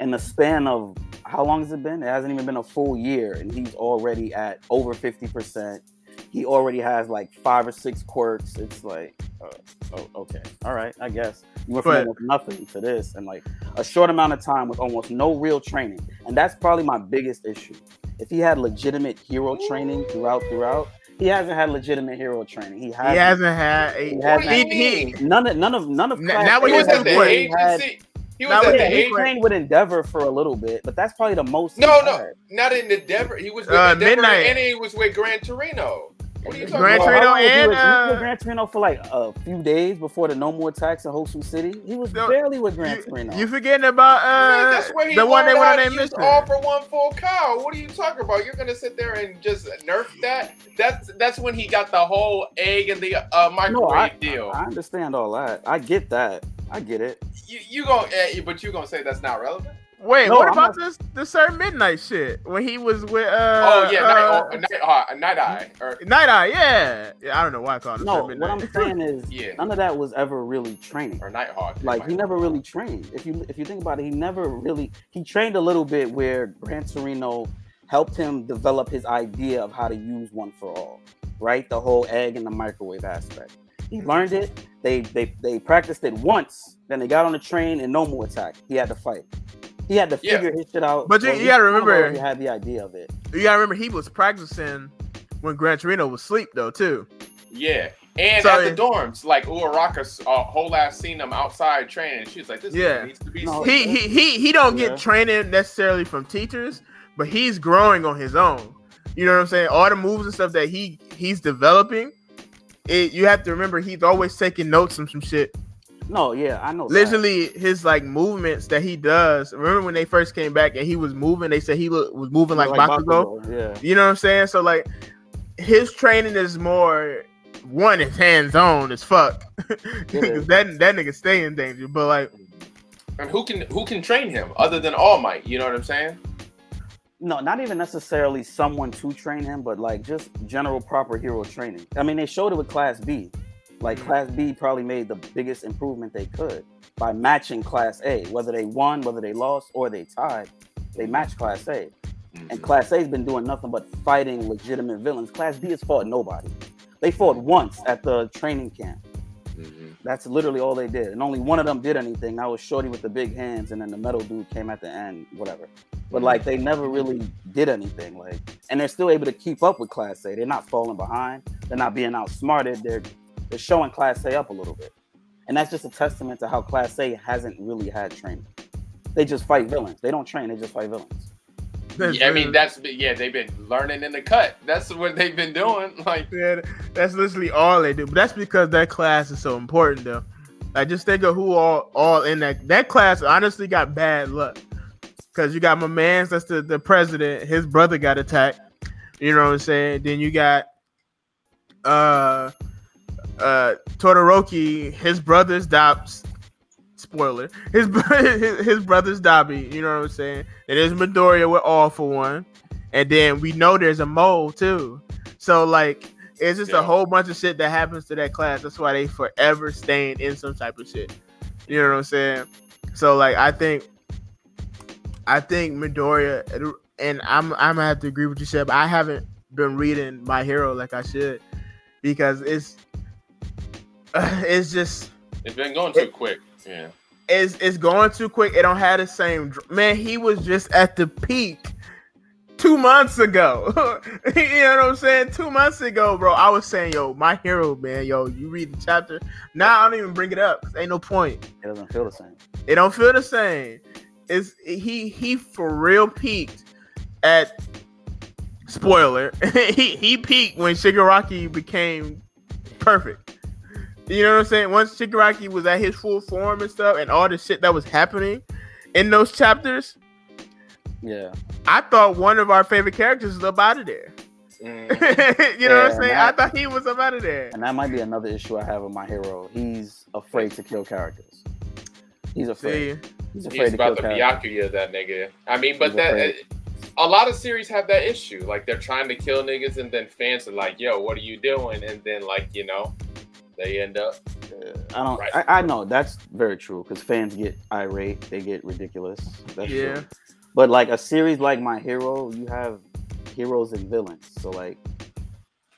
in the span of how long has it been? It hasn't even been a full year, and he's already at over fifty percent. He already has like five or six quirks. It's like, uh, oh, okay, all right, I guess you went from But- almost nothing to this, and like a short amount of time with almost no real training, and that's probably my biggest issue. If he had legitimate hero training throughout, throughout, he hasn't had legitimate hero training. He hasn't. he hasn't had. A, He hasn't. he-? None of none of none of N- now He was at the agency. He was Now at when the he- he trained with Endeavor for a little bit, but that's probably the most. No, no, had. not in the Denver. He was with Uh, the Denver, Midnight. and he was with Gran Torino. What are you talking Gran about? Torino How long was he and, with- he was with uh, Gran Torino for like a few days before the Nomu attacks in Hosu City. He was No, barely with Gran You, Torino. you forgetting about Man, uh that's where he the one they learned want how to to name use Mister. all for one Full Cowl. What are you talking about? You're gonna sit there and just nerf that? That's that's when he got the whole egg and the uh, microwave no, I, deal. I understand all that. I get that. I get it. you you gonna, eh, but you gonna say that's not relevant? Wait, No, what I'm about not- this the Sir Midnight shit when he was with uh oh yeah, uh, night, oh, night, uh, night eye. Or, Night Eye, yeah. yeah. I don't know why I called it No, Sir what I'm saying is Yeah. none of that was ever really training. or Nighthawk. Like he never really trained. If you if you think about it, he never really he trained a little bit where Gran Torino helped him develop his idea of how to use one for all. Right? The whole egg and the microwave aspect. He learned it. They they they practiced it once. Then they got on the train and Nomu attack. He had to fight. He had to Yeah. figure his shit out. But you- you gotta remember- already had the idea of it. you gotta remember he was practicing when Gran Torino was asleep though too. Yeah. And So, at the dorms, like Uraraka's uh, whole ass seen them outside training. She's like, this Yeah. yeah. needs to be No, He he he he don't Yeah. get training necessarily from teachers, but he's growing on his own. You know what I'm saying? All the moves and stuff that he he's developing, it you have to remember he's always taking notes on some shit. No, yeah, I know. that. Literally, his like movements that he does. Remember when they first came back and he was moving? They said he look, was moving like, Bakugo. Bakugo, Yeah. You know what I'm saying? So like, his training is more one is hands on as fuck. is. that that nigga stay in danger, but like And who can who can train him other than All Might? You know what I'm saying? No, not even necessarily someone to train him, but like just general proper hero training. I mean, they showed it with Class B. Like Class B probably made the biggest improvement they could by matching Class A. Whether they won, whether they lost, or they tied, they matched Class A. And mm-hmm. Class A's been doing nothing but fighting legitimate villains. Class B has fought nobody. They fought once at the training camp. That's literally all they did. And only one of them did anything. That was Shorty with the big hands, and then the metal dude came at the end, whatever. But mm-hmm. like they never really did anything. Like, and they're still able to keep up with Class A. They're not falling behind. They're not being outsmarted. They're they're showing Class A up a little bit. And that's just a testament to how Class A hasn't really had training. They just fight villains. They don't train, they just fight villains. Yeah, I mean that's yeah they've been learning in the cut. That's what they've been doing. Like yeah, that's literally all they do. But that's because that class is so important, though. Like just think of who all all in that that class. Honestly, got bad luck because you got my man's that's the the president. His brother got attacked. You know what I'm saying? Then you got uh uh Todoroki. His brother's Dobbs. Spoiler. His his, his brother's Dabi. You know what I'm saying? And there's Midoriya with all for one. And then we know there's a mole too. So like it's just Yeah. a whole bunch of shit that happens to that class. That's why they forever staying in some type of shit. You know what I'm saying? So like I think I think Midoriya and I'm I'm gonna have to agree with you, Shep. I haven't been reading My Hero like I should because it's it's just it's been going too quick. Yeah. It's it's going too quick. It don't have the same man. He was just at the peak two months ago. you know what I'm saying? Two months ago, bro. I was saying, yo, my hero, man, yo, you read the chapter. Now I don't even bring it up. ain't no point. It doesn't feel the same. It don't feel the same. It's he he for real peaked at spoiler. he he peaked when Shigaraki became perfect. You know what I'm saying? Once Shigaraki was at his full form and stuff, and all the shit that was happening in those chapters, Yeah. I thought one of our favorite characters was up out of there. Mm. you know what I'm saying? that- I thought he was up out of there. And that might be another issue I have with my hero. He's afraid to kill characters. He's afraid. See, He's afraid He's to kill about to characters. Byakuya that nigga. I mean, but He's that afraid. a lot of series have that issue. Like they're trying to kill niggas, and then fans are like, "Yo, what are you doing?" And then like you know, they end up. I don't. Right. I, I know that's very true because fans get irate. They get ridiculous. That's Yeah. true. But like a series like My Hero, you have heroes and villains. So like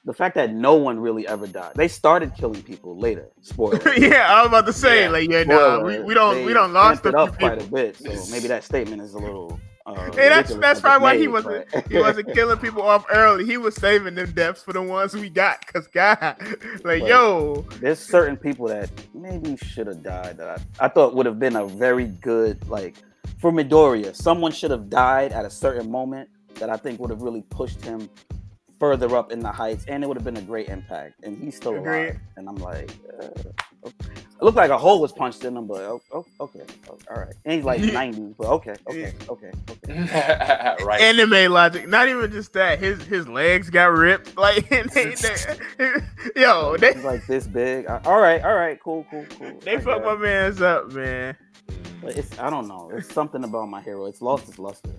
the fact that no one really ever died. They started killing people later. Spoiler. yeah, I was about to say, Yeah. like, yeah, nah, we, we don't they we don't lost amped it a up few quite a bit. So maybe that statement is a little. Uh, Hey, that's that's probably why he wasn't he wasn't killing people off early. He was saving them deaths for the ones we got. Cause God, like Right. yo, There's certain people that maybe should have died that I, I thought would have been a very good like for Midoriya. Someone should have died at a certain moment that I think would have really pushed him further up in the heights, and it would have been a great impact. And he's still Agreed. alive, and I'm like, uh. It looked like a hole was punched in him, but oh, oh, okay, oh, all right. And he's like 90, but okay, okay, okay, okay. right. anime logic. Not even just that. His his legs got ripped. Like and they, they, yo, they He's like this big. Uh, all right, all right, cool, cool, cool. they I fucked my man's up, man. But it's I don't know. It's something about my hero. It's lost its luster.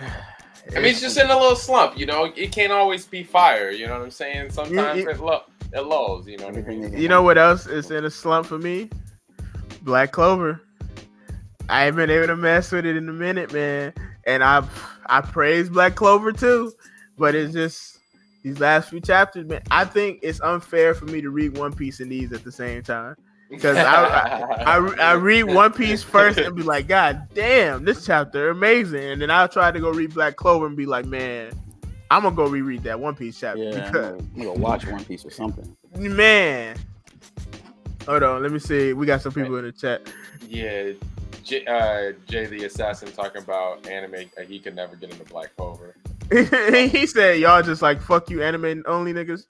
I mean, it's just in a little slump. You know, it can't always be fire. You know what I'm saying? Sometimes you- it, lo- it lulls. You know what I mean? You know what else is in a slump for me? Black Clover. I ain't been able to mess with it in a minute, man. And I I praise Black Clover too. But it's just these last few chapters, man. I think it's unfair for me to read One Piece and these at the same time. Because I, I, I read One Piece first and be like, God damn, this chapter amazing. And then I'll try to go read Black Clover and be like, man, I'm gonna go reread that One Piece chapter. Yeah, I'm because gonna, I'm gonna watch One Piece or something. Man. Hold on, let me see. We got some people in the chat. yeah, J, uh, Jay the Assassin talking about anime. Uh, he could never get into Black Clover. he said y'all just like fuck you anime only niggas.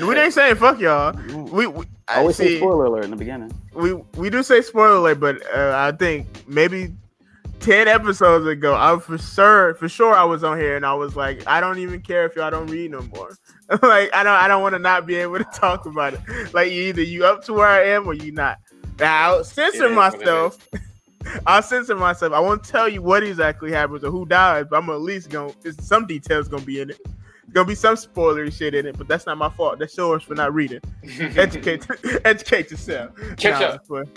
We ain't saying fuck y'all. We, we I always say spoiler alert in the beginning. we we do say spoiler alert, but uh, I think maybe ten episodes ago, I for sure for sure I was on here and I was like, I don't even care if y'all don't read no more. like I don't I don't want to not be able to talk about it. Like you either you up to where I am or you not. Now I'll censor It is what it myself. I'll censor myself. I won't tell you what exactly happens or who dies, but I'm at least gonna some details gonna be in it. Gonna be some spoilery shit in it, but that's not my fault. That's yours for not reading. Educate, educate yourself. Catch Nah, up.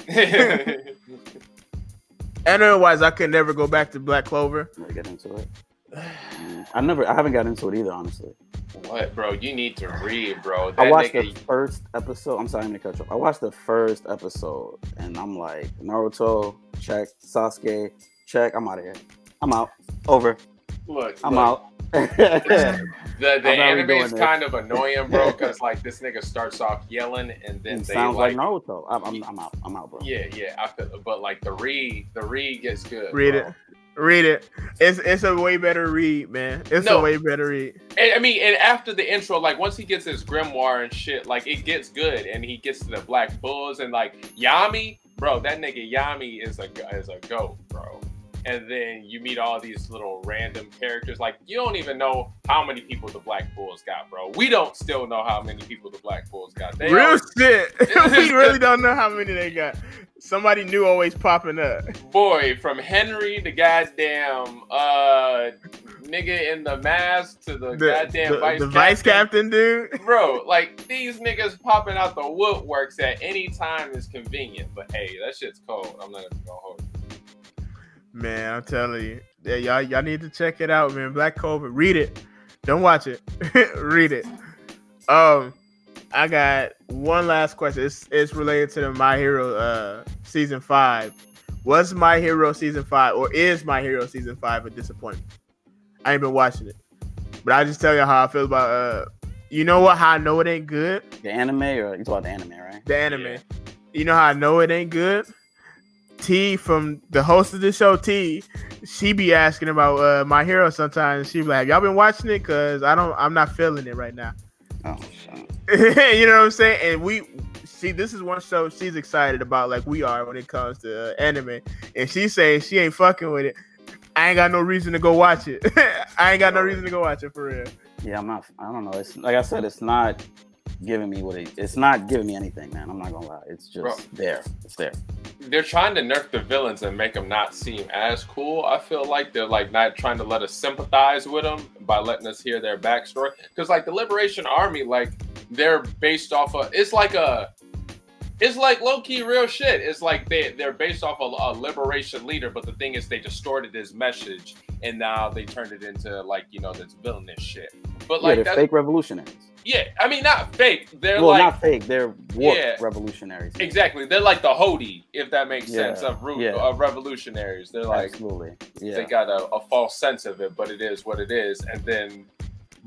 But- And otherwise, I could never go back to Black Clover. Never get into it. I never, I haven't got into it either, honestly. what, bro? You need to read, bro. That I watched nigga, the first episode. I'm sorry, I'm gonna cut you off. I watched the first episode, and I'm like, Naruto, check. Sasuke, check. I'm out of here. I'm out. Over. Look, I'm look, out. The the anime is this. kind of annoying, bro, because like this nigga starts off yelling and then it they sounds like, like, Naruto. I'm, I'm, I'm out. I'm out, bro. yeah, yeah. I feel, but like the read, the read gets good. Read bro. it. Read it. It's it's a way better read, man. It's No. a way better read. And, I mean, and after the intro, like once he gets his grimoire and shit, like it gets good, and he gets to the Black Bulls and like Yami, bro. That nigga Yami is a is a goat, bro. And then you meet all these little random characters. Like you don't even know how many people the Black Bulls got, bro. We don't still know how many people the Black Bulls got. They Real shit. we really don't know how many they got. Somebody new always popping up. boy, from Henry the goddamn uh nigga in the mask to the, The, goddamn the- vice the vice captain dude. Bro, like these niggas popping out the woodworks at any time is convenient. But hey, that shit's cold. I'm not gonna hold you. Man, I'm telling you. Yeah, y'all y'all need to check it out, man. Black Clover. Read it. Don't watch it. Read it. Um I got one last question. It's it's related to the My Hero uh season five. Was My Hero season five or is My Hero season five a disappointment? I ain't been watching it. But I just tell you how I feel about uh you know what how I know it ain't good? The anime, or you talk about the anime, right? The anime. Yeah. You know how I know it ain't good? T from the host of the show, T, she be asking about uh, my hero sometimes. She be like, "Y'all been watching it? Cause I don't, I'm not feeling it right now." Oh, shit. you know what I'm saying? And we see this is one show she's excited about, like we are when it comes to uh, anime. And she saying she ain't fucking with it. I ain't got no reason to go watch it. I ain't got no reason to go watch it for real. Yeah, I'm not. I don't know. It's like I said, it's not giving me what it. It's not giving me anything, man. I'm not gonna lie. It's just Bro. there. It's there. They're trying to nerf the villains and make them not seem as cool. I feel like they're like not trying to let us sympathize with them by letting us hear their backstory. Because like the Liberation Army, like they're based off of. It's like a. It's like low key real shit. It's like they they're based off a, a liberation leader, but the thing is they distorted his message and now they turned it into like you know this villainous shit. But yeah, like they're fake revolutionaries. yeah, I mean not fake. They're well, like not fake. They're warped Yeah. revolutionaries. exactly. They're like the Hody, if that makes Yeah, sense, of root yeah. of revolutionaries. They're like Absolutely. they got a, a false sense of it, but it is what it is. And then,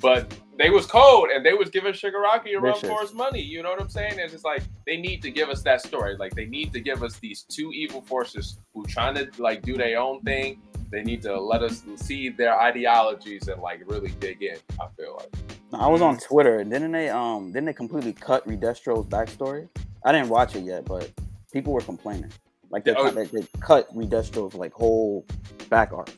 but they was cold and they was giving Shigaraki a run for his money. You know what I'm saying? It's just like they need to give us that story. Like they need to give us these two evil forces who trying to like do their own thing. They need to let us see their ideologies and like really dig in. I feel like. I was on Twitter. Didn't they? Um, didn't they completely cut Redestro's backstory? I didn't watch it yet, but people were complaining. Like they, Oh. cut, they, they cut Redestro's like whole back arc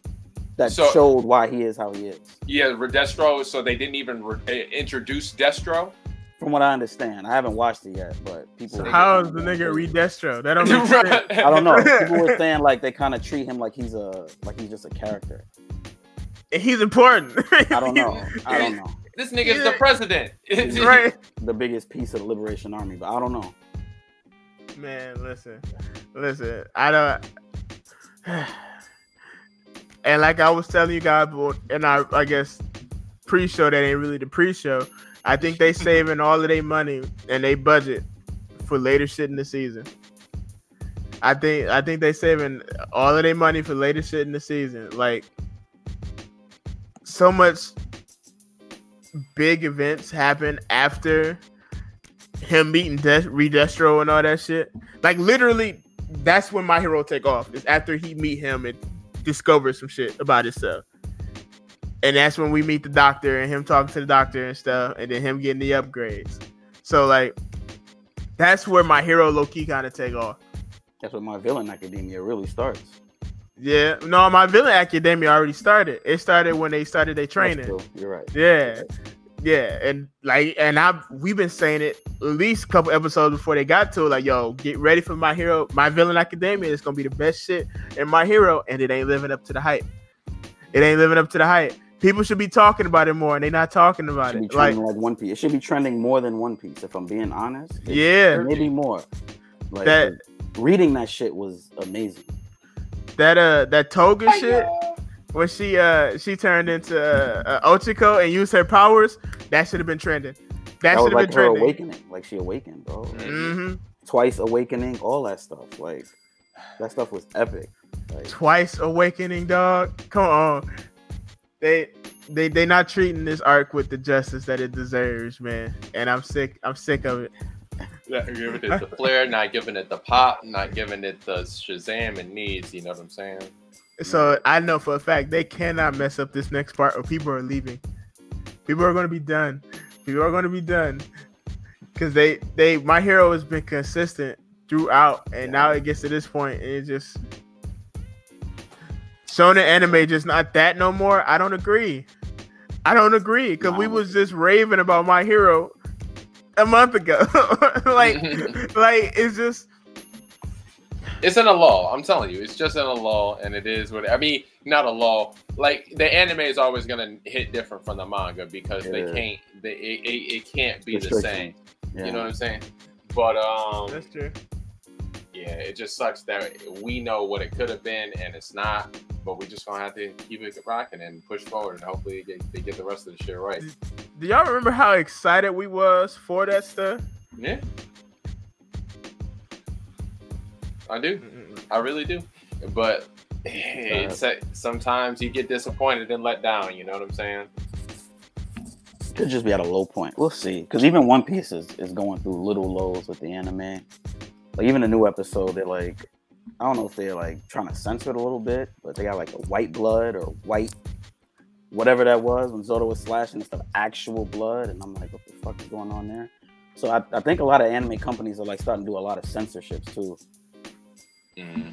that So- showed why he is how he is. Yeah, Redestro. So they didn't even re- eh, introduce Destro. From what I understand, I haven't watched it yet, but people. So how is the nigga crazy. read Destro? That don't make sense. I don't know. People were saying like they kind of treat him like he's a like he's just a character. He's important. I don't know. I don't know. This nigga's the president. right. The biggest piece of the Liberation Army, but I don't know. Man, listen, listen. I don't. And like I was telling you guys, and I, I guess pre-show that ain't really the pre-show. I think they saving all of their money and they budget for later shit in the season. I think I think they saving all of their money for later shit in the season. Like so much big events happen after him meeting De- Redestro and all that shit. Like literally, that's when my hero take off. Is after he meet him and discover some shit about himself. And that's when we meet the doctor and him talking to the doctor and stuff, and then him getting the upgrades. So like that's where my hero low key kind of take off. That's where my villain academia really starts. Yeah, no, my villain academia already started. It started when they started their training. You're right. Yeah, yeah, and like, and I've we've been saying it at least a couple episodes before they got to it. Like, yo, get ready for my hero, my villain academia. It's gonna be the best shit in my hero, and it ain't living up to the hype. It ain't living up to the hype. People should be talking about it more, and they're not talking about should it. Like, like, One Piece. It should be trending more than One Piece. If I'm being honest. It- yeah, maybe more. Like That- reading that shit was amazing. that uh, that toga shit when she uh she turned into uh, uh, Ochaco and used her powers, that should have been trending. That, That should have like been her trending. awakening. Like she awakened, bro. Like, hmm Twice awakening, all that stuff. Like that stuff was epic. Like, twice awakening dog come on they they they not treating this arc with the justice that it deserves man and i'm sick i'm sick of it Not giving it the flair, not giving it the pop, not giving it the Shazam it needs. You know what I'm saying? So i know for a fact they cannot mess up this next part or people are leaving people are going to be done people are going to be done because they they my hero has been consistent throughout and now it gets to this point and it just Shonen anime just not that no more. I don't agree. I don't agree because we was just raving about my hero a month ago. like, like it's just It's in a lull. I'm telling you, it's just in a lull, and it is what I mean. Not a lull. Like the anime is always gonna hit different from the manga because they can't. They, it, it, it can't be the Restriction. same. yeah. You know what I'm saying? But um, that's true. yeah, it just sucks that we know what it could have been and it's not. But we just gonna have to keep it rocking and push forward, and hopefully they get, they get the rest of the shit right. Do y'all remember how excited we was for that stuff? Yeah, I do. I really do. But it's sometimes you get disappointed and let down. You know what I'm saying? could just be at a low point. We'll see. Because even One Piece is, is going through little lows with the anime. Like even the new episode, they're like, I don't know if they're like trying to censor it a little bit, but they got like a white blood or white, whatever that was when Zoro was slashing instead of actual blood, and I'm like, what the fuck is going on there? So I, I think a lot of anime companies are like starting to do a lot of censorships too. Mhm.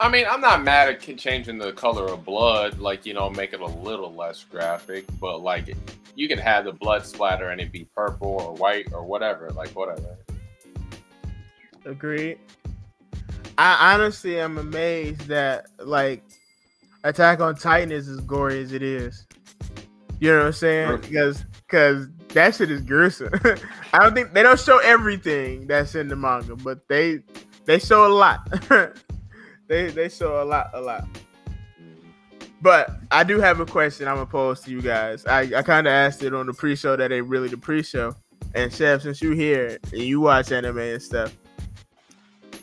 I mean, I'm not mad at changing the color of blood, like you know, make it a little less graphic. But like, you can have the blood splatter and it be purple or white or whatever, like whatever. Agreed. I honestly am amazed that like Attack on Titan is as gory as it is. You know what I'm saying? Because because that shit is gruesome. I don't think they don't show everything that's in the manga, but they they show a lot. they they show a lot a lot. But I do have a question I'm gonna pose to you guys. I, I kind of asked it on the pre-show that ain't really the pre-show. And Chef, since you here and you watch anime and stuff,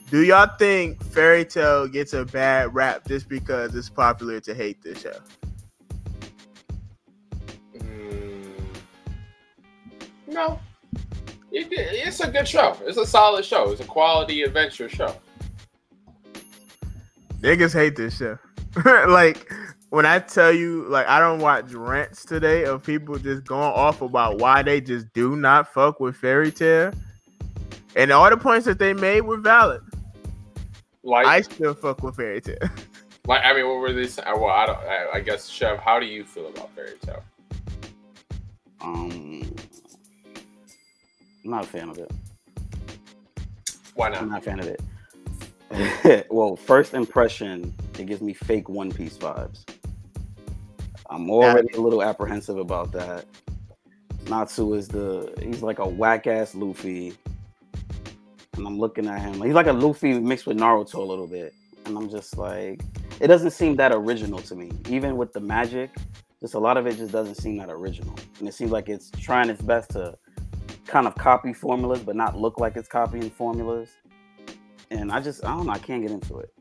do y'all think Fairy Tail gets a bad rap just because it's popular to hate this show? Mm, no, it's a good show. It's a solid show. It's a quality adventure show. Niggas hate this show. like when I tell you, like I don't watch rants today of people just going off about why they just do not fuck with Fairy Tail, and all the points that they made were valid. Like, I still fuck with Fairy Tail. like I mean, what were these? Well, I don't. I, I guess, Chef, how do you feel about Fairy Tail? Um, I'm not a fan of it. Why not? I'm not? not a fan of it. well, first impression, it gives me fake One Piece vibes. I'm already a little apprehensive about that. Natsu is the he's like a whack ass Luffy. And I'm looking at him. He's like a Luffy mixed with Naruto a little bit. And I'm just like, it doesn't seem that original to me. Even with the magic, just a lot of it just doesn't seem that original. And it seems like it's trying its best to kind of copy formulas, but not look like it's copying formulas. And I just, I don't know, I can't get into it.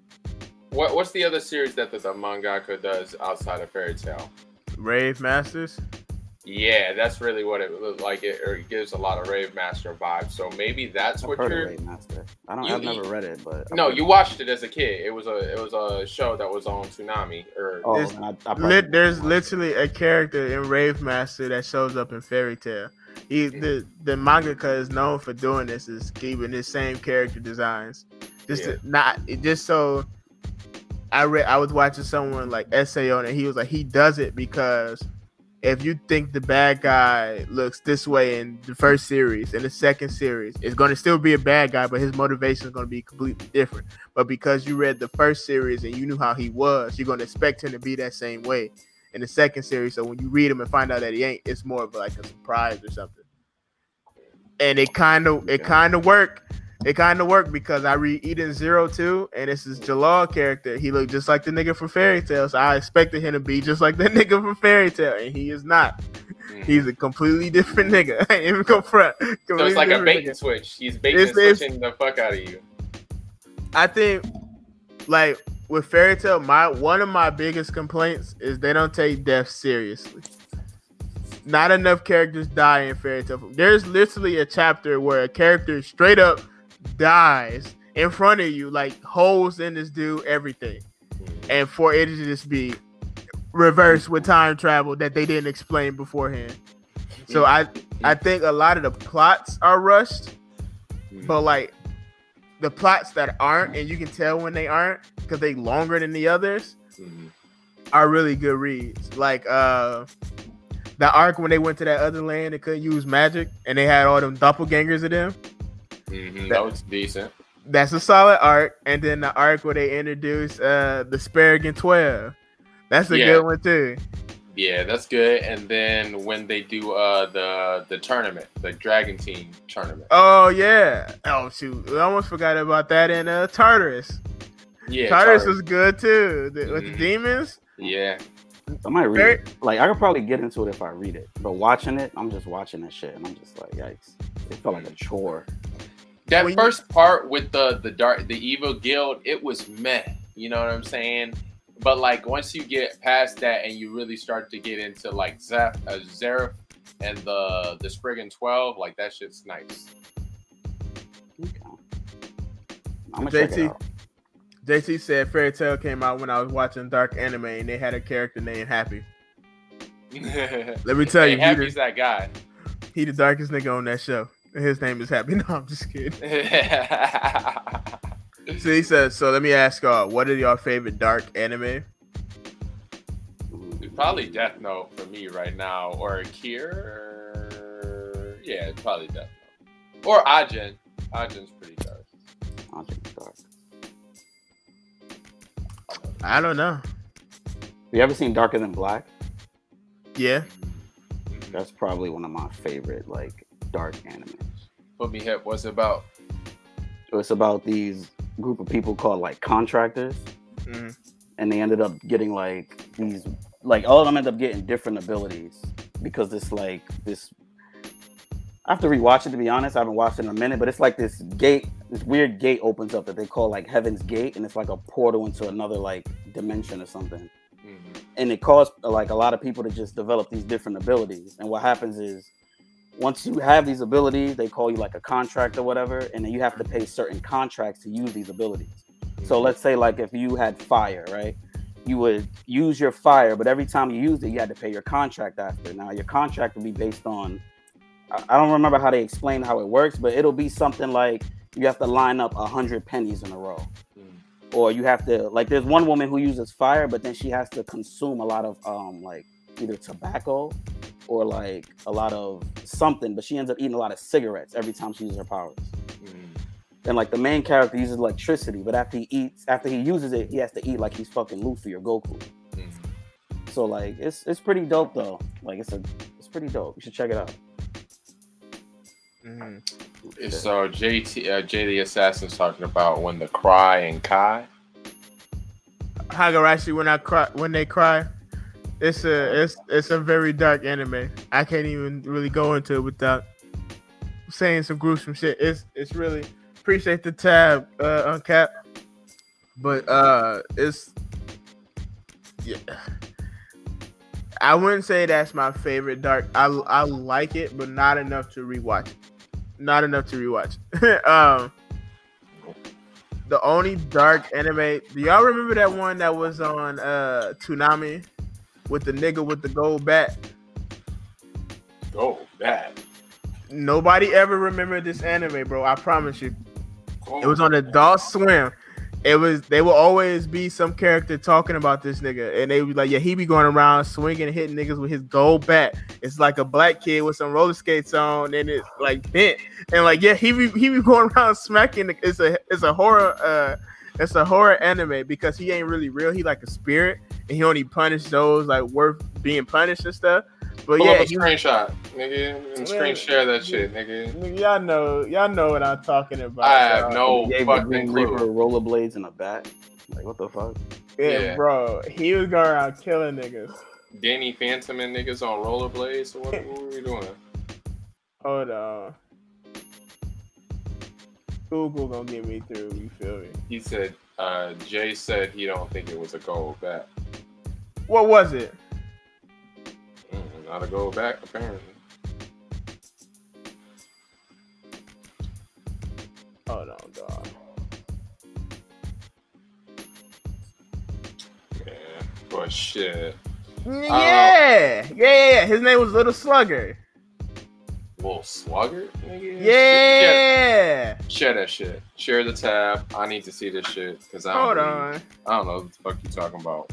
What What's the other series that the, the mangaka does outside of Fairy Tail? Rave Masters. Yeah, that's really what it looked like. It, or it gives a lot of Rave Master vibes. So maybe that's I've what heard you're. of Raid Master. I don't. You- I've never read it, but I've No, you it. watched it as a kid. It was a it was a show that was on Toonami. Or Oh, There's I, I probably Lit, there's watched it. literally a character in Rave Master that shows up in Fairy Tail. He the the mangaka is known for doing this is keeping his same character designs. Just Yeah. not just so I read I was watching someone like essay on it. He was like he does it because if you think the bad guy looks this way in the first series, in the second series, it's going to still be a bad guy, but his motivation is going to be completely different. But because you read the first series and you knew how he was, you're going to expect him to be that same way in the second series. So when you read him and find out that he ain't, it's more of like a surprise or something. And it kind of it kind of worked. It kind of worked because I read Eden Zero too, and this is Jellal character. He looked just like the nigga from Fairy Tail, so I expected him to be just like the nigga from Fairy Tail, and he is not. Mhm. He's a completely different nigga. I ain't even go front. so it's like a bait and switch. He's It's- and switching the fuck out of you. I think, like with Fairy Tail, my one of my biggest complaints is they don't take death seriously. Not enough characters die in Fairy Tail. There's literally a chapter where a character straight up dies in front of you, like holes in this dude, everything, and for it to just be reversed with time travel that they didn't explain beforehand. So I I think a lot of the plots are rushed, but like the plots that aren't, and you can tell when they aren't because they longer than the others, Mhm. are really good reads. Like uh the arc when they went to that other land and couldn't use magic, and they had all them doppelgangers of them. Mhm, That was decent. That's a solid arc. And then the arc where they introduced uh the Spriggan Twelve. That's a Yeah. good one too. Yeah, that's good. And then when they do uh the the tournament, the Dragon Team tournament. Oh yeah. Oh shoot, I almost forgot about that in uh Tartarus. Yeah, Tartarus Tar- was good too. The, With the Mhm. demons. yeah. I might read Very- it. Like I could probably get into it if I read it, but watching it, I'm just watching that shit, and I'm just like, yikes! It felt like a chore. That When you- first part with the the dark the evil guild, it was meh. You know what I'm saying? But like once you get past that and you really start to get into like Zeph, uh, Zeref and the the Spriggan Twelve, like that shit's nice. Okay. I'm gonna check it JT. Out. JT said Fairy Tail came out when I was watching Dark Anime and they had a character named Happy. Let Let me tell you, he Happy's the, that guy. he the darkest nigga on that show. And His name is Happy. No, I'm just kidding. So he says, so let me ask y'all, what are y'all favorite dark anime? Probably Death Note for me right now, or Kier. Yeah, it's probably Death Note, or Ajin. Ajin's pretty dark. I'll check it out. I don't know. You ever seen Darker Than Black? Yeah. That's probably one of my favorite like dark animes. Put me hip. What's it about? It's about these group of people called like contractors, Mhm. and they ended up getting like these like all of them end up getting different abilities because it's like this. I have to rewatch it to be honest. I haven't watched it in a minute, but it's like this gate, this weird gate opens up that they call like Heaven's Gate, and it's like a portal into another like dimension or something. Mhm. and it caused like a lot of people to just develop these different abilities. And what happens is once you have these abilities, they call you like a contract or whatever, and then you have to pay certain contracts to use these abilities. So let's say like if you had fire, right? You would use your fire, but every time you used it, you had to pay your contract after. Now your contract would be based on I don't remember how they explain how it works, but it'll be something like you have to line up a hundred pennies in a row Mhm. or you have to like there's one woman who uses fire but then she has to consume a lot of um like either tobacco or like a lot of something but she ends up eating a lot of cigarettes every time she uses her powers Mhm. and like the main character uses electricity but after he eats after he uses it he has to eat like he's fucking luffy or goku Mhm. so like it's it's pretty dope though like it's a it's pretty dope you should check it out Mhm. So JT, uh, Jay the Assassin's talking about when the Cry and Kai. Higurashi when I cry when they cry. It's a it's it's a very dark anime. I can't even really go into it without saying some gruesome shit. It's it's really appreciate the tab uh on cap. But uh it's yeah. I wouldn't say that's my favorite dark. I I like it, but not enough to rewatch. it. Not enough to rewatch. um, the only dark anime. Do y'all remember that one that was on uh Toonami with the nigga with the gold bat? Oh, that. Nobody ever remembered this anime, bro. I promise you. It was on Adult Swim. It was they will always be some character talking about this nigga, and they was like, yeah, he be going around swinging, and hitting niggas with his gold bat. It's like a black kid with some roller skates on, and it's like bent, and like yeah, he be he be going around smacking. the- It's a it's a horror uh it's a horror anime because he ain't really real. He like a spirit, and he only punish those like worth being punished and stuff. But Pull yeah, up a screenshot, nigga, and screen Man. share that shit, nigga. Nigga, y'all know y'all know what I'm talking about. I have no He gave the fucking Green Reaper clue. rollerblades and a bat. Like what the fuck? Yeah, Yeah. bro. He was going around killing niggas. Danny Phantom and niggas on rollerblades. What, what were we doing? Hold on. Google gonna get me through. You feel me? He said, uh, Jay said he don't think it was a gold bat. What was it? Mm, not a gold bat, apparently. Hold on, dog. Yeah, but shit. Yeah, yeah, yeah, yeah. His name was Little Slugger. Little slugger, nigga. Yeah. Share, share that shit. Share the tab. I need to see this shit because I don't. Hold really- on. I don't know what the fuck you talking about.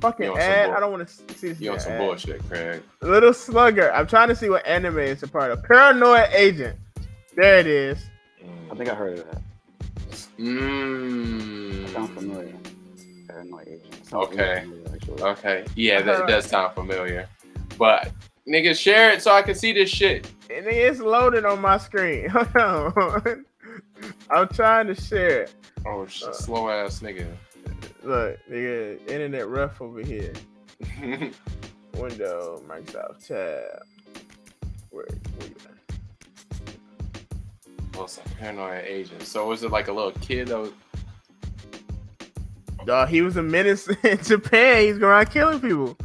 Fucking You on ad. bull- I don't want to see this. You on some ad. bullshit, Craig? Little Slugger. I'm trying to see what anime it's a part of. Paranoid Agent. There it is. Mm. I think I heard of mm. that. Mmm. Sounds familiar. Paranoid agent. Sounds Okay. familiar. Okay. Yeah, that does sound familiar. But nigga, share it so I can see this shit. And it's loaded on my screen. Hold on. I'm trying to share it. Oh, sh- uh, slow ass nigga. Look, nigga, internet rough over here. Window, Microsoft tab. Where, where you at? What's a paranoid agent? So is it like a little kid that was Dog, he was a menace in Japan. He's going around killing people.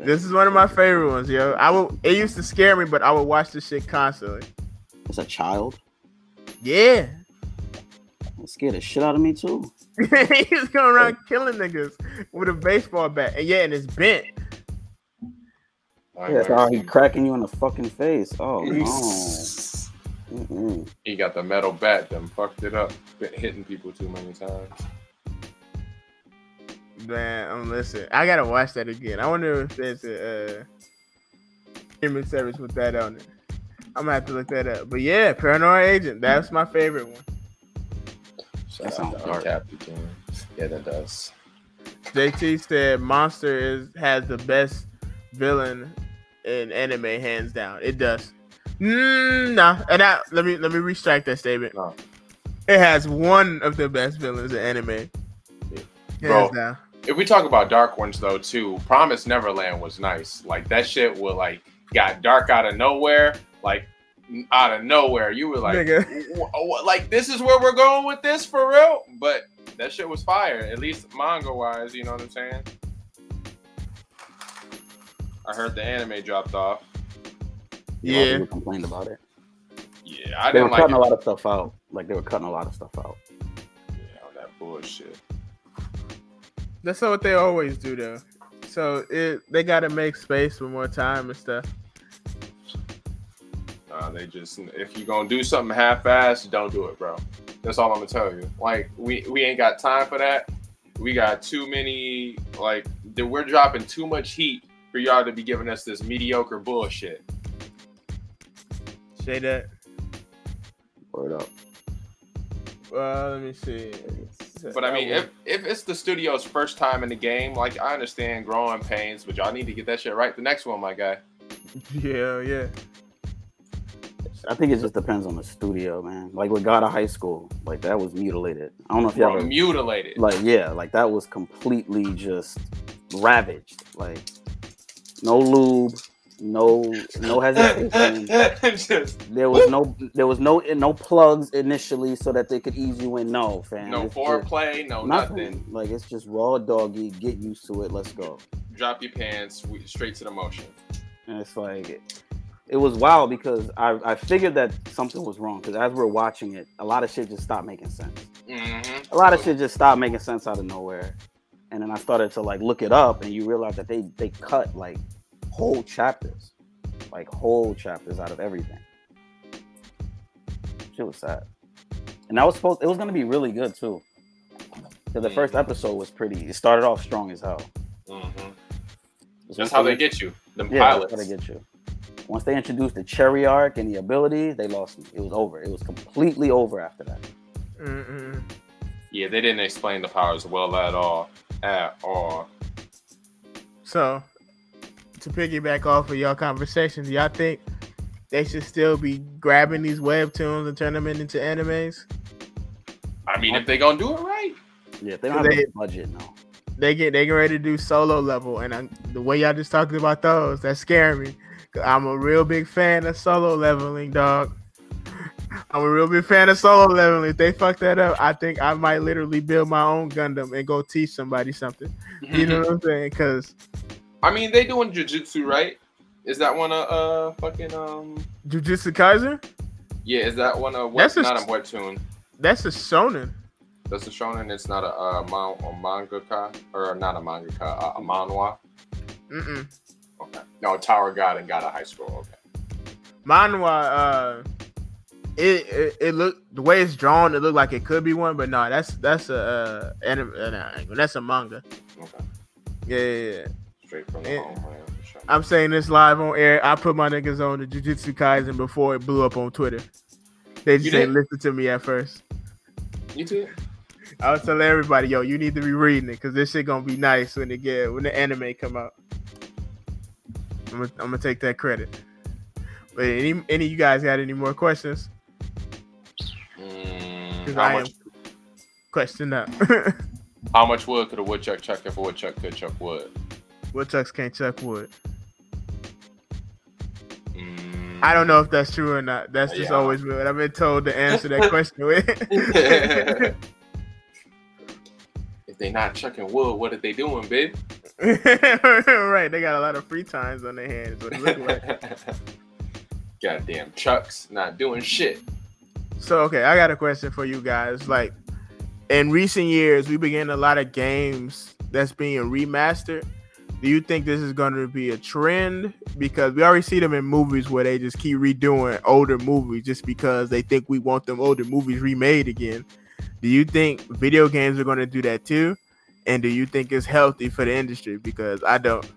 This is one of my favorite ones, yo. I will. It used to scare me, but I would watch this shit constantly. It's a child. Yeah, It scared the shit out of me too. he was going around killing niggas with a baseball bat, and yeah, and it's bent. I Yeah, remember oh, he cracking you in the fucking face. Oh no. Mm-mm. He got the metal bat, them fucked it up, been hitting people too many times. Man, um, listen, I gotta watch that again. I wonder if there's a uh, streaming service with that on it. I'm gonna have to look that up. But yeah, Paranoid Agent, that's my favorite one. Shout That out sounds dark. Captain Yeah, that does. JT said Monster is has the best villain in anime, hands down. It does. Mm, nah, and I, let me let me retract that statement. No. It has one of the best villains in anime. Hands Bro. down. If we talk about dark ones though, too, Promise Neverland was nice. Like that shit was like got dark out of nowhere, like out of nowhere. You were like, Nigga. "Wh- wh- like this is where we're going with this for real. But that shit was fire, at least manga wise. You know what I'm saying? I heard the anime dropped off. A lot of Yeah. people complained about it. Yeah, I They were didn't like cutting it. a lot of stuff out. Like they were cutting a lot of stuff out. Yeah, all that bullshit. That's not what they always do, though. So it they gotta make space for more time and stuff. Nah, they just if you're gonna do something half-assed, don't do it, bro. That's all I'm gonna tell you. Like we we ain't got time for that. We got too many like we're dropping too much heat for y'all to be giving us this mediocre bullshit. Say that. Word up. Well, let me see. But I mean, if if it's the studio's first time in the game, like I understand growing pains, but y'all need to get that shit right. The next one, my guy. yeah, yeah. I think it just depends on the studio, man. Like with God of High School, like that was mutilated. I don't know if you Bro, ever mutilated. like yeah, like that was completely just ravaged. Like no lube, no no hesitation. Just There was no there was no no plugs initially so that they could ease you in. No, fam. no It's just foreplay, no nothing. nothing. Like it's just raw doggy. Get used to it. Let's go. Drop your pants, we- straight to the motion. And it's like it was wild because I, I figured that something was wrong because as we're watching it, a lot of shit just stopped making sense. Mm-hmm. A lot of shit just stopped making sense out of nowhere. And then I started to like look it up and you realize that they they cut like whole chapters. Like whole chapters out of everything. Shit was sad. And I was supposed it was gonna be really good too. Because the first episode was pretty it started off strong as hell. Mm-hmm. That's once how they get you. The Yeah, pilots. that's how they get you. Once they introduced the cherry arc and the abilities, they lost me. It was over. It was completely over after that. Mm-mm. Yeah, they didn't explain the powers well at all. At all. So, to piggyback off of y'all conversations, y'all think they should still be grabbing these webtoons and turn them into animes? I mean, if they gonna do it right, Yeah, if they don't have They- a budget, no. They get they get ready to do solo level, and I, the way y'all just talking about those, that scare me. I'm a real big fan of solo leveling, dog. I'm a real big fan of solo leveling. If they fuck that up, I think I might literally build my own Gundam and go teach somebody something. You know what I'm saying? Because I mean, they doing jujitsu, right? Is that one a uh fucking um? Jujutsu Kaisen? Yeah, is that one a? That's a- not a webtoon. that's a shonen. That's a shonen. It's not a uh man, a mangaka or not a mangaka, uh, a manhwa. Mm-mm. Okay. No, Tower God and God of High School. Okay. Manhwa, uh, it, it it look the way it's drawn, it looked like it could be one, but no, that's that's a uh, anime, uh, that's a manga. Okay. Yeah, yeah, yeah. Straight from the for. I'm saying this live on air. I put my niggas on the Jujutsu Kaisen before it blew up on Twitter. They just didn't listen to me at first. You too. I was telling everybody, yo, you need to be reading it because this shit gonna be nice when it get when the anime come out. I'm gonna, I'm gonna take that credit. But any any of you guys got any more questions? 'Cause how I much? am- Question up. How much wood could a woodchuck chuck if a woodchuck could chuck wood? Woodchucks can't chuck wood. Mm. I don't know if that's true or not. That's just Yeah. always what I've been told to answer that question with. if they not chucking wood, what are they doing, babe? right, they got a lot of free times on their hands. What it look like. Goddamn chucks not doing shit. So okay, I got a question for you guys. Like in recent years, we began a lot of games that's being remastered. Do you think this is going to be a trend? Because we already see them in movies where they just keep redoing older movies just because they think we want them older movies remade again. Do you think video games are going to do that too? And do you think it's healthy for the industry? Because I don't.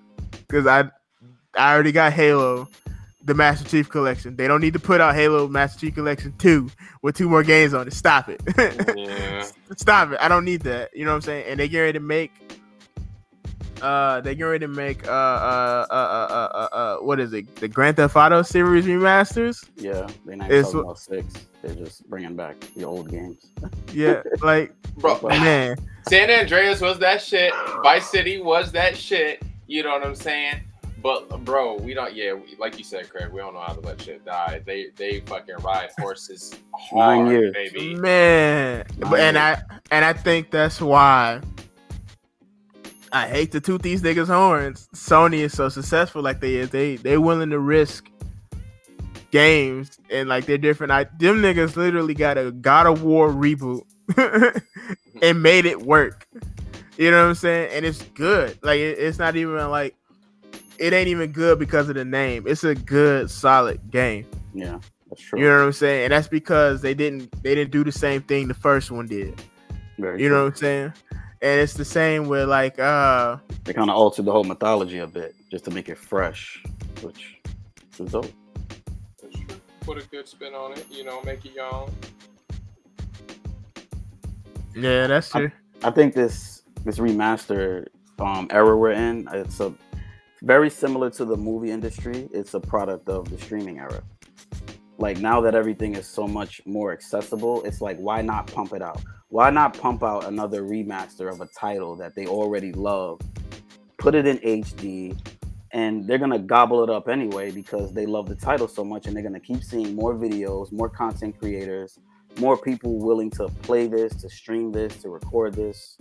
Because I, I already got Halo, the Master Chief Collection. They don't need to put out Halo Master Chief Collection two with two more games on it. Stop it. Yeah. Stop it. I don't need that. You know what I'm saying? And they get ready to make uh they get ready to make uh uh uh uh uh, uh, uh what is it? The Grand Theft Auto series remasters? Yeah, they're not It's- talking about six. They're just bringing back the old games. Yeah, like Bro, man. San Andreas was that shit. Vice City was that shit. You know what I'm saying? But bro, we don't. Yeah, we, like you said, Craig, we don't know how to let shit die. They they fucking ride horses hard, Nine years. baby. Man, Nine but, and years. I and I think that's why I hate to toot these niggas horns. Sony is so successful like they is. They they willing to risk games and like they're different. I them niggas literally got a God of War reboot and made it work. You know what I'm saying? And it's good. Like it- it's not even like it ain't even good because of the name. It's a good, solid game. Yeah, that's true. You know what I'm saying? And that's because they didn't they didn't do the same thing the first one did. Very You true. know what I'm saying? And it's the same with like uh they kind of altered the whole mythology a bit just to make it fresh, which is dope. That's. Put a good spin on it. You know, make it your own. yeah, that's true. I think this this remaster um, era we're in, it's a very similar to the movie industry. It's a product of the streaming era. Like now that everything is so much more accessible, it's like why not pump it out? Why not pump out another remaster of a title that they already love, put it in HD, and they're gonna gobble it up anyway because they love the title so much, and they're gonna keep seeing more videos, more content creators, more people willing to play this, to stream this, to record this.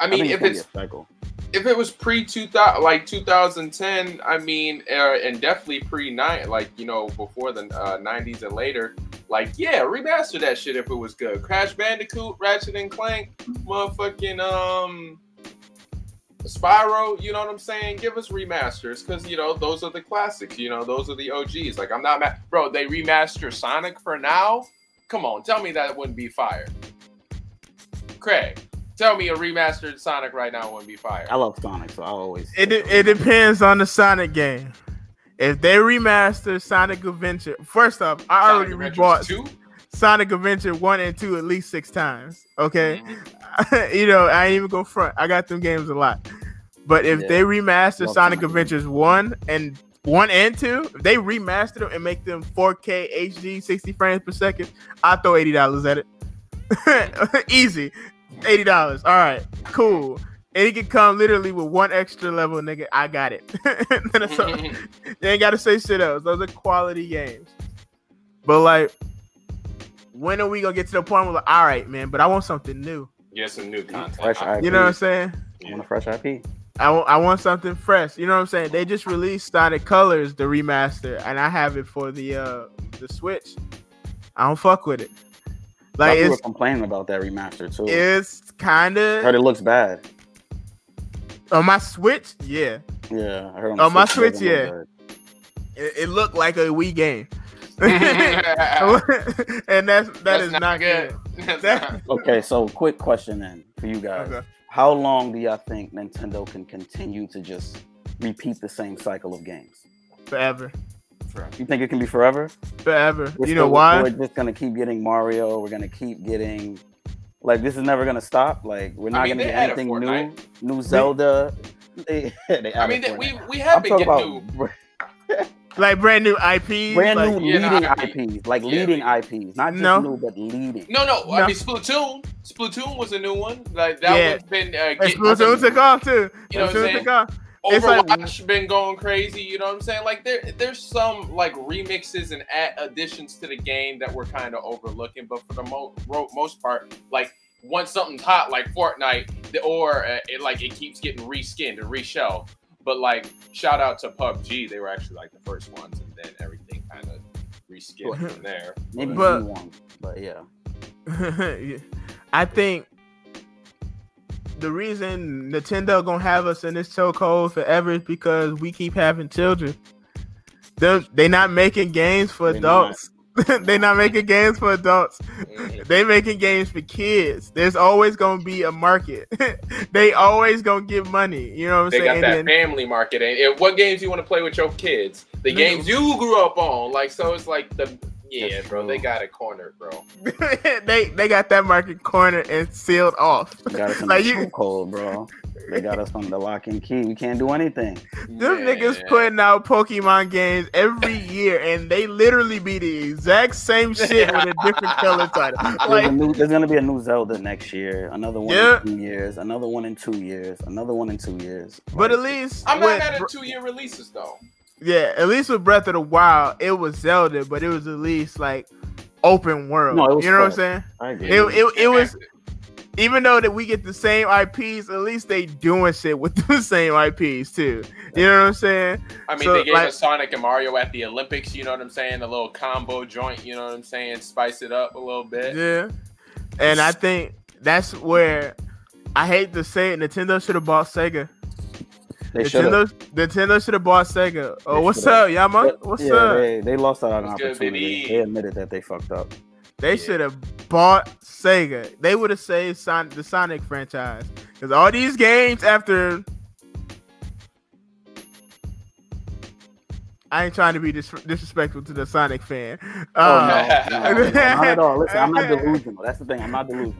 I mean, think if it's a cycle, if it was pre 2000 like 2010 i mean uh, and definitely pre nine like you know before the uh, 90s and later like yeah remaster that shit if it was good crash bandicoot ratchet and clank motherfucking um Spyro, you know what I'm saying? Give us remasters because you know those are the classics. You know those are the OGs. Like I'm not mad, bro. They remaster Sonic for now. Come on, tell me that wouldn't be fire. Craig, tell me a remastered Sonic right now wouldn't be fire. I love Sonic, so I always. It de- it depends on the Sonic game. If they remaster Sonic Adventure, first off, I Sonic already Adventures rebought 2? Sonic Adventure one and two at least six times. Okay, Mhm. you know I ain't even go front. I got them games a lot. But if Yeah. they remaster Love Sonic Sonic Adventures one and one and two, if they remaster them and make them 4K HD 60 frames per second, I throw eighty dollars at it. Easy, eighty dollars. All right, cool. And he can come literally with one extra level, nigga. I got it. That's all. You ain't gotta say shit else. Those are quality games. But like, when are we gonna get to the point where like, all right, man, but I want something new. Get some new content. Fresh IP. You know what I'm saying? I want a fresh IP. I want, I want something fresh. You know what I'm saying? They just released Sonic Colors, the remaster, and I have it for the uh the Switch. I don't fuck with it. Like Like people were it's complaining about that remaster too. it's kind of. heard it looks bad. on my Switch. Yeah, Yeah, I heard on, On my Switch, yeah. it, it looked like a Wii game, That's and that's that is not, good. good. That's Okay, so quick question then for you guys. Okay. How long do y'all think Nintendo can continue to just repeat the same cycle of games? Forever, You think it can be forever? forever. We're you know still- why? We're just gonna keep getting Mario. We're gonna keep getting like this is never gonna stop. Like we're not mean, gonna get anything new. New Zelda. They, they I mean, we we have I'm been getting new. Like brand new IPs. brand like, new Yeah, leading no, I IPs, like yeah, leading IPs, not just No. new but leading. No, no, No. I mean Splatoon. Splatoon was a new one. Like that Yeah. one's been uh, getting Splatoon took off too. You know what I'm Splatoon took off. It's like- Overwatch been going crazy. You know what I'm saying? Like there, there's some like remixes and add additions to the game that we're kind of overlooking, but for the mo- ro- most part, like once something's hot, like Fortnite, the, or uh, it like it keeps getting reskinned and reshelved. But like, shout out to PUBG, they were actually like the first ones, and then everything kind of reskinned from there. Maybe But- new one, but yeah. I think the reason Nintendo gonna have us in this chokehold forever is because we keep having children. They're they not making games for They not. adults. they not making games for adults. Mhm. They making games for kids. There's always gonna be a market. they always gonna get money. You know what I'm They got saying? that And family market, and, what games you want to play with your kids? The games you grew up on, like so. It's like the yeah, That's bro. They got it cornered, bro. they they got that market cornered and sealed off. They got us in Like the you- cold, bro. They got us on the lock and key. We can't do anything. Them Yeah. niggas putting out Pokemon games every year, and they literally be the exact same shit with a different color title. There's, a Like, new, there's gonna be a new Zelda next year. Another one Yeah. in two years. Another one in two years. Another one in two years. but at least, I'm not mad at two year releases though. Yeah, at least with Breath of the Wild, it was Zelda, but it was at least like open world. No, you know what I'm saying? I agree. It, it, it was even though that we get the same IPs, at least they doing shit with the same IPs too. You know what I'm saying? I mean, so, they gave like- us Sonic and Mario at the Olympics. You know what I'm saying? A little combo joint. You know what I'm saying? Spice it up a little bit. Yeah. And I think that's where I hate to say it, Nintendo should have bought Sega. They. Nintendo, Nintendo should have bought Sega. Oh, They what's shoulda. up, Yama? What's yeah, up? They, they lost out on an What's good, opportunity. baby? They admitted that they fucked up. They Yeah. should have bought Sega. They would have saved Son- the Sonic franchise because all these games after. I ain't trying to be dis- disrespectful to the Sonic fan. Oh Uh, no, no, no, no, not at all. Listen, I'm not delusional. That's the thing. I'm not delusional.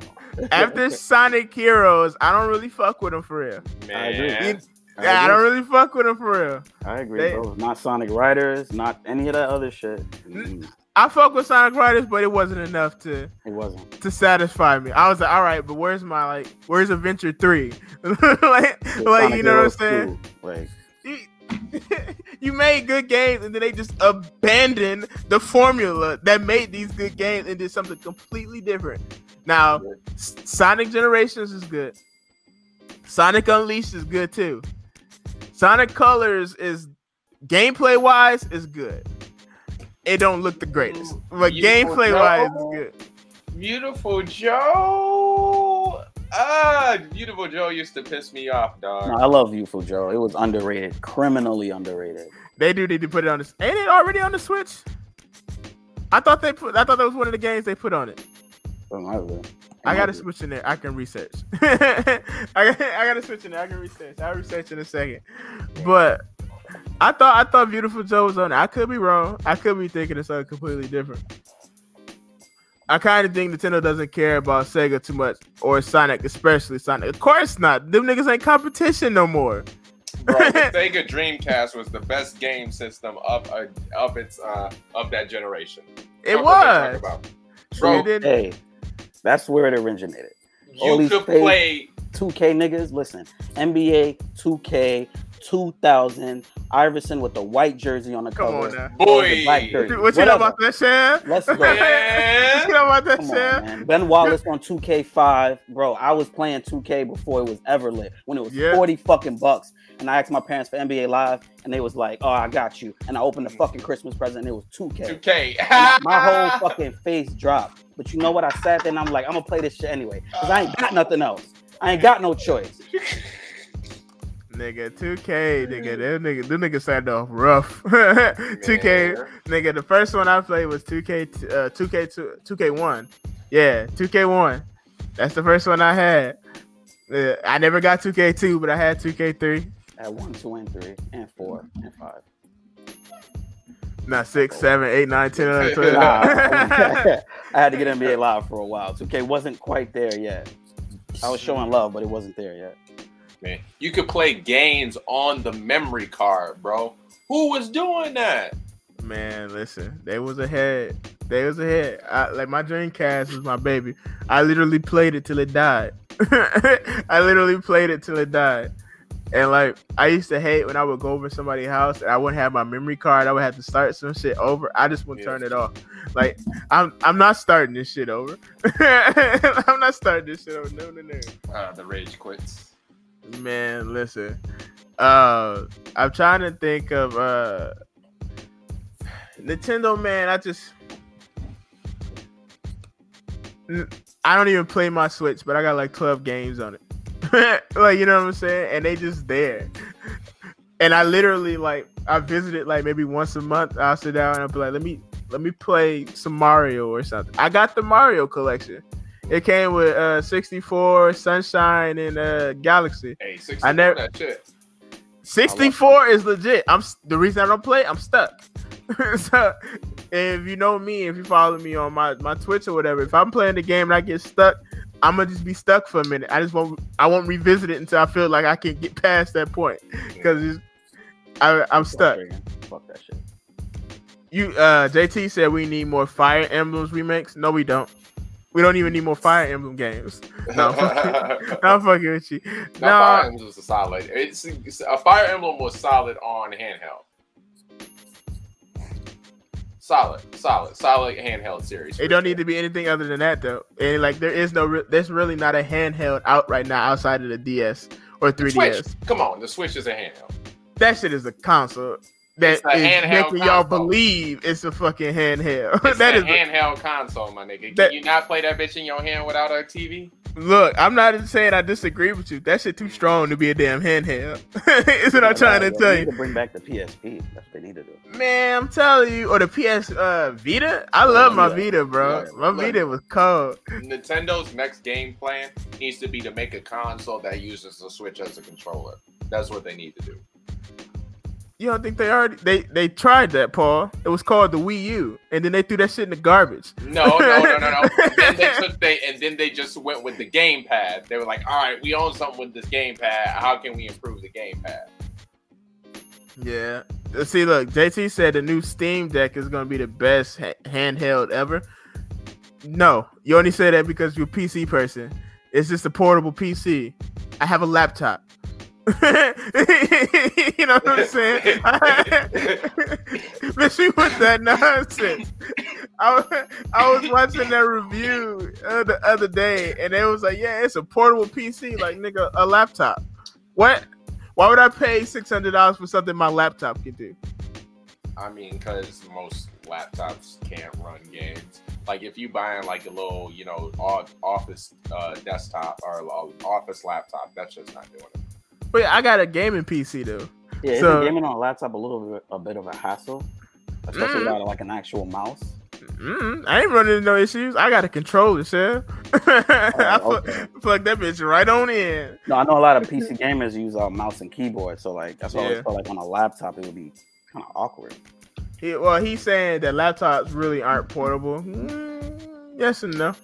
after Sonic Heroes, I don't really fuck with them for real. I agree. Man. I Yeah, I agree. don't really fuck with them for real. I agree, They- bro. Not Sonic Riders, not any of that other shit. Mm, I fuck with Sonic Riders, but it wasn't enough to It wasn't. to satisfy me. I was like, all right, but where's my like, where's Adventure Three? like, like you know what I'm saying? 2, Like, You- you made good games and then they just abandoned the formula that made these good games and did something completely different. Now, S- Sonic Generations is good. Sonic Unleashed is good too. Sonic Colors is gameplay wise is good. It don't look the greatest, but Beautiful gameplay wise is good. Viewtiful Joe. Ah, Viewtiful Joe used to piss me off, dog. No, I love Viewtiful Joe. It was underrated, criminally underrated. They do need to put it on this. Ain't it already on the Switch? I thought they put. I thought that was one of the games they put on it. But my bad. I gotta switch in there. I can research. I got, I got to switch in there. I can research. I'll research in a second. But I thought I thought Viewtiful Joe was on it. I could be wrong. I could be thinking of something completely different. I kind of think Nintendo doesn't care about Sega too much, or Sonic, especially Sonic. Of course not. Them niggas ain't competition no more. Bro, the Sega Dreamcast was the best game system of uh, of its uh of that generation. It That's what they was. talk about. It Bro, Hey, that's where it originated. all you these could play 2K niggas, listen. NBA 2K 2000, Iverson with the white jersey on the Come cover. on now. Boy. black jersey. What you know about that, Sham? Let's go. Man. you know about that, Come Sham? on, man. Ben Wallace on 2K5, bro. I was playing 2K before it was ever lit. When it was Yeah. 40 fucking bucks, and I asked my parents for NBA Live, and they was like, "Oh, I got you." And I opened the mm. fucking Christmas present, and it was 2K. 2K. My whole fucking face dropped. But you know what? I sat there and I'm like, I'm gonna play this shit anyway, cause I ain't got nothing else. I ain't got no choice. Nigga, 2K, nigga, them nigga, them niggas started off rough. 2K, Man. nigga, the first one I played was 2K, t- uh, 2K, two, 2K1. Yeah, 2K1. That's the first one I had. Uh, I never got 2K2, but I had 2K3. At one, two, and three, and four, and five. Not six, seven, eight, nine, 10, 11, 12. Nah, I had to get NBA Live for a while. 2K wasn't quite there yet. I was showing love, but it wasn't there yet. Man, you could play games on the memory card, bro. Who was doing that? Man, listen, they was ahead. They was ahead. I, like my Dreamcast was my baby. I literally played it till it died. I literally played it till it died. And like I used to hate when I would go over somebody's house and I wouldn't have my memory card. I would have to start some shit over. I just would Yeah. turn it off. Like I'm I'm not starting this shit over. I'm not starting this shit over. No, no, no. Uh, the rage quits. Man, listen. Uh I'm trying to think of uh Nintendo man, I just I don't even play my Switch, but I got like 12 games on it. like, you know what I'm saying? And they just there. And I literally like I visited like maybe once a month. I'll sit down and I'll be like, let me let me play some Mario or something. I got the Mario collection. It came with uh 64, Sunshine, and uh Galaxy. Hey, 60 I never- that shit. 64 is legit. I'm the reason I don't play. I'm stuck. so if you know me, if you follow me on my my Twitch or whatever, if I'm playing the game and I get stuck, I'm gonna just be stuck for a minute. I just won't. I won't revisit it until I feel like I can get past that point because I I'm stuck. Fuck that shit. You uh JT said we need more Fire Emblems remakes. No, we don't. We don't even need more Fire Emblem games. No, I'm fucking, I'm fucking with you. No, No, Fire Emblem was a solid. It's, it's- a Fire Emblem was solid on handheld. Solid, solid, solid handheld series. It don't need to be anything other than that though. And like there is no, re- there's really not a handheld out right now outside of the DS or 3DS. Switch. Come on, the Switch is a handheld. That shit is a console that It's a is handheld making y'all console. believe it's a fucking handheld. It's that a is a- handheld console, my nigga. Can That- you not play that bitch in your hand without a TV? look. I'm not saying I disagree with you. That shit too strong to be a damn handheld. is what I'm trying to They tell need you. to bring back the PSP. That's what they need to do. Man, I'm telling you, or the PS uh, Vita. I love my Vita, bro. Yeah. My Look. Vita was cold. Nintendo next game plan needs to be to make a console that uses the Switch as a controller. That's what they need to do. You don't think they already they they tried that, Paul? It was called the Wii U, and then they threw that shit in the garbage. No, no, no, no, no. then they took they and then they just went with the gamepad. They were like, all right, we own something with this gamepad. How can we improve the gamepad? Yeah. Uh, See, look, JT said the new Steam Deck is gonna be the best ha- handheld ever. No, you only say that because you're a PC person. It's just a portable PC. I have a laptop. you know what I'm saying? but she with that nonsense. I, was- I was watching that review uh, the other day, and it was like, yeah, it's a portable PC, like nigga, a laptop. What? Why would I pay six hundred dollars for something my laptop can do? I mean, because most laptops can't run games. Like if you buying like a little, you know, office uh, desktop or office laptop, that's just not doing it. But yeah, I got a gaming PC though. Yeah, isn't So- gaming on a laptop a little bit a bit of a hassle, especially Mm. without like an actual mouse. Mm, I ain't running into no issues. I got a controller, sir. I Oh, pl- okay. plug that bitch right on in. No, I know a lot of PC gamers use uh, mouse and keyboard, so like that's why I always felt like on a laptop it would be kind of awkward. He, well, he's saying that laptops really aren't portable. Mm, yes and no.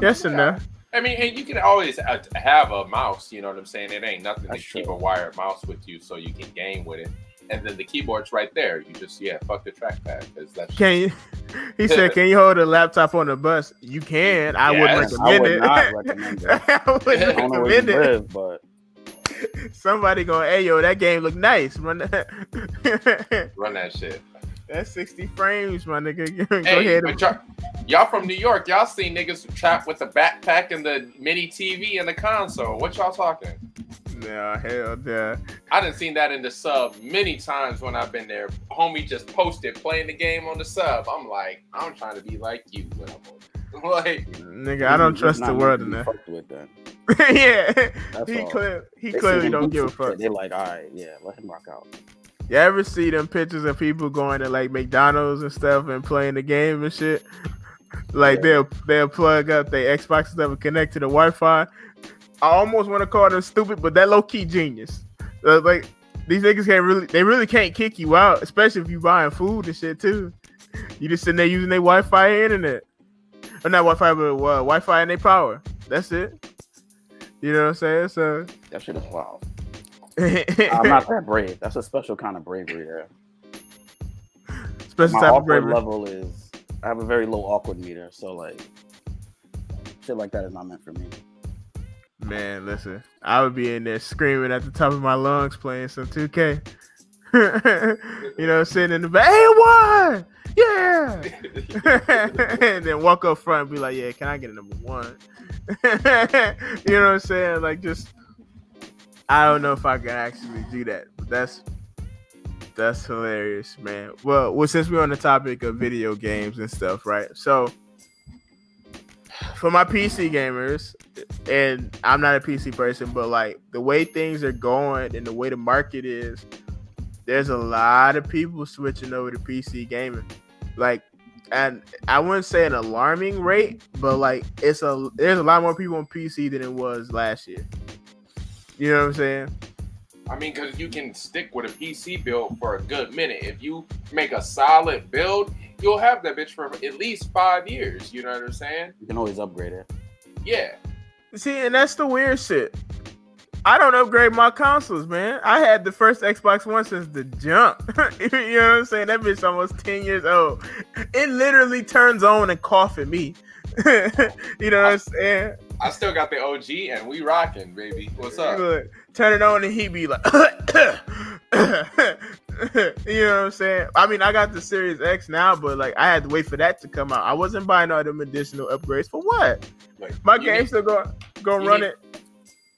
Yes and no. I mean, and you can always uh, have a mouse. You know what I'm saying? It ain't nothing That's to keep a wired mouse with you, so you can game with it. And then the keyboard's right there. You just yeah, fuck the trackpad because that's Can you? He said, "Can you hold a laptop on the bus?" You can. I wouldn't Yes. I recommend would it. not recommend that. I wouldn't I don't know where recommend it. live, but Somebody going, "Hey, yo, that game look nice." Run that. run that shit. That's sixty frames, my nigga. Go Hey, ahead. but y'all, y'all from New York, y'all seen niggas trapped with the backpack and the mini TV and the console. What y'all talking? No, hell no. I done seen that in the sub many times when I've been there. Homie just posted playing the game on the sub. I'm like, I'm trying to be like you when I'm on. Like, Nigga, I don't trust the world to be enough. with then. yeah, That's he all. clear, he They see clearly don't give a fuck. They're like, all right, yeah, let him rock out. You ever see them pictures of people going to like McDonald's and stuff and playing the game and shit? Like Yeah. they'll they'll plug up their Xbox and stuff and connect to the Wi-Fi. I almost want to call them stupid, but that low key genius. Uh, like these niggas can't really they really can't kick you out, especially if you buying food and shit too. You just sitting there using their Wi-Fi and internet, or not Wi-Fi, but uh, Wi-Fi and their power. That's it. You know what I'm saying? So That shit is wild. I'm not that brave. That's a special kind of bravery there. special My type of awkward bravery. level is I have a very low awkward meter, so like shit like that is not meant for me. Man, listen, I would be in there screaming at the top of my lungs playing some 2K. you know, sitting in the back, hey, what? Yeah. and then walk up front and be like, yeah, can I get a number one? you know what I'm saying? Like, just, I don't know if I can actually do that, but that's. That's hilarious, man. Well, well, since we're on the topic of video games and stuff, right? So, for my PC gamers, and I'm not a PC person, but like the way things are going and the way the market is, there's a lot of people switching over to PC gaming. Like, and I wouldn't say an alarming rate, but like it's a there's a lot more people on PC than it was last year. You know what I'm saying? I mean, because you can stick with a PC build for a good minute. If you make a solid build, you'll have that bitch for at least five years. You know what I'm saying? You can always upgrade it. Yeah. See, and that's the weird shit. I don't upgrade my consoles, man. I had the first Xbox One since the jump. you know what I'm saying? That bitch almost 10 years old. It literally turns on and cough at me. you know what I'm saying? I still got the OG and we rocking, baby. What's up? Look, turn it on and he be like, you know what I'm saying? I mean, I got the Series X now, but like I had to wait for that to come out. I wasn't buying all them additional upgrades for what? Like, My game still gonna gonna run need- it.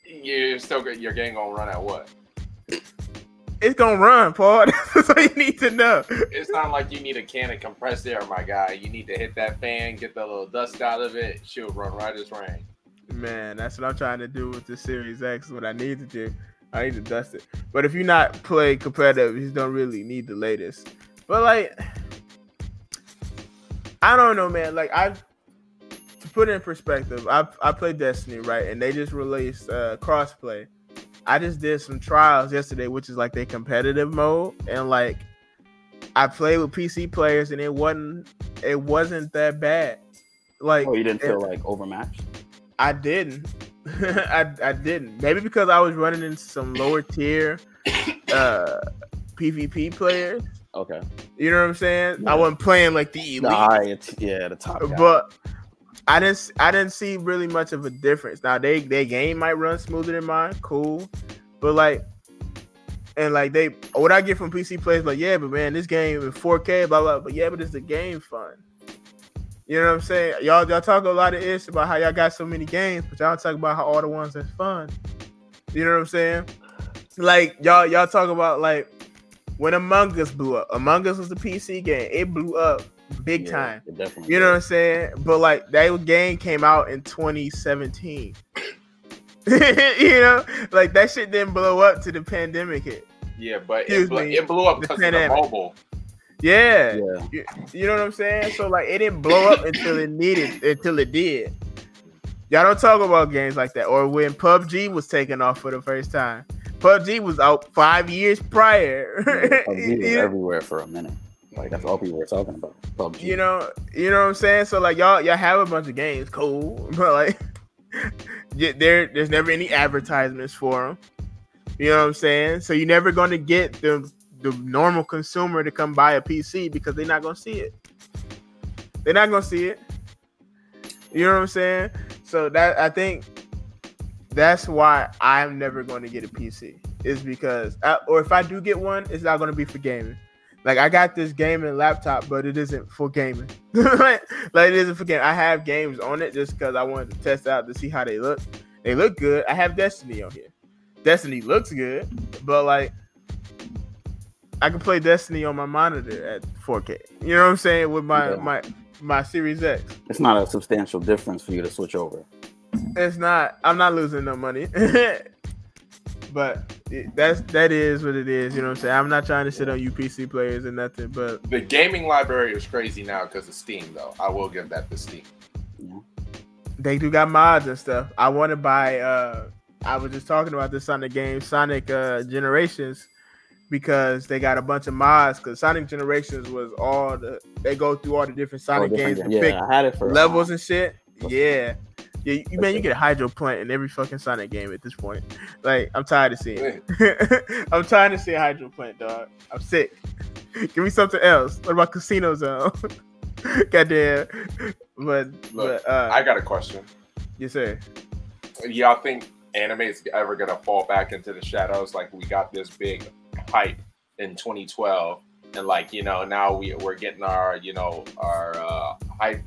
You're still good. Your game gonna run at what? It's gonna run, Paul. That's all you need to know. It's not like you need a can of compressed air, my guy. You need to hit that fan, get the little dust out of it. She'll run right as rain. Man, that's what I'm trying to do with the Series X. What I need to do, I need to dust it. But if you're not playing competitive, you don't really need the latest. But like, I don't know, man. Like I, to put it in perspective, I I play Destiny, right? And they just released uh, crossplay. I just did some trials yesterday, which is like their competitive mode, and like I played with PC players, and it wasn't it wasn't that bad. Like Oh, you didn't it- feel like overmatched? I didn't. I, I didn't. Maybe because I was running into some lower tier uh PvP players. Okay. You know what I'm saying? Yeah. I wasn't playing like the elite, The it's, yeah, the top. guy. but I didn't. I didn't see really much of a difference. Now they their game might run smoother than mine. Cool, but like And like they, what I get from PC players, like yeah, but man, this game is 4K, blah blah. But yeah, but is the game fun? You know what I'm saying? Y'all, y'all talk a lot of ish about how y'all got so many games, but y'all talk about how all the ones that's fun. You know what I'm saying? Like y'all, y'all talk about like when Among Us blew up. Among Us was a PC game. It blew up big Yeah, time. You know what I'm saying? But like that game came out in 2017. you know, like that shit didn't blow up to the pandemic hit. Yeah, but Excuse it, blew, me. it blew up because of the mobile. Yeah. Yeah. You, you know what I'm saying? So like it didn't blow up until it needed until it did. Y'all don't talk about games like that. Or when PUBG was taken off for the first time. PUBG was out five years prior. Yeah, PUBG was everywhere for a minute. Like that's all people were talking about. PUBG. you know, you know what I'm saying? So like y'all y'all have a bunch of games, cool, but like there there's never any advertisements for them. You know what I'm saying? So you're never going to get the the normal consumer to come buy a PC because they're not to see it. They're not to see it. You know what I'm saying? So that I think that's why I'm never going to get a PC is because I, or if I do get one, it's not to be for gaming. Like I got this gaming laptop, but it isn't for gaming. like, it isn't for gaming. I have games on it just because I wanted to test out to see how they look. They look good. I have Destiny on here. Destiny looks good, but like I can play Destiny on my monitor at 4K. You know what I'm saying? With my Yeah. my my Series X. It's not a substantial difference for you to switch over. It's not. I'm not losing no money. but it, that's that is what it is. You know what I'm saying? I'm not trying to sit on UPC players and nothing, but The gaming library is crazy now because of Steam, though. I will give that to Steam. You they do got mods and stuff. I want to buy. uh I was just talking about this on the game Sonic uh Generations because they got a bunch of mods. Because Sonic Generations was all the they go through all the different Sonic Oh, different games and game. pick I had it for levels and shit. Yeah. Yeah, you, man, you get a hydro plant in every fucking Sonic game at this point. Like, I'm tired of seeing it. I'm tired of seeing hydro plant, dog. I'm sick. Give me something else. What about Casino Zone? Goddamn. But, Look, but uh, I got a question. yes, sir. Y'all think anime is ever gonna fall back into the shadows? Like we got this big hype in 2012, and like you know now we we're getting our you know our uh, hype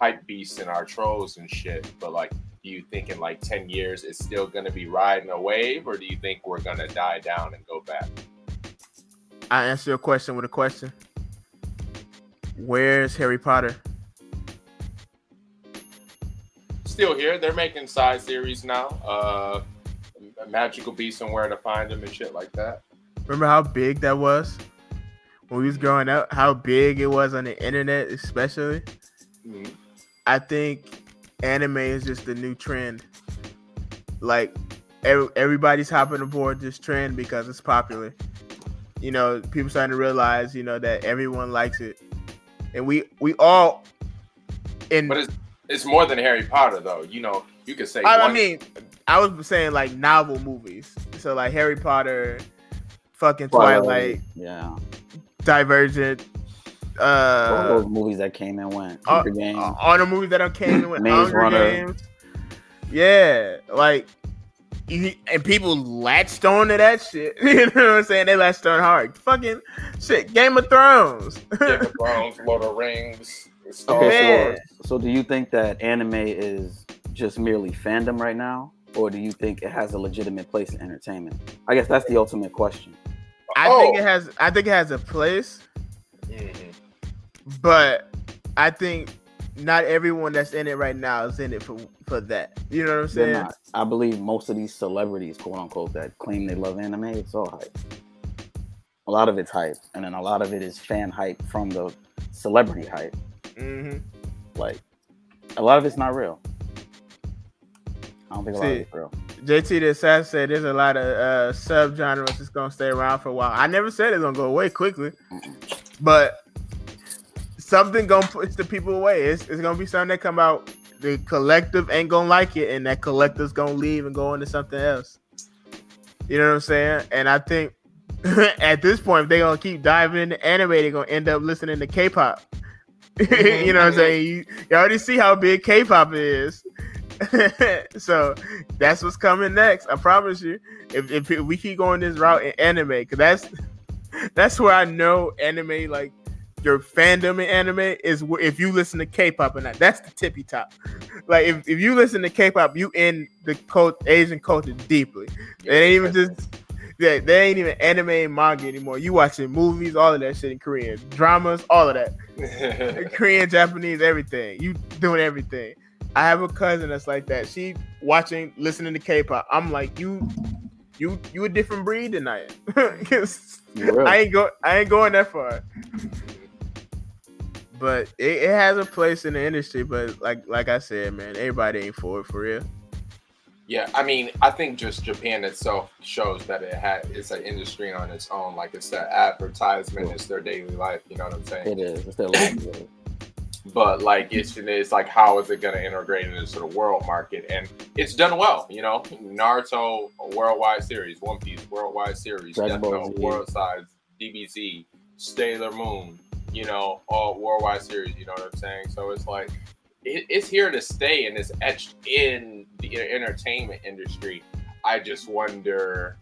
hype beasts and our trolls and shit. But like, do you think in like 10 years it's still gonna be riding a wave, or do you think we're gonna die down and go back? I answer your question with a question. Where's Harry Potter? Still here. They're making side series now. Uh, magical beasts and where to find them and shit like that. Remember how big that was when we was growing up? How big it was on the internet, especially. Mhm. I think anime is just the new trend. Like every, everybody's hopping aboard this trend because it's popular. You know, people starting to realize, you know, that everyone likes it, and we we all. In But it's it's more than Harry Potter though. You know, you could say. I, I mean, I was saying like novel movies. So like Harry Potter, fucking Twilight. Twilight, Yeah. Divergent, All uh, those movies that came and went. uh, Hunger Games. uh, all the movies that are came in with Maze Hunger Runner. Games. Yeah, like, and people latched on to that shit. you know what I'm saying? They latched on hard. Fucking shit, Game of Thrones. Game of Thrones, Lord of Rings, Star Okay, Wars. Yeah. so so do you think that anime is just merely fandom right now, or do you think it has a legitimate place in entertainment? I guess that's the ultimate question. I Oh. think it has. I think it has a place, Mhm. but I think not everyone that's in it right now is in it for for that. You know what I'm saying? not. I believe most of these celebrities, quote unquote, that claim they love anime, it's all hype. A lot of it's hype, and then a lot of it is fan hype from the celebrity hype. Mm-hmm. Like a lot of it's not real. I don't think a lot of See, it's real. JT the Assassin said there's a lot of uh, sub genres that's gonna stay around for a while. I never said it's gonna go away quickly, but something gonna push the people away. It's, it's gonna be something that come out. The collective ain't gonna like it, and that collective's gonna leave and go into something else. You know what I'm saying? And I think at this point, if they gonna keep diving into anime, they're gonna end up listening to K-pop. you know what I'm saying? You, you already see how big K-pop is. so that's what's coming next. I promise you. If, if we keep going this route in anime, because that's that's where I know anime like your fandom in anime is if you listen to K-pop and that. That's the tippy top. Like if, if you listen to K-pop, you in the cult, Asian culture deeply. It ain't even just yeah, they ain't even anime and manga anymore. You watching movies, all of that shit in Korean, dramas, all of that. Korean, Japanese, everything. You doing everything. I have a cousin that's like that. She watching, listening to K-pop. I'm like, you, you, you a different breed than I am. 'Cause Real. I ain't go, I ain't going that far. But it, it has a place in the industry. But like, like I said, man, everybody ain't for it for real. Yeah, I mean, I think just Japan itself shows that it had it's an industry on its own. Like it's their advertisement, it's their daily life. You know what I'm saying? It is. It's their livelihood. But like it's it's like how is it going to integrate into the world market? And it's done well. You know, Naruto worldwide series, One Piece worldwide series, Dragon Death Ball world size, DBZ, Sailor Moon. You know, all worldwide series. You know what I'm saying? So it's like it, it's here to stay and it's etched in the entertainment industry. I just wonder.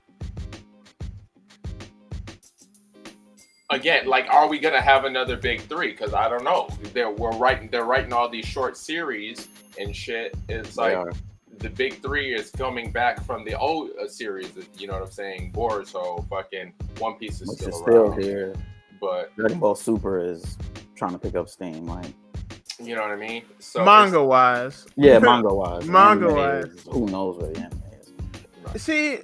Again, like, are we gonna have another big three? Because I don't know. They're we're writing, they're writing all these short series and shit. It's like are. the big three is coming back from the old uh, series. You know what I'm saying? Boruto, fucking One Piece is still is still around, here. but Dragon Ball Super is trying to pick up steam. Like, you know what I mean. So Manga wise, yeah, manga wise. Manga-wise. Who knows where the anime is? it's- see.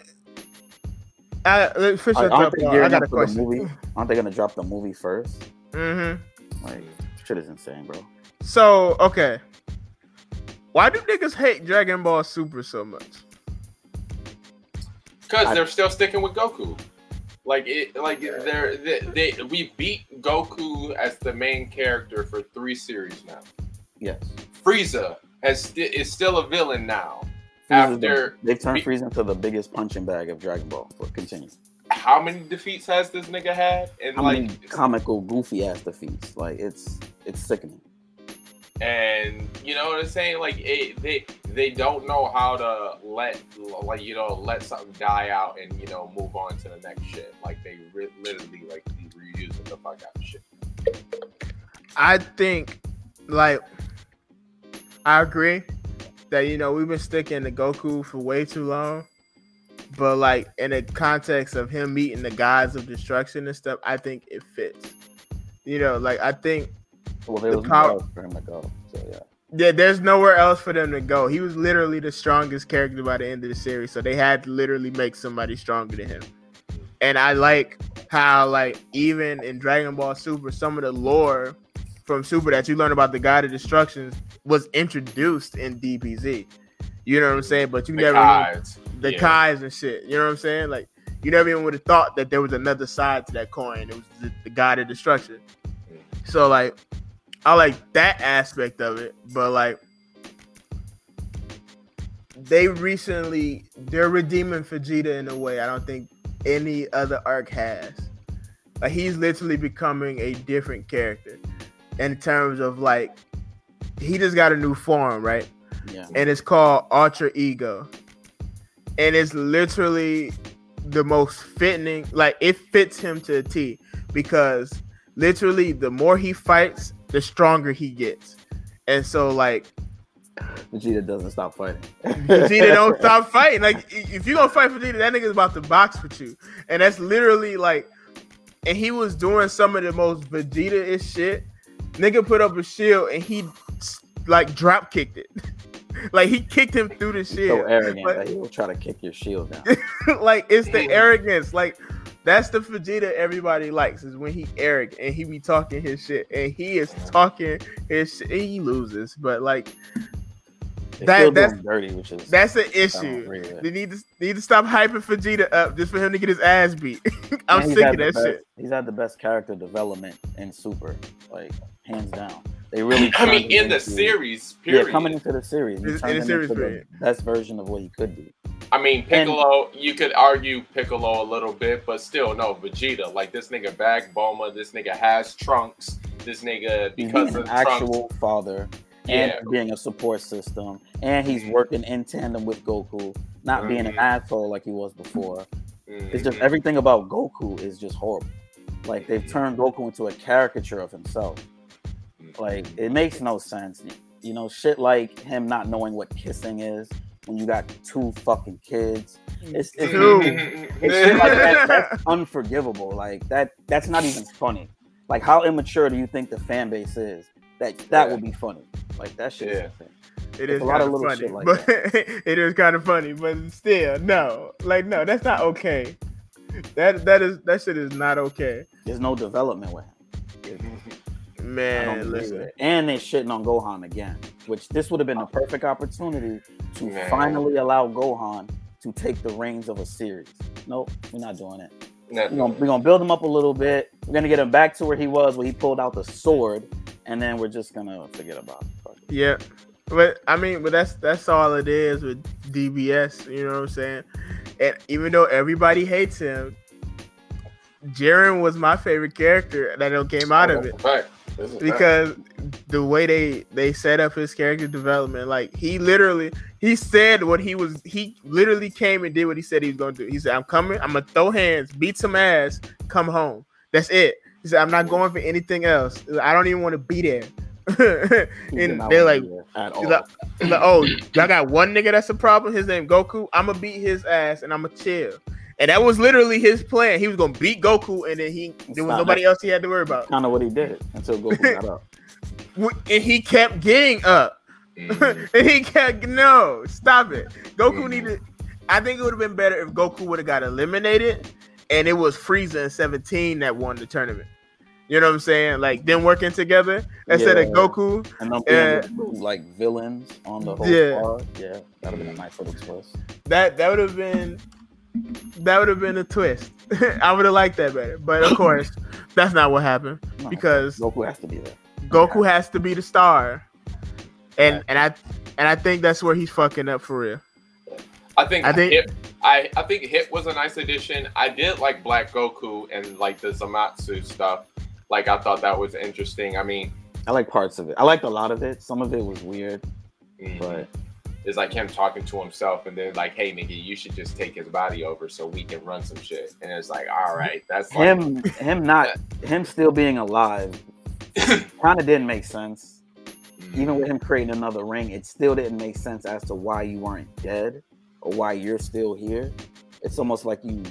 I, let- finish Like, that aren't up, they uh, I gearing got up a for the movie? Aren't they gonna drop the movie first? Mm-hmm. Like, shit is insane, bro. So okay, why do niggas hate Dragon Ball Super so much? Because they're still sticking with Goku. Like it, like they're they, they we beat Goku as the main character for three series now. Yes. Frieza has sti- is still a villain now. Frieza's the- After they've turned be- Frieza into the biggest punching bag of Dragon Ball. But continue. how many defeats has this nigga had? And How like, many comical, goofy ass defeats? Like, it's it's sickening. and you know what I'm saying? Like it, they they don't know how to let like you know let something die out and you know move on to the next shit. Like they re- literally like reusing the fuck out of shit. I think, like, I agree that you know we've been sticking to Goku for way too long, but like in the context of him meeting the gods of destruction and stuff, I think it fits. You know, like I think Well, there The was power- no for him to go. So yeah. Yeah, there's nowhere else for them to go. He was literally the strongest character by the end of the series, so they had to literally make somebody stronger than him. And I like how, like, even in Dragon Ball Super, some of the lore from Super that you learn about the God of Destruction was introduced in DBZ. You know what I'm saying? But you The never Kai's, the yeah. Kais and shit. You know what I'm saying? Like you never even would have thought that there was another side to that coin. It was the, the God of Destruction. So like, I like that aspect of it, but like, they recently they're redeeming Vegeta in a way I don't think any other arc has. Like he's literally becoming a different character in terms of like he just got a new form, right? Yeah. and it's called Ultra Ego. And it's literally the most fitting, like it fits him to a T because literally the more he fights, the stronger he gets. And so like Vegeta doesn't stop fighting. Vegeta don't stop fighting. Like if you gonna fight Vegeta, that nigga's about to box with you. And that's literally like and he was doing some of the most Vegeta-ish shit. Nigga put up a shield and he like drop kicked it. like he kicked him through the He's shield. so arrogant But- that he will try to kick your shield down. like it's the arrogance. Like that's the Vegeta everybody likes is when he arrogant and he be talking his shit and he is talking his shit. and He loses, but like They that, that's dirty, which is that's an issue. agree with. They need to need to stop hyping Vegeta up just for him to get his ass beat. I'm sick of that best- shit. He's had the best character development in Super, like hands down. They really. I mean, in the into- series, period. Yeah, coming into the series, he In- in the series period. the best version of what he could be. I mean, Piccolo, you could argue Piccolo a little bit, but still, no, Vegeta. Like, this nigga back Bulma, this nigga has Trunks, this nigga, He's because an of Trunks. actual father. and Yeah. being a support system, and he's working in tandem with Goku, not being an Mhm. asshole like he was before. It's just Mhm. everything about Goku is just horrible. Like they've turned Goku into a caricature of himself. Like it makes no sense. You know, shit like him not knowing what kissing is when you got two fucking kids. It's it's, Two. it's shit like that, that's unforgivable. Like that that's not even funny. Like how immature do you think the fan base is? That that Yeah. would be funny. Like that shit. Yeah. It It's is a lot of of little funny, shit like but it is kind of funny. But still, no, like no, that's not okay. That that is that shit is not okay, There's no development with him. Man. Listen, it. And they're shitting on Gohan again, which this would have been the oh. perfect opportunity to Man. finally allow Gohan to take the reins of a series. Nope, we're not doing it. We're gonna, we're gonna build him up a little bit. We're gonna get him back to where he was, where he pulled out the sword, and then we're just gonna forget about it. Yeah. But I mean, but that's that's all it is with DBS. You know what I'm saying? And even though everybody hates him, Jiren was my favorite character that came out of oh, it. Fact. This is fact. because the way they they set up his character development like he literally he said what he was he literally came and did what he said he was going to do. He said i'm coming i'm gonna throw hands beat some ass come home. That's it. He said i'm not going for anything else. I don't even want to be there. And they're like be there at all. he's like, like, oh y'all got one nigga that's a problem? His name goku? I'm gonna beat his ass and i'm gonna chill and that was literally his plan he was gonna beat goku and then he there was Stop. nobody else he had to worry about kind of what he did until Goku got up. and he kept getting up. Mhm. and he kept no, stop it. Goku Mhm. needed. I think it would have been better if Goku would have got eliminated, and it was Frieza and Seventeen that won the tournament. You know what I'm saying? Like them working together instead of Goku. And them Yeah. being like villains on the whole Yeah. card. Yeah, that would have been a nice little twist. That that would have been that would have been a twist. I would have liked that better, but of course, that's not what happened No, because Goku has to be there. Goku has to be the star, and and I and I think that's where he's fucking up for real. I think I think- Hip, I I think Hit was a nice addition. I did like Black Goku and like the Zamasu stuff. Like I thought that was interesting. I mean, I like parts of it. I liked a lot of it. Some of it was weird, mm, but it's like him talking to himself and then like, hey nigga, you should just take his body over so we can run some shit. And it's like, all right, that's like, him him not him still being alive kind of didn't make sense. mm, Even with him creating another ring, it still didn't make sense as to why you weren't dead or why you're still here. It's almost like you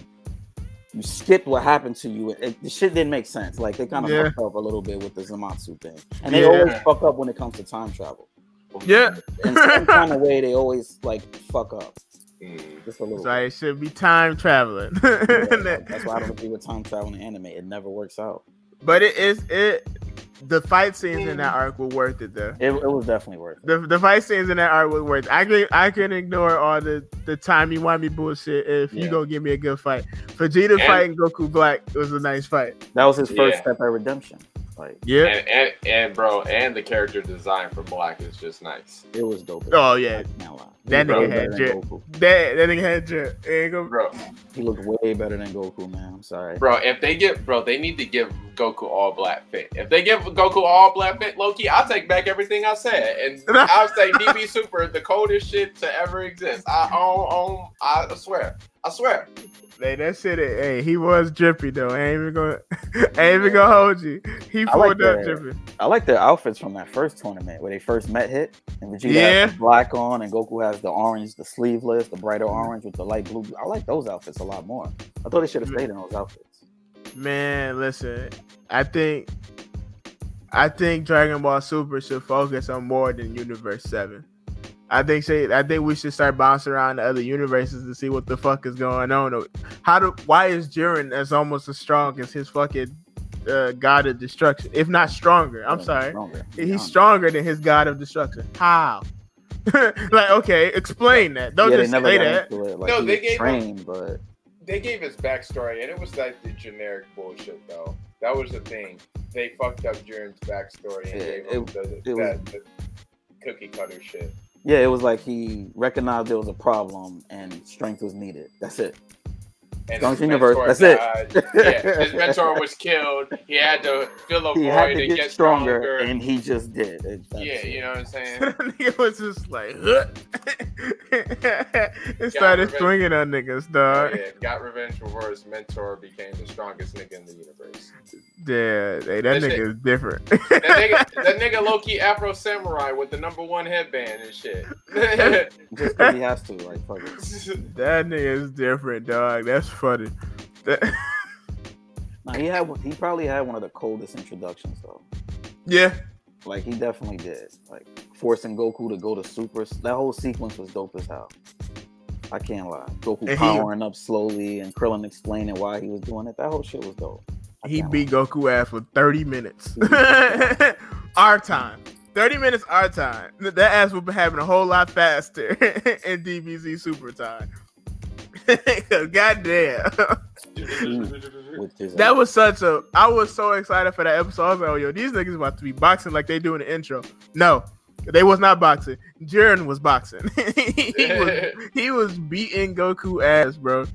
you skipped what happened to you. It, the shit didn't make sense. Like they kind of Yeah. fucked up a little bit with the Zamasu thing, and they Yeah. always fuck up when it comes to time travel. Yeah. In some kind of way, they always like fuck up mm, just a little. So it should be time traveling. Yeah, like, that's why I don't agree with time traveling anime. It never works out. but it is it. The fight scenes in that arc were worth it though. It, it was definitely worth it. The, the fight scenes in that arc were worth. It. I can I can ignore all the the timey wimey bullshit if you Yeah. gonna give me a good fight. Vegeta And- fighting Goku Black was a nice fight. That was his first Yeah. step at redemption. Like Yeah. and, and and bro, and the character design for Black is just nice, it was dope. Oh, yeah. I can't lie. He That nigga had better jet. That that nigga had drip. Ain't gonna- bro. He looked way better than Goku, man. I'm sorry. Bro, if they get, bro, they need to give Goku all black fit. If they give Goku all black fit, Loki, I'll take back everything I said, and I'll say DB Super, the coldest shit to ever exist. I own, own, I swear, I swear. Hey, that shit. Hey, he was drippy though. I ain't even gonna. I ain't even gonna hold you. He I like pulled up that. drippy. I like their outfits from that first tournament where they first met Hit and Vegeta Yeah. has the black on and Goku has the orange, the sleeveless, the brighter mm-hmm. orange with the light blue. I like those outfits a lot more. I thought they should have mm-hmm. stayed in those outfits. Man, listen. I think. I think Dragon Ball Super should focus on more than Universe Seven. I think say I think we should start bouncing around the other universes to see what the fuck is going on. How do why is Jiren as almost as strong as his fucking uh, god of destruction? If not stronger, I'm Yeah, sorry. stronger, He's stronger than his god of destruction. How? like, okay, explain that. Don't yeah, they just never say got that. into it. Like No, he they was gave him- but They gave his backstory, and it was like the generic bullshit, though. That was the thing. They fucked up Jiren's backstory and Yeah, gave him it- the, it that, the cookie cutter shit. Yeah, it was like he recognized there was a problem and strength was needed. That's it. And Strongest universe, mentor that's it. yeah, his mentor was killed. He had to fill a he void had to and get, stronger, stronger. and he just did. That's yeah, it. you know what I'm saying. nigga was just like, huh. and started revenge. swinging on niggas, Oh, dog. yeah, got revenge before his mentor became the strongest nigga in the universe. Yeah, hey, that That nigga shit- is different. That nigga, that nigga low key Afro Samurai with the number one headband and shit. Just 'cause he has to, like, fuck it. that nigga is different, dog. That's funny. That- Nah, he had, he probably had one of the coldest introductions though. yeah, Like he definitely did. Like forcing Goku to go to Super. That whole sequence was dope as hell. I can't lie. Goku And he- powering up slowly and Krillin explaining why he was doing it. That whole shit was dope. I he beat Goku ass for 30 minutes. Our time. 30 minutes our time. That ass would be having a whole lot faster in DBZ Super time. God damn. lie. With his, That was such a. I was so excited for that episode. I was like, "Oh, yo, these niggas about to be boxing like they do in the intro." No, they was not boxing. Jiren was boxing. he was he was beating Goku ass, bro.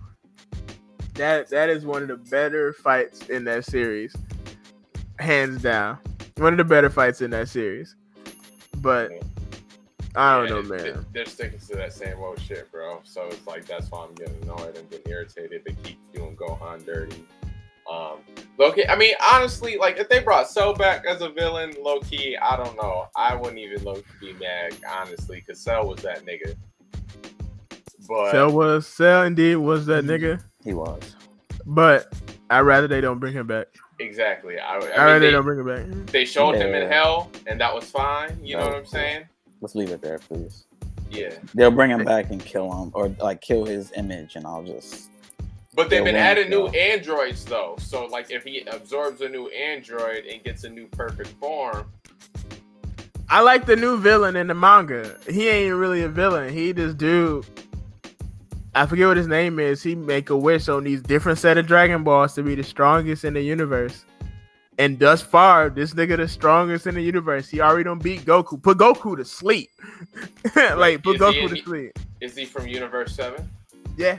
That that is one of the better fights in that series, hands down. One of the better fights in that series. But I don't Yeah, know, they- man. They're sticking to that same old shit, bro. So it's like that's why I'm getting annoyed and getting irritated. They keep doing Gohan dirty. Um, Loki. I mean, honestly, like if they brought Cell back as a villain, low key, I don't know. I wouldn't even low key be mad, honestly, because Cell was that nigga. But Cell was Cell indeed was that nigga, he was. but I'd rather they don't bring him back. exactly, I, I I, mean, rather they, they, don't bring him back. they showed him in hell, and that was fine. You know what I'm was- saying? Let's leave it there, please. Yeah. They'll bring him back and kill him, or like kill his image, and I'll just. But they've been adding new androids though. So like if he absorbs a new android and gets a new perfect form, I like the new villain in the manga. He ain't really a villain. He this dude. I forget what his name is. He make a wish on these different set of Dragon Balls to be the strongest in the universe. And thus far, this nigga the strongest in the universe. He already don't beat Goku. Put Goku to sleep. like put Is Goku in to the- sleep. is he from Universe Seven? Yeah,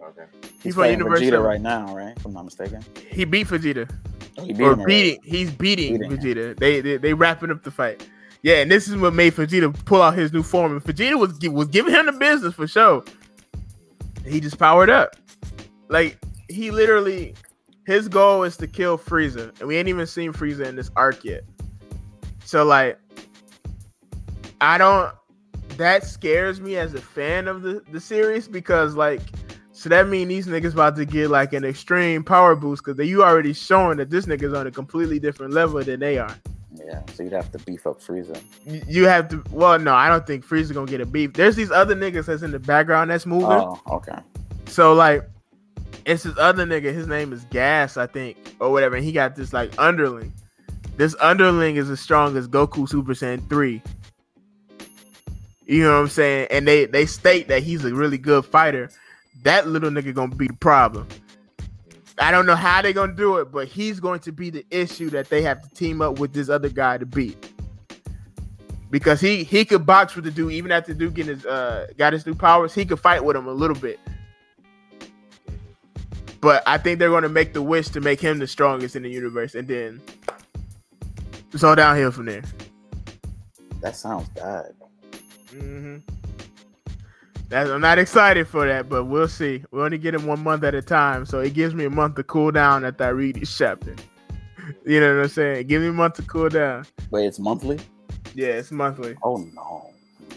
Okay. he's He's from fighting Universe. Vegeta 7. right now, right? If I'm not mistaken. He beat Vegeta. Oh, he beat or him already. beating. He's beating, Beating him. Vegeta. They, they they wrapping up the fight. Yeah, and this is what made Vegeta pull out his new form. And Vegeta was was giving him the business for sure. He just powered up. Like he literally, his goal is to kill Frieza, and we ain't even seen Frieza in this arc yet. So like, I don't. That scares me as a fan of the the series because like so that mean these niggas about to get like an extreme power boost because you already showing that this nigga's on a completely different level than they are. Yeah, so you'd have to beef up Frieza. You have to. Well, no, I don't think Frieza gonna get a beef. There's these other niggas that's in the background that's moving. Oh, okay. So like, it's this other nigga. His name is Gas, I think, or whatever. And he got this like underling. This underling is as strong as Goku Super Saiyan three. You know what I'm saying? And they they state that he's a really good fighter. That little nigga gonna be the problem. I don't know how they gonna do it, but he's going to be the issue that they have to team up with this other guy to beat. Because he he could box with the dude even after the dude getting his uh got his new powers, he could fight with him a little bit. But I think they're gonna make the wish to make him the strongest in the universe, and then it's all downhill from there. That sounds bad. Mm-hmm. That, I'm not excited for that, but we'll see. We only get it one month at a time, so it gives me a month to cool down after I read each chapter. You know what I'm saying? Give me a month to cool down. Wait, it's monthly? Yeah, it's monthly. Oh no,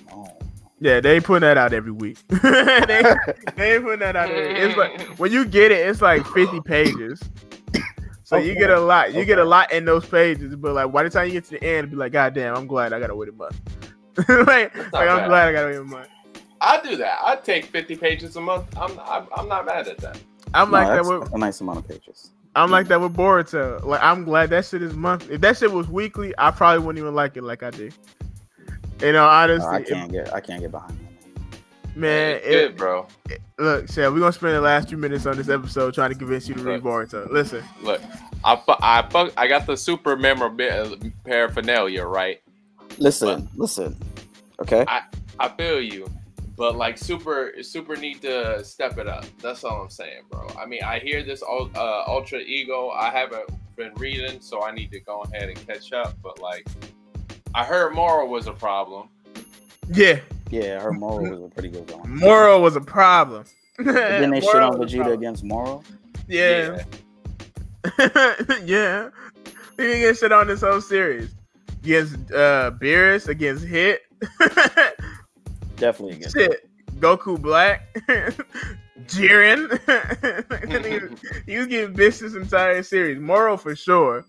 no. Yeah, they ain't putting that out every week. they, they ain't putting that out every It's like when you get it, it's like 50 pages. So you get a lot. You get a lot in those pages, but like by the time you get to the end, be like, God damn, I'm glad I gotta wait a month. like, like I'm bad. glad I gotta wait a month. I do that. I take 50 pages a month. I'm I'm, I'm not mad at that. I'm No, like that with a nice amount of pages. I'm like that with Boruto. Like I'm glad that shit is month. If that shit was weekly, I probably wouldn't even like it like I do. You know, No, honestly, I can't get I can't get behind that. man. It's it- good, bro. look, Shell, we're gonna spend the last few minutes on this episode trying to convince you to read Boruto. Listen, Look, I fu- I fu- I got the super memorabilia paraphernalia, right? Listen, listen. Okay. I I feel you, But like super super need to step it up. That's all I'm saying, bro. I mean, I hear this ul- uh, ultra ego. I haven't been reading, so I need to go ahead and catch up. But like, I heard Moro was a problem. Yeah, Yeah, her Moro was a pretty good one. Moro was a problem. But then they shit on Vegeta against Moro. Yeah, yeah. He didn't get shit on this whole series. Against uh Beerus, against Hit. Definitely against. Shit. Goku Black. Jiren. he, was, he was getting bitched this entire series. Moro for sure.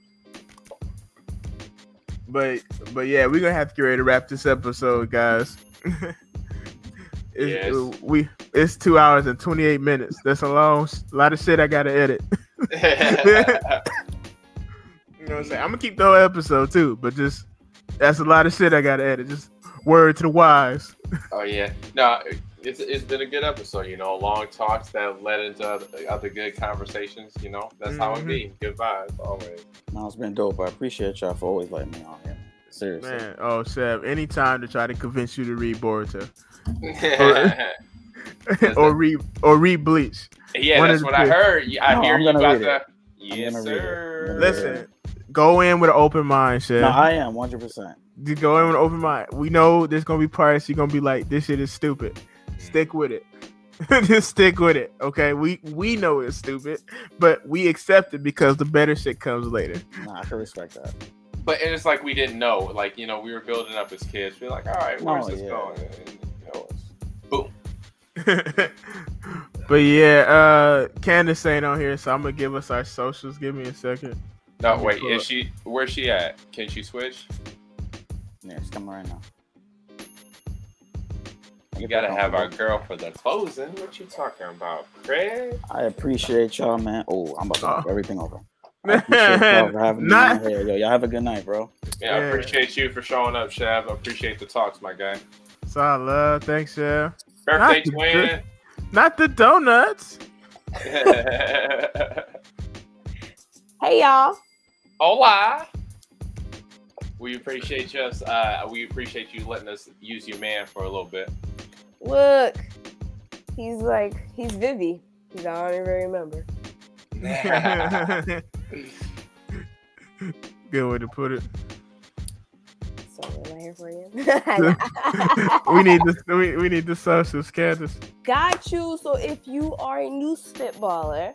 But but yeah, we're gonna have to get ready to wrap this episode, guys. it's, Yes. we it's two hours and twenty eight minutes. That's a long a lot of shit I gotta edit. You know what I'm saying? I'm gonna keep the whole episode too, but just that's a lot of shit I gotta edit. Just word to the wise. oh yeah, no, it's it's been a good episode. You know, long talks that led into other, other good conversations. You know, that's how it be. Mm-hmm. Good vibes always. No, it's been dope. I appreciate y'all for always letting me on here. Seriously. Man, oh Seb, anytime to try to convince you to read Boruto yeah, or read or read Bleach. One that's of the what I heard. I No, hear I'm you gonna got the. Yes, gonna sir. Listen, go in with an open mind, Seb. No, I am 100%. Just go in with an open mind. We know there's gonna be parts you're gonna be like, this shit is stupid. Stick with it. Just stick with it. Okay. We we know it's stupid, but we accept it because the better shit comes later. Nah, I can respect that. But it's like we didn't know. Like you know, we were building up as kids. We're like, all right, where's Oh, this yeah. going? And, you know, boom. but yeah, uh Candace ain't on here, so I'm gonna give us our socials. Give me a second. No, wait. Is up. she? Where's she at? Can she switch? Yeah, it's coming right now. You gotta have our girl for the closing. What you talking about, Craig? I appreciate y'all, man. Oh, I'm about to knock Oh. everything over. I appreciate y'all for having me Not here. Yo, y'all have a good night, bro. Yeah, I appreciate you for showing up, Shav. I appreciate the talks, my guy. it's all love. Thanks, yeah. Birthday Not the twin. Not the donuts. Hey y'all. Hola. We appreciate you. Uh, we appreciate you letting us use your man for a little bit. Look. He's like he's Vivi. He's I don't even remember. Good way to put it. So am I here for you? we need the we, we need the socials, Candace. Got you. So if you are a new spitballer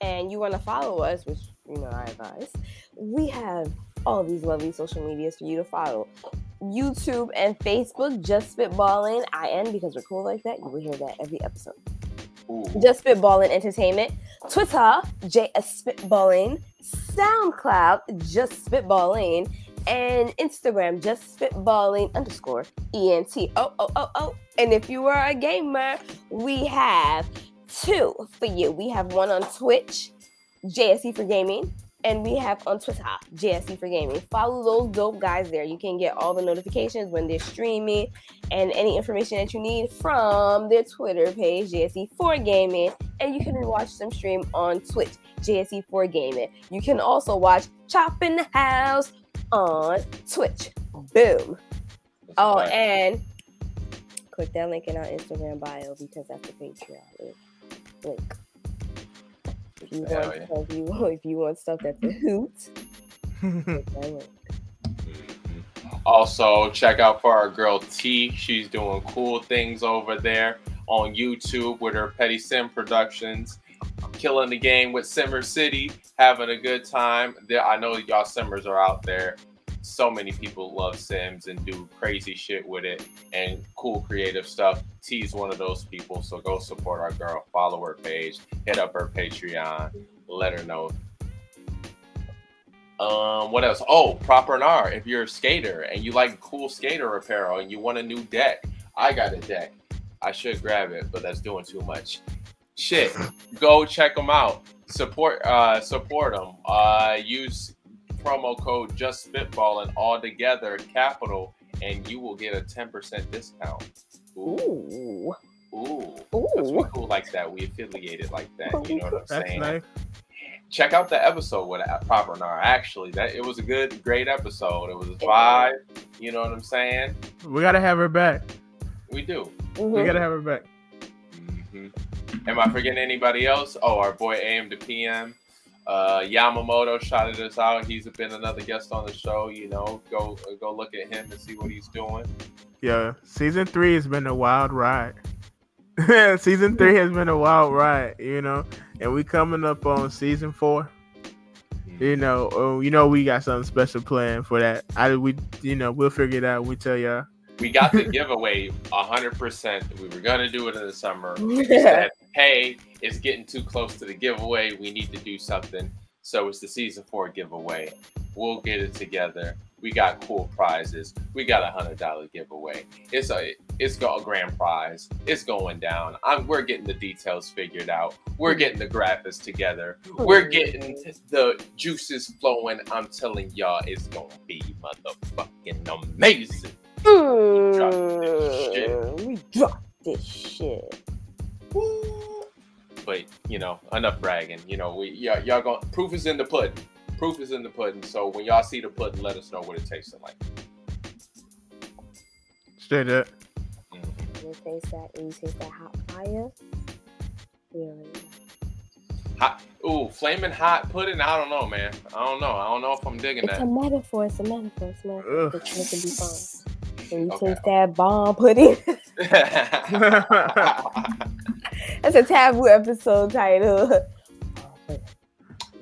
and you want to follow us, which you know I advise, we have all these lovely social medias for you to follow. YouTube and Facebook, just spitballing IN because we're cool like that. You will hear that every episode. Ooh. Just Spitballing Entertainment. Twitter, JS Spitballing. SoundCloud, Just Spitballing. And Instagram, Just Spitballing underscore ENT. Oh, oh, oh, oh. And if you are a gamer, we have two for you. We have one on Twitch, JSE for Gaming. And we have on Twitter, JSE for Gaming. Follow those dope guys there. You can get all the notifications when they're streaming and any information that you need from their Twitter page, JSE4 Gaming, and you can watch them stream on Twitch, JSE4 Gaming. You can also watch Chop in the House on Twitch. Boom. Oh, and click that link in our Instagram bio because that's the Patreon link. If you Hell want, yeah. if you want, if you want stuff that's a hoot, click that link. Also, check out for our girl T. She's doing cool things over there on YouTube with her Petty Sim Productions. Killing the game with Simmer City, having a good time. There, I know y'all Simmers are out there. So many people love Sims and do crazy shit with it and cool creative stuff. T's one of those people, so go support our girl. Follow her page, hit up her Patreon, let her know um, what else? Oh, proper Gnar. If you're a skater and you like cool skater apparel and you want a new deck, I got a deck. I should grab it, but that's doing too much. Shit, go check them out. Support, uh, support them. Uh, use promo code Just Spitballing all together, capital, and you will get a ten percent discount. Ooh, Ooh. ooh, that's we cool like that. We affiliated like that. You know what I'm That's saying? nice. check out the episode with Proper Gnar. Actually, that it was a good, great episode. It was a vibe. You know what I'm saying? We gotta have her back. We do. We Mhm. gotta have her back. hmm Am I forgetting anybody else? Oh, our boy AM to PM. Uh, Yamamoto shouted us out. He's been another guest on the show. You know, go go look at him and see what he's doing. Yeah, season three has been a wild ride. season three has been a wild ride, you know, and we coming up on season four. You know, oh, you know, we got something special planned for that. I we, you know, we'll figure it out. We tell y'all. We got the giveaway 100%. We were going to do it in the summer. We said, hey, it's getting too close to the giveaway. We need to do something. So it's the season four giveaway. We'll get it together. We got cool prizes. We got a hundred dollar giveaway. It's a it's got a grand prize. It's going down. I'm we're getting the details figured out. We're getting the graphics together. We're getting the juices flowing. I'm telling y'all, it's gonna be motherfucking amazing. Mm, we dropped this shit. But you know, enough bragging. You know, we y'all, y'all going proof is in the pudding. Proof is in the pudding. So when y'all see the pudding, let us know what it tastes like. Straight up. Mhm. You taste that, and you taste that hot fire. We. Hot, ooh, flaming hot pudding. I don't know, man. I don't know. I don't know if I'm digging It's a that. metaphor. It's a metaphor. It's a metaphor. Ugh. The trick can be fun. When you Okay. taste that bomb pudding. That's a taboo episode title.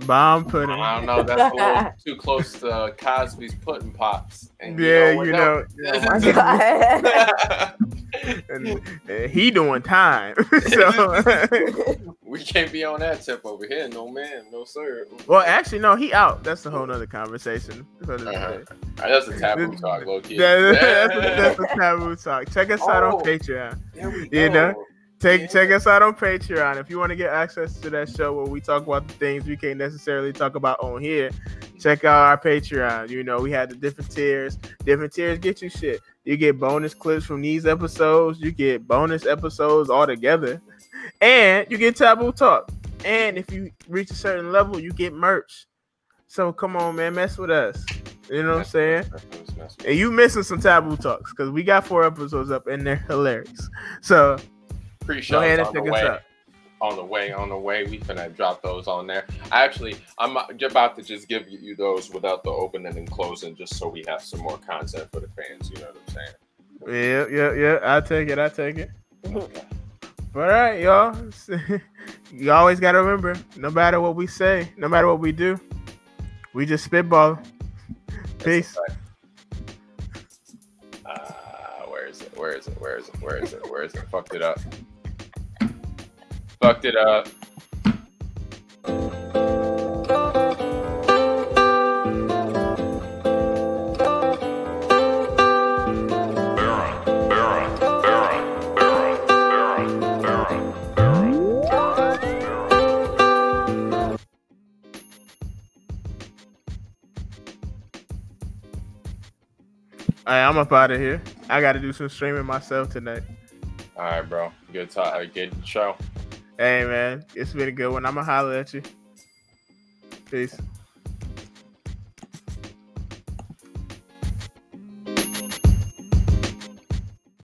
Bomb pudding. I don't know. That's a little too close to Cosby's pudding pops. And Yeah, what you know- know, Oh my god. and, uh, he doing time. so, we can't be on that tip over here. No, man. No, sir. well, actually, no, he out. That's a whole nother conversation. for Uh-huh. day. That's a taboo talk, low key. Yeah, that's, a, that's a taboo talk. Check us out Oh. on Patreon. There we You know? Take Yeah. check us out on Patreon if you want to get access to that show where we talk about the things we can't necessarily talk about on here. Check out our Patreon. You know we had the different tiers. Different tiers get you shit. You get bonus clips from these episodes. You get bonus episodes all together, and you get taboo talk. And if you reach a certain level, you get merch. So come on, man, mess with us. You know what I'm saying? And you missing some taboo talks because we got four episodes up and they're hilarious. So go Pre-shows ahead and on the way. out. On the way, on the way. We finna drop those on there. I actually, I'm about to just give you those without the opening and closing, just so we have some more content for the fans. You know what I'm saying? Yeah, yeah, yeah. I take it. I take it. All right, y'all. you always gotta remember, no matter what we say, no matter what we do, we just spitball. Peace. Uh, where is it? Where is it? Where is it? Where is it? Where is it? Fucked it up. Fucked it up. Right, I'm up out of here. I got to do some streaming myself tonight. All right, bro. Good talk. uh, Good show. Hey, man, it's been a good one. I'm gonna holler at you. Peace.